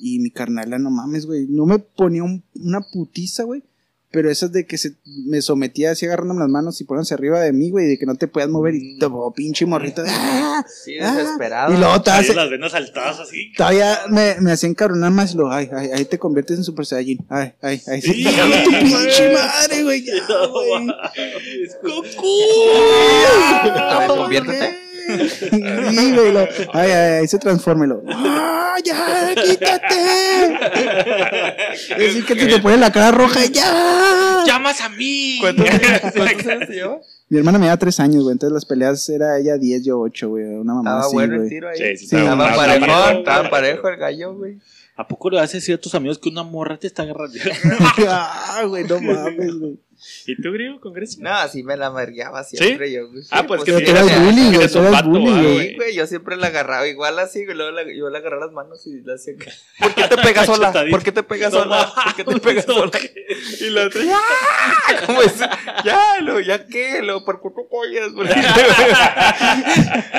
S2: Y mi carnala, no mames, güey. No me ponía un- una putiza, güey. Pero esas de que se me sometía así agarrándome las manos y ponerse arriba de mí, güey, de que no te puedas mover y te oh, pinche morrito. de, ¡ah!
S3: Sí,
S2: ¡ah!
S3: desesperado.
S2: Y luego te
S4: las venas saltadas así.
S2: todavía me, me hacía encabronar más y lo, ay, ay, ahí te conviertes en Super Saiyajin. Ay, ay, ay. Sí,
S4: Sí, [LAUGHS]
S2: tu pinche madre, güey. ya, [LAUGHS]
S4: No,
S2: güey. [LAUGHS]
S3: A ver, conviértete. [LAUGHS]
S2: Sí, güey, lo- ay, ay, ay, se transforma y lo. ¡Ah, ya, quítate! Es decir, que te, te pone la cara roja, ya.
S4: ¡Llamas a mí!
S3: ¿Cuántos [LAUGHS] cuántos años lleva?
S2: Mi hermana me da tres años, güey, entonces las peleas era ella 10, yo 8, güey, una mamá
S3: Estaba
S2: así,
S3: bueno el tiro ahí.
S5: Sí, sí,
S2: estaba
S3: estaba parejo,
S4: Estaba parejo,
S3: estaba parejo el gallo, güey.
S4: ¿A poco le vas a decir a tus amigos que una morra te está agarrando? [LAUGHS]
S2: ah, güey, no mames, güey.
S5: ¿Y tú, griego, con Grecia?
S3: No, así me la mergueaba siempre yo, güey.
S5: Ah,
S3: Sí,
S5: pues que sí,
S2: tú eras
S5: eras-
S2: bullying, güey, eras bullying,
S5: ah,
S2: güey.
S3: Sí, güey, yo siempre la agarraba igual así, güey, luego la- yo le agarraba las manos y le hacía que- [LAUGHS] ¿Por qué te pegas sola? [LAUGHS] ¿Por qué te pegas sola? ¿Por qué te pegas [LAUGHS] sola? Y la otra, ¡ya! ¿Cómo es? Ya, lo, ¿ya qué? Lo, ¿por qué te collas? ¿Por qué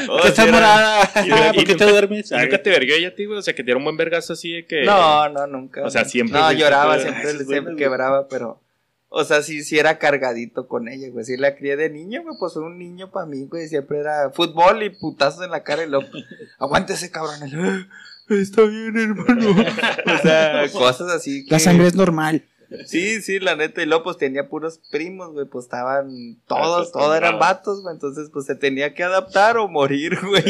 S3: Oh,
S4: ¿Qué estás
S3: sí,
S4: morada? Ah, ¿Por qué te duermes?
S5: ¿Nunca te vergué ella a ti, güey? O sea, que te dieron un buen vergazo así de que...
S3: No, no, nunca.
S5: O sea, siempre,
S3: No,
S5: güey,
S3: lloraba,
S5: siempre-
S3: siempre,
S4: güey.
S3: quebraba, pero. O sea, sí, sí era cargadito con ella, güey. Sí la crié de niño, güey. Pues un niño para mí, güey. Siempre era fútbol y putazos en la cara y lo. [LAUGHS] Aguántese, cabrón. Lo, "Ah, Está bien, hermano. [LAUGHS] o sea, cosas así. Que...
S2: La sangre es normal.
S3: Sí, sí, la neta. Y luego, pues tenía puros primos, güey. Pues estaban todos, todos eran vatos, güey. Entonces, pues se tenía que adaptar o morir, güey.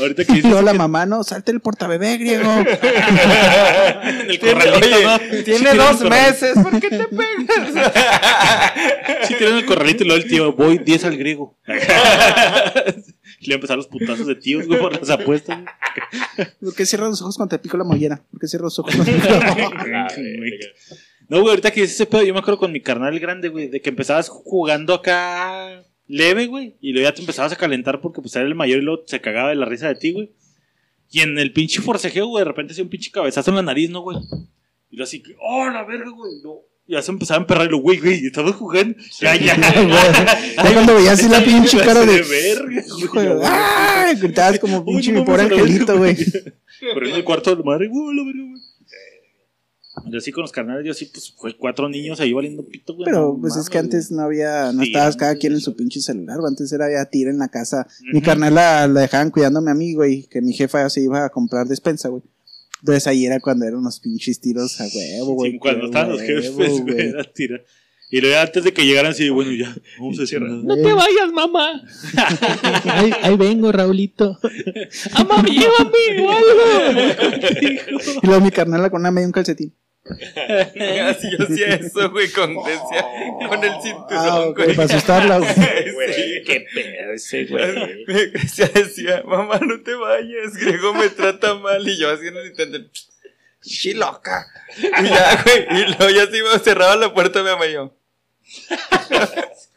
S4: Ahorita que
S2: Y
S4: dices
S2: luego la mamá, no, salte el portabebé, griego. [LAUGHS]
S4: en el
S3: Tiene, oye,
S4: ¿no?
S3: tiene dos meses. ¿Por qué te pegas?
S4: Sí, tienen el corralito y luego el tío, voy 10 al griego. Y le empezaron los putazos de tíos, güey, por las apuestas.
S2: ¿Por qué cierras los ojos cuando te pico la mollera? ¿Por qué cierras los ojos cuando [LAUGHS] te pico la mollera?
S4: No, güey, ahorita que dices ese pedo, yo me acuerdo con mi carnal grande, güey, de que empezabas jugando acá leve, güey, y luego ya te empezabas a calentar porque pues era el mayor y luego se cagaba de la risa de ti, güey. Y en el pinche forcejeo, güey, de repente hacía un pinche cabezazo en la nariz, ¿no, güey? Y lo así oh, la verga, güey, no. Y ya se empezaba a emperrar y lo, güey, güey, estamos jugando. Ya, ya. [LAUGHS]
S2: Ya cuando veías así la [LAUGHS] pinche cara de.
S4: verga, güey.
S2: ¡Ah! Gritabas como pinche mi pobre angelito, güey.
S4: Pero en el cuarto de la madre, güey, la verga, güey. Yo sí con los carnales, yo sí, pues fue cuatro niños ahí valiendo pito, güey.
S2: Pero
S4: no
S2: pues es que antes no había, no
S4: Sí,
S2: estabas cada quien en
S4: sí.
S2: su pinche celular, güey. antes era ya tira en la casa. Mi carnal la, la dejaban cuidándome a mí, güey, que mi jefa se iba a comprar despensa, güey. Entonces ahí era cuando eran unos pinches tiros a huevo,
S4: Sí,
S2: güey.
S4: cuando
S2: qué
S4: estaban los jefes, güey, era tira. Y luego antes de que llegaran, así, bueno, ya, vamos a cerrar.
S5: No te vayas, mamá. [LAUGHS]
S2: ahí, ahí vengo, Raulito.
S5: Mamá, llévame [LAUGHS] o algo.
S2: Y luego mi carnal con una media un calcetín. [LAUGHS]
S3: Así yo hacía eso, güey, con, decía, con el cinturón,
S2: Ah,
S3: güey.
S2: para asustarla, güey. [LAUGHS]
S3: Sí.
S5: Qué pedo ese, güey.
S3: Me Grecia decía, mamá, no te vayas, Grego me trata mal. Y yo así en el ¡Chi loca! Y ya, güey, y luego ya se iba, cerraba la puerta, mi mamá y yo. [LAUGHS]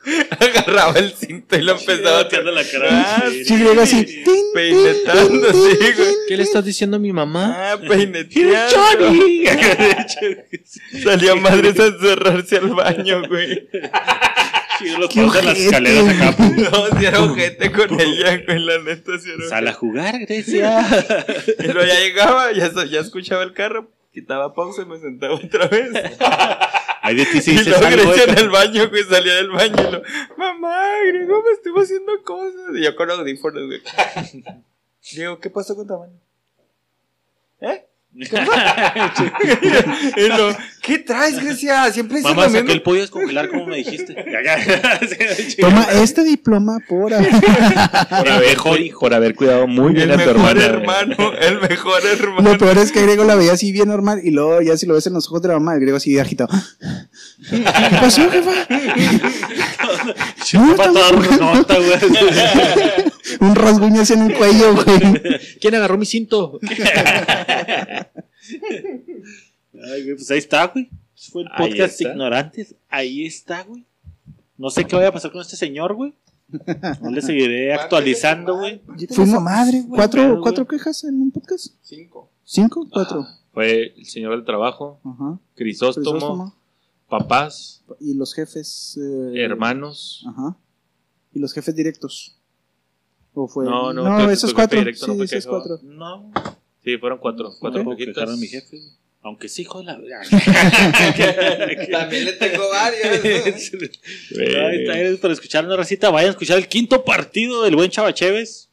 S3: [LAUGHS] Agarraba el cinto y lo empezaba a
S4: Volteando la cara.
S3: Ah,
S4: Sí.
S2: Grego así.
S3: Peinetando, sí, güey.
S5: ¿Qué le estás diciendo a mi mamá?
S3: Ah, peineteando. [LAUGHS] Salía madres a encerrarse al baño, güey.
S4: Sí, los
S2: Qué
S4: pasan las escaleras acá. [LAUGHS]
S3: No, si era ojete con ella, güey, la neta, si era
S4: Sal a jugar, Grecia.
S3: Y luego ya llegaba, ya, ya escuchaba el carro, quitaba pausa y me sentaba otra vez.
S4: Ay, de ti sí
S3: y luego. Grecia en el baño, güey, salía del baño y lo, mamá, Grego, me estuvo haciendo cosas. Y yo con audífonos, güey. [LAUGHS] Digo, ¿qué pasó con Tamaño? ¿Eh? [LAUGHS] y lo, ¿qué traes, Grecia? Siempre dices
S4: Mamá,
S3: lo
S4: saqué
S3: mismo.
S4: el pollo a descongelar como me dijiste. [LAUGHS]
S2: Toma este diploma por. [LAUGHS]
S5: Por haber, por haber cuidado muy bien
S3: El
S5: a tu
S3: mejor
S5: hermana. güey.
S3: hermano, el mejor hermano.
S2: Lo peor es que Grego la veía así bien normal y luego ya si lo ves en los ojos de la mamá, el Grego así agitado. ¿Qué pasó, jefa? No, Un rasguño así en el cuello, [LAUGHS] güey.
S5: ¿Quién agarró mi cinto? [LAUGHS]
S4: Ay, güey, pues ahí está, güey. Fue el
S5: Ahí
S4: podcast
S5: está.
S4: Ignorantes. Ahí está, güey. No sé qué vaya a pasar con este señor, güey. No le seguiré actualizando, güey.
S2: Fuimos
S3: madre, güey.
S2: ¿Cuatro,
S4: Pedo,
S2: ¿Cuatro quejas en un podcast?
S3: Cinco.
S2: ¿Cinco? ¿Cuatro?
S5: Fue el señor del trabajo,
S2: Ajá.
S5: Crisóstomo,
S2: Crisóstomo.
S5: papás,
S2: Y los jefes. eh,
S5: hermanos.
S2: Ajá. Y los jefes directos. ¿O fue?
S5: No, no,
S2: no esos
S5: jefe
S2: cuatro.
S5: directo no
S2: sí, esos
S5: queja,
S2: cuatro.
S4: No,
S5: Sí, fueron cuatro. Cuatro poquitos.
S4: mi jefe. Aunque sí, hijo de la. [LAUGHS]
S3: También le tengo varios.
S4: Ahí está, gracias por escucharnos, racita. Vayan a escuchar el quinto partido del buen Chava Chévez.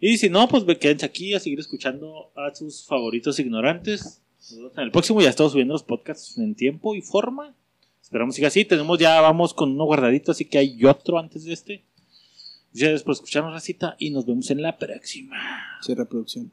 S4: Y si no, pues ve- quédense aquí a seguir escuchando a sus favoritos ignorantes. En el próximo ya estamos subiendo los podcasts en tiempo y forma. Esperamos que siga así. Tenemos ya, vamos con uno guardadito, así que hay otro antes de este. Pues Gracias por escucharnos, Racita, y nos vemos en la próxima.
S1: Cierra producción.